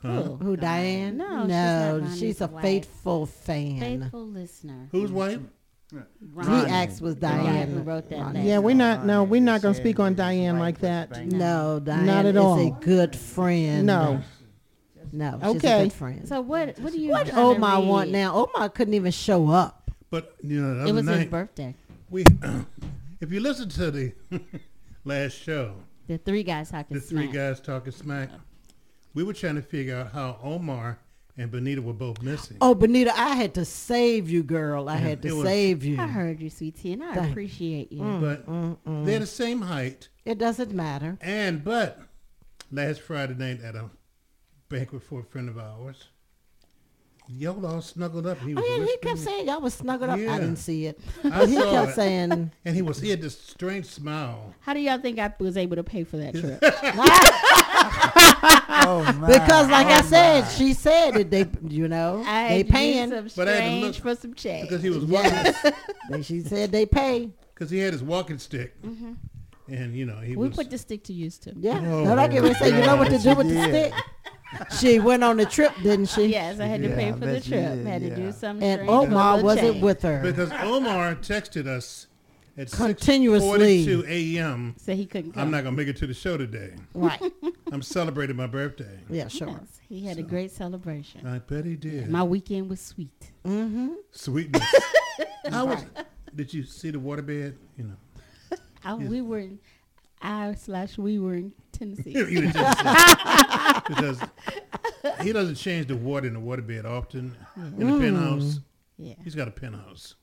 Speaker 5: Huh?
Speaker 2: Who?
Speaker 3: Who Diane?
Speaker 2: No, she's not
Speaker 3: no,
Speaker 2: Ronnie's
Speaker 3: she's a
Speaker 2: wife.
Speaker 3: faithful fan.
Speaker 2: faithful listener.
Speaker 5: Whose wife?
Speaker 2: Ronnie.
Speaker 3: He asked was Diane.
Speaker 2: who wrote that
Speaker 3: Ronnie.
Speaker 4: Yeah, we're not. No, we're not gonna speak on Diane like that.
Speaker 3: No, Diane
Speaker 4: Not at
Speaker 3: is
Speaker 4: all.
Speaker 3: a good friend.
Speaker 4: No.
Speaker 3: No, she's a
Speaker 4: Okay.
Speaker 3: good friend.
Speaker 2: So what? What do you?
Speaker 3: What
Speaker 2: trying to
Speaker 3: Omar want now? Omar couldn't even show up.
Speaker 5: But you know, the
Speaker 2: It was
Speaker 5: night,
Speaker 2: his birthday.
Speaker 5: We, if you listen to the last show,
Speaker 2: The three guys talking
Speaker 5: the three
Speaker 2: smack.
Speaker 5: guys talking smack, we were trying to figure out how Omar and Benita were both missing.
Speaker 3: Oh, Benita, I had to save you, girl. I
Speaker 5: Yeah,
Speaker 3: had to
Speaker 5: was-
Speaker 3: save you.
Speaker 2: I heard you, sweetie, and I
Speaker 3: Thank-
Speaker 2: appreciate you.
Speaker 3: Mm,
Speaker 5: but
Speaker 3: mm, mm.
Speaker 5: they're the same height.
Speaker 3: It doesn't matter.
Speaker 5: And but last Friday night at a banquet for a friend of ours, y'all all snuggled up. He was
Speaker 3: Oh yeah, he kept saying y'all was snuggled up.
Speaker 5: Yeah.
Speaker 3: I didn't see it,
Speaker 5: I
Speaker 3: he
Speaker 5: saw
Speaker 3: kept
Speaker 5: it.
Speaker 3: saying.
Speaker 5: and he was he had this strange smile.
Speaker 2: How do y'all think I was able to pay for that trip?
Speaker 6: Oh my.
Speaker 3: Because, like I
Speaker 6: Oh,
Speaker 3: said,
Speaker 6: my.
Speaker 3: she said that they, you know,
Speaker 2: I
Speaker 3: they
Speaker 2: to
Speaker 3: paying.
Speaker 2: some
Speaker 5: But I had to look-
Speaker 2: for some change.
Speaker 5: Because he was walking,
Speaker 3: Yes, she said they pay.
Speaker 5: because he had his walking stick,
Speaker 2: Mhm.
Speaker 5: and you know he
Speaker 2: we
Speaker 5: was.
Speaker 2: put the stick to use too.
Speaker 3: Yeah,
Speaker 5: Oh,
Speaker 3: no, I get ready to say, you know what to do with the stick. She went on the trip, didn't she?
Speaker 2: Yes, I had to
Speaker 6: Yeah,
Speaker 2: pay for the trip.
Speaker 6: did,
Speaker 2: had to
Speaker 6: yeah.
Speaker 2: do some.
Speaker 3: And
Speaker 2: strange for a
Speaker 3: Omar wasn't
Speaker 2: change.
Speaker 3: with her.
Speaker 5: because Omar texted us at
Speaker 3: Continuously.
Speaker 5: 6:42 a.m.
Speaker 2: So he couldn't come.
Speaker 5: I'm not gonna make it to the show today.
Speaker 3: Right.
Speaker 5: I'm celebrating my birthday.
Speaker 3: Yeah, sure.
Speaker 2: Yes, he had a great celebration.
Speaker 5: I bet he did.
Speaker 2: My weekend was sweet.
Speaker 3: Mm-hmm.
Speaker 5: Sweetness. How was? Did you see the waterbed? You know.
Speaker 2: I, we were in, I slash we were in Tennessee.
Speaker 5: You were in Tennessee. because he doesn't change the water in the waterbed often. In the
Speaker 3: Mm.
Speaker 5: penthouse,
Speaker 2: Yeah.
Speaker 5: he's got a penthouse.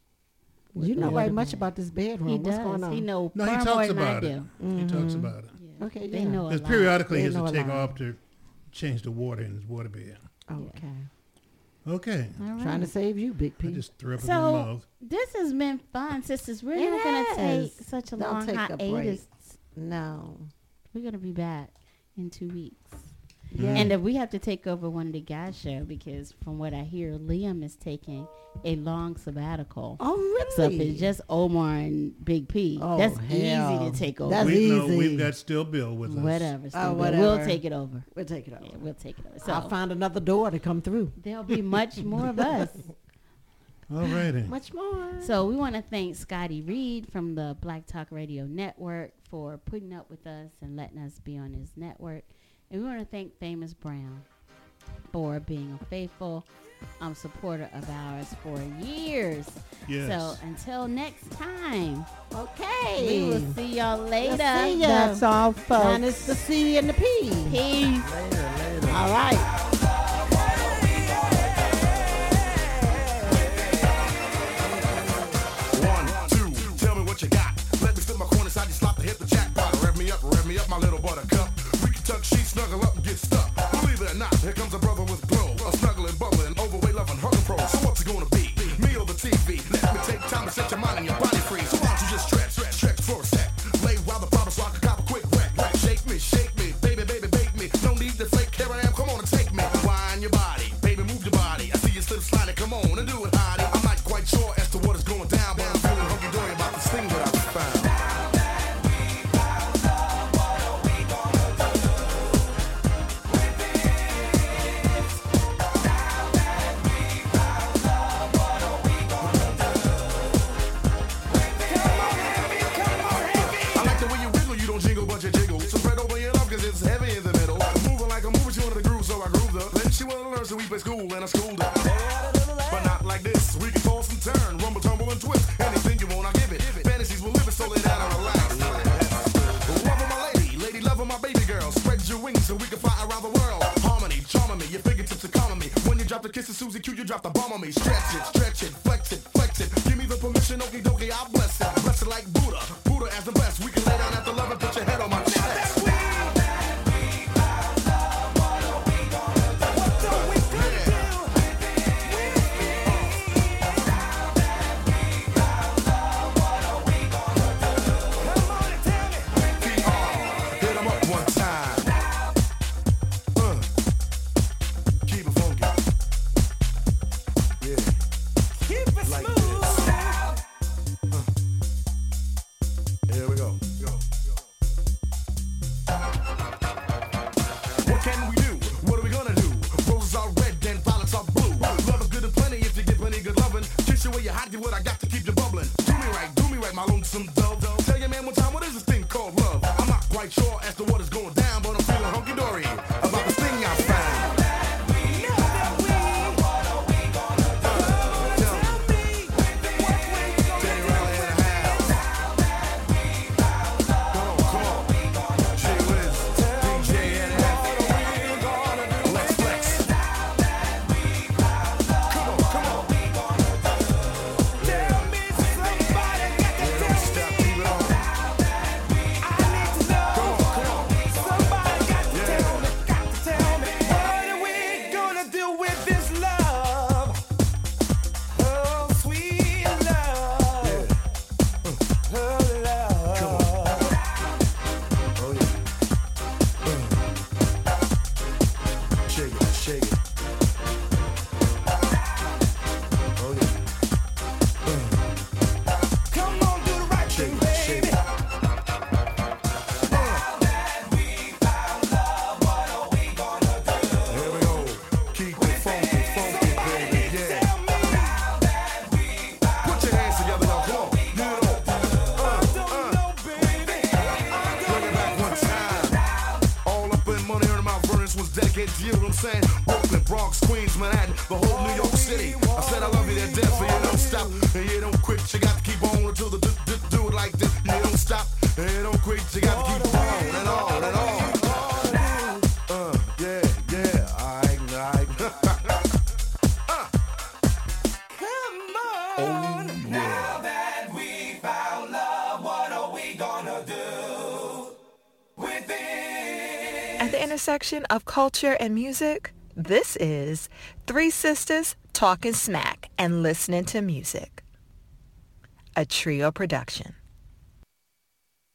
Speaker 3: You know
Speaker 2: Yeah.
Speaker 3: very much about this bedroom.
Speaker 2: He
Speaker 3: What's
Speaker 2: does.
Speaker 3: going on?
Speaker 2: He know
Speaker 5: No, he
Speaker 2: far more
Speaker 5: talks
Speaker 2: than I
Speaker 5: about it.
Speaker 2: do.
Speaker 5: He talks
Speaker 3: Mhm.
Speaker 5: about it.
Speaker 2: Yeah.
Speaker 3: Okay,
Speaker 2: They
Speaker 3: yeah.
Speaker 2: know a
Speaker 5: Because
Speaker 2: lot.
Speaker 5: periodically
Speaker 3: They
Speaker 5: he has
Speaker 3: know
Speaker 5: to
Speaker 3: a
Speaker 5: take
Speaker 3: lot.
Speaker 5: off to change the water in his waterbed.
Speaker 3: Okay.
Speaker 5: Okay.
Speaker 2: All right.
Speaker 3: Trying to save you, Big
Speaker 5: I
Speaker 3: P.
Speaker 5: just threw up in my
Speaker 2: So
Speaker 5: mouth.
Speaker 2: this has been fun, sisters. We're
Speaker 3: It
Speaker 2: not gonna
Speaker 3: has.
Speaker 2: take such a
Speaker 3: Don't
Speaker 2: long
Speaker 3: take a break. No.
Speaker 2: We're gonna be back in two weeks.
Speaker 3: Yeah.
Speaker 2: And if we have to take over one of the guys' show because from what I hear, Liam is taking a long sabbatical.
Speaker 3: Oh, really?
Speaker 2: So if it's just Omar and Big P,
Speaker 3: Oh,
Speaker 2: that's
Speaker 3: hell.
Speaker 2: easy to take over.
Speaker 3: That's
Speaker 5: we know
Speaker 3: easy.
Speaker 5: we've got Still Bill with us.
Speaker 2: whatever.
Speaker 3: Oh,
Speaker 2: Steve,
Speaker 3: whatever.
Speaker 2: We'll take it over.
Speaker 3: We'll take it over.
Speaker 2: Yeah, we'll take it over. So
Speaker 3: I'll find another door to come through.
Speaker 2: there'll be much more of us.
Speaker 5: All righty.
Speaker 3: Much more.
Speaker 2: So we want to thank Scotty Reed from the Black Talk Radio Network for putting up with us and letting us be on his network. And we want to thank Famous Brown for being a faithful um, supporter of ours for years.
Speaker 5: Yes.
Speaker 2: So until next time,
Speaker 3: Okay.
Speaker 2: we will see y'all later.
Speaker 3: see ya.
Speaker 4: That's all, folks.
Speaker 3: It's the C and the P.
Speaker 2: Peace.
Speaker 3: All right.
Speaker 27: Up, rev me up, my little buttercup.
Speaker 28: intersection of culture and music? This is Three Sisters Talking Smack and Listening to Music, a trio production.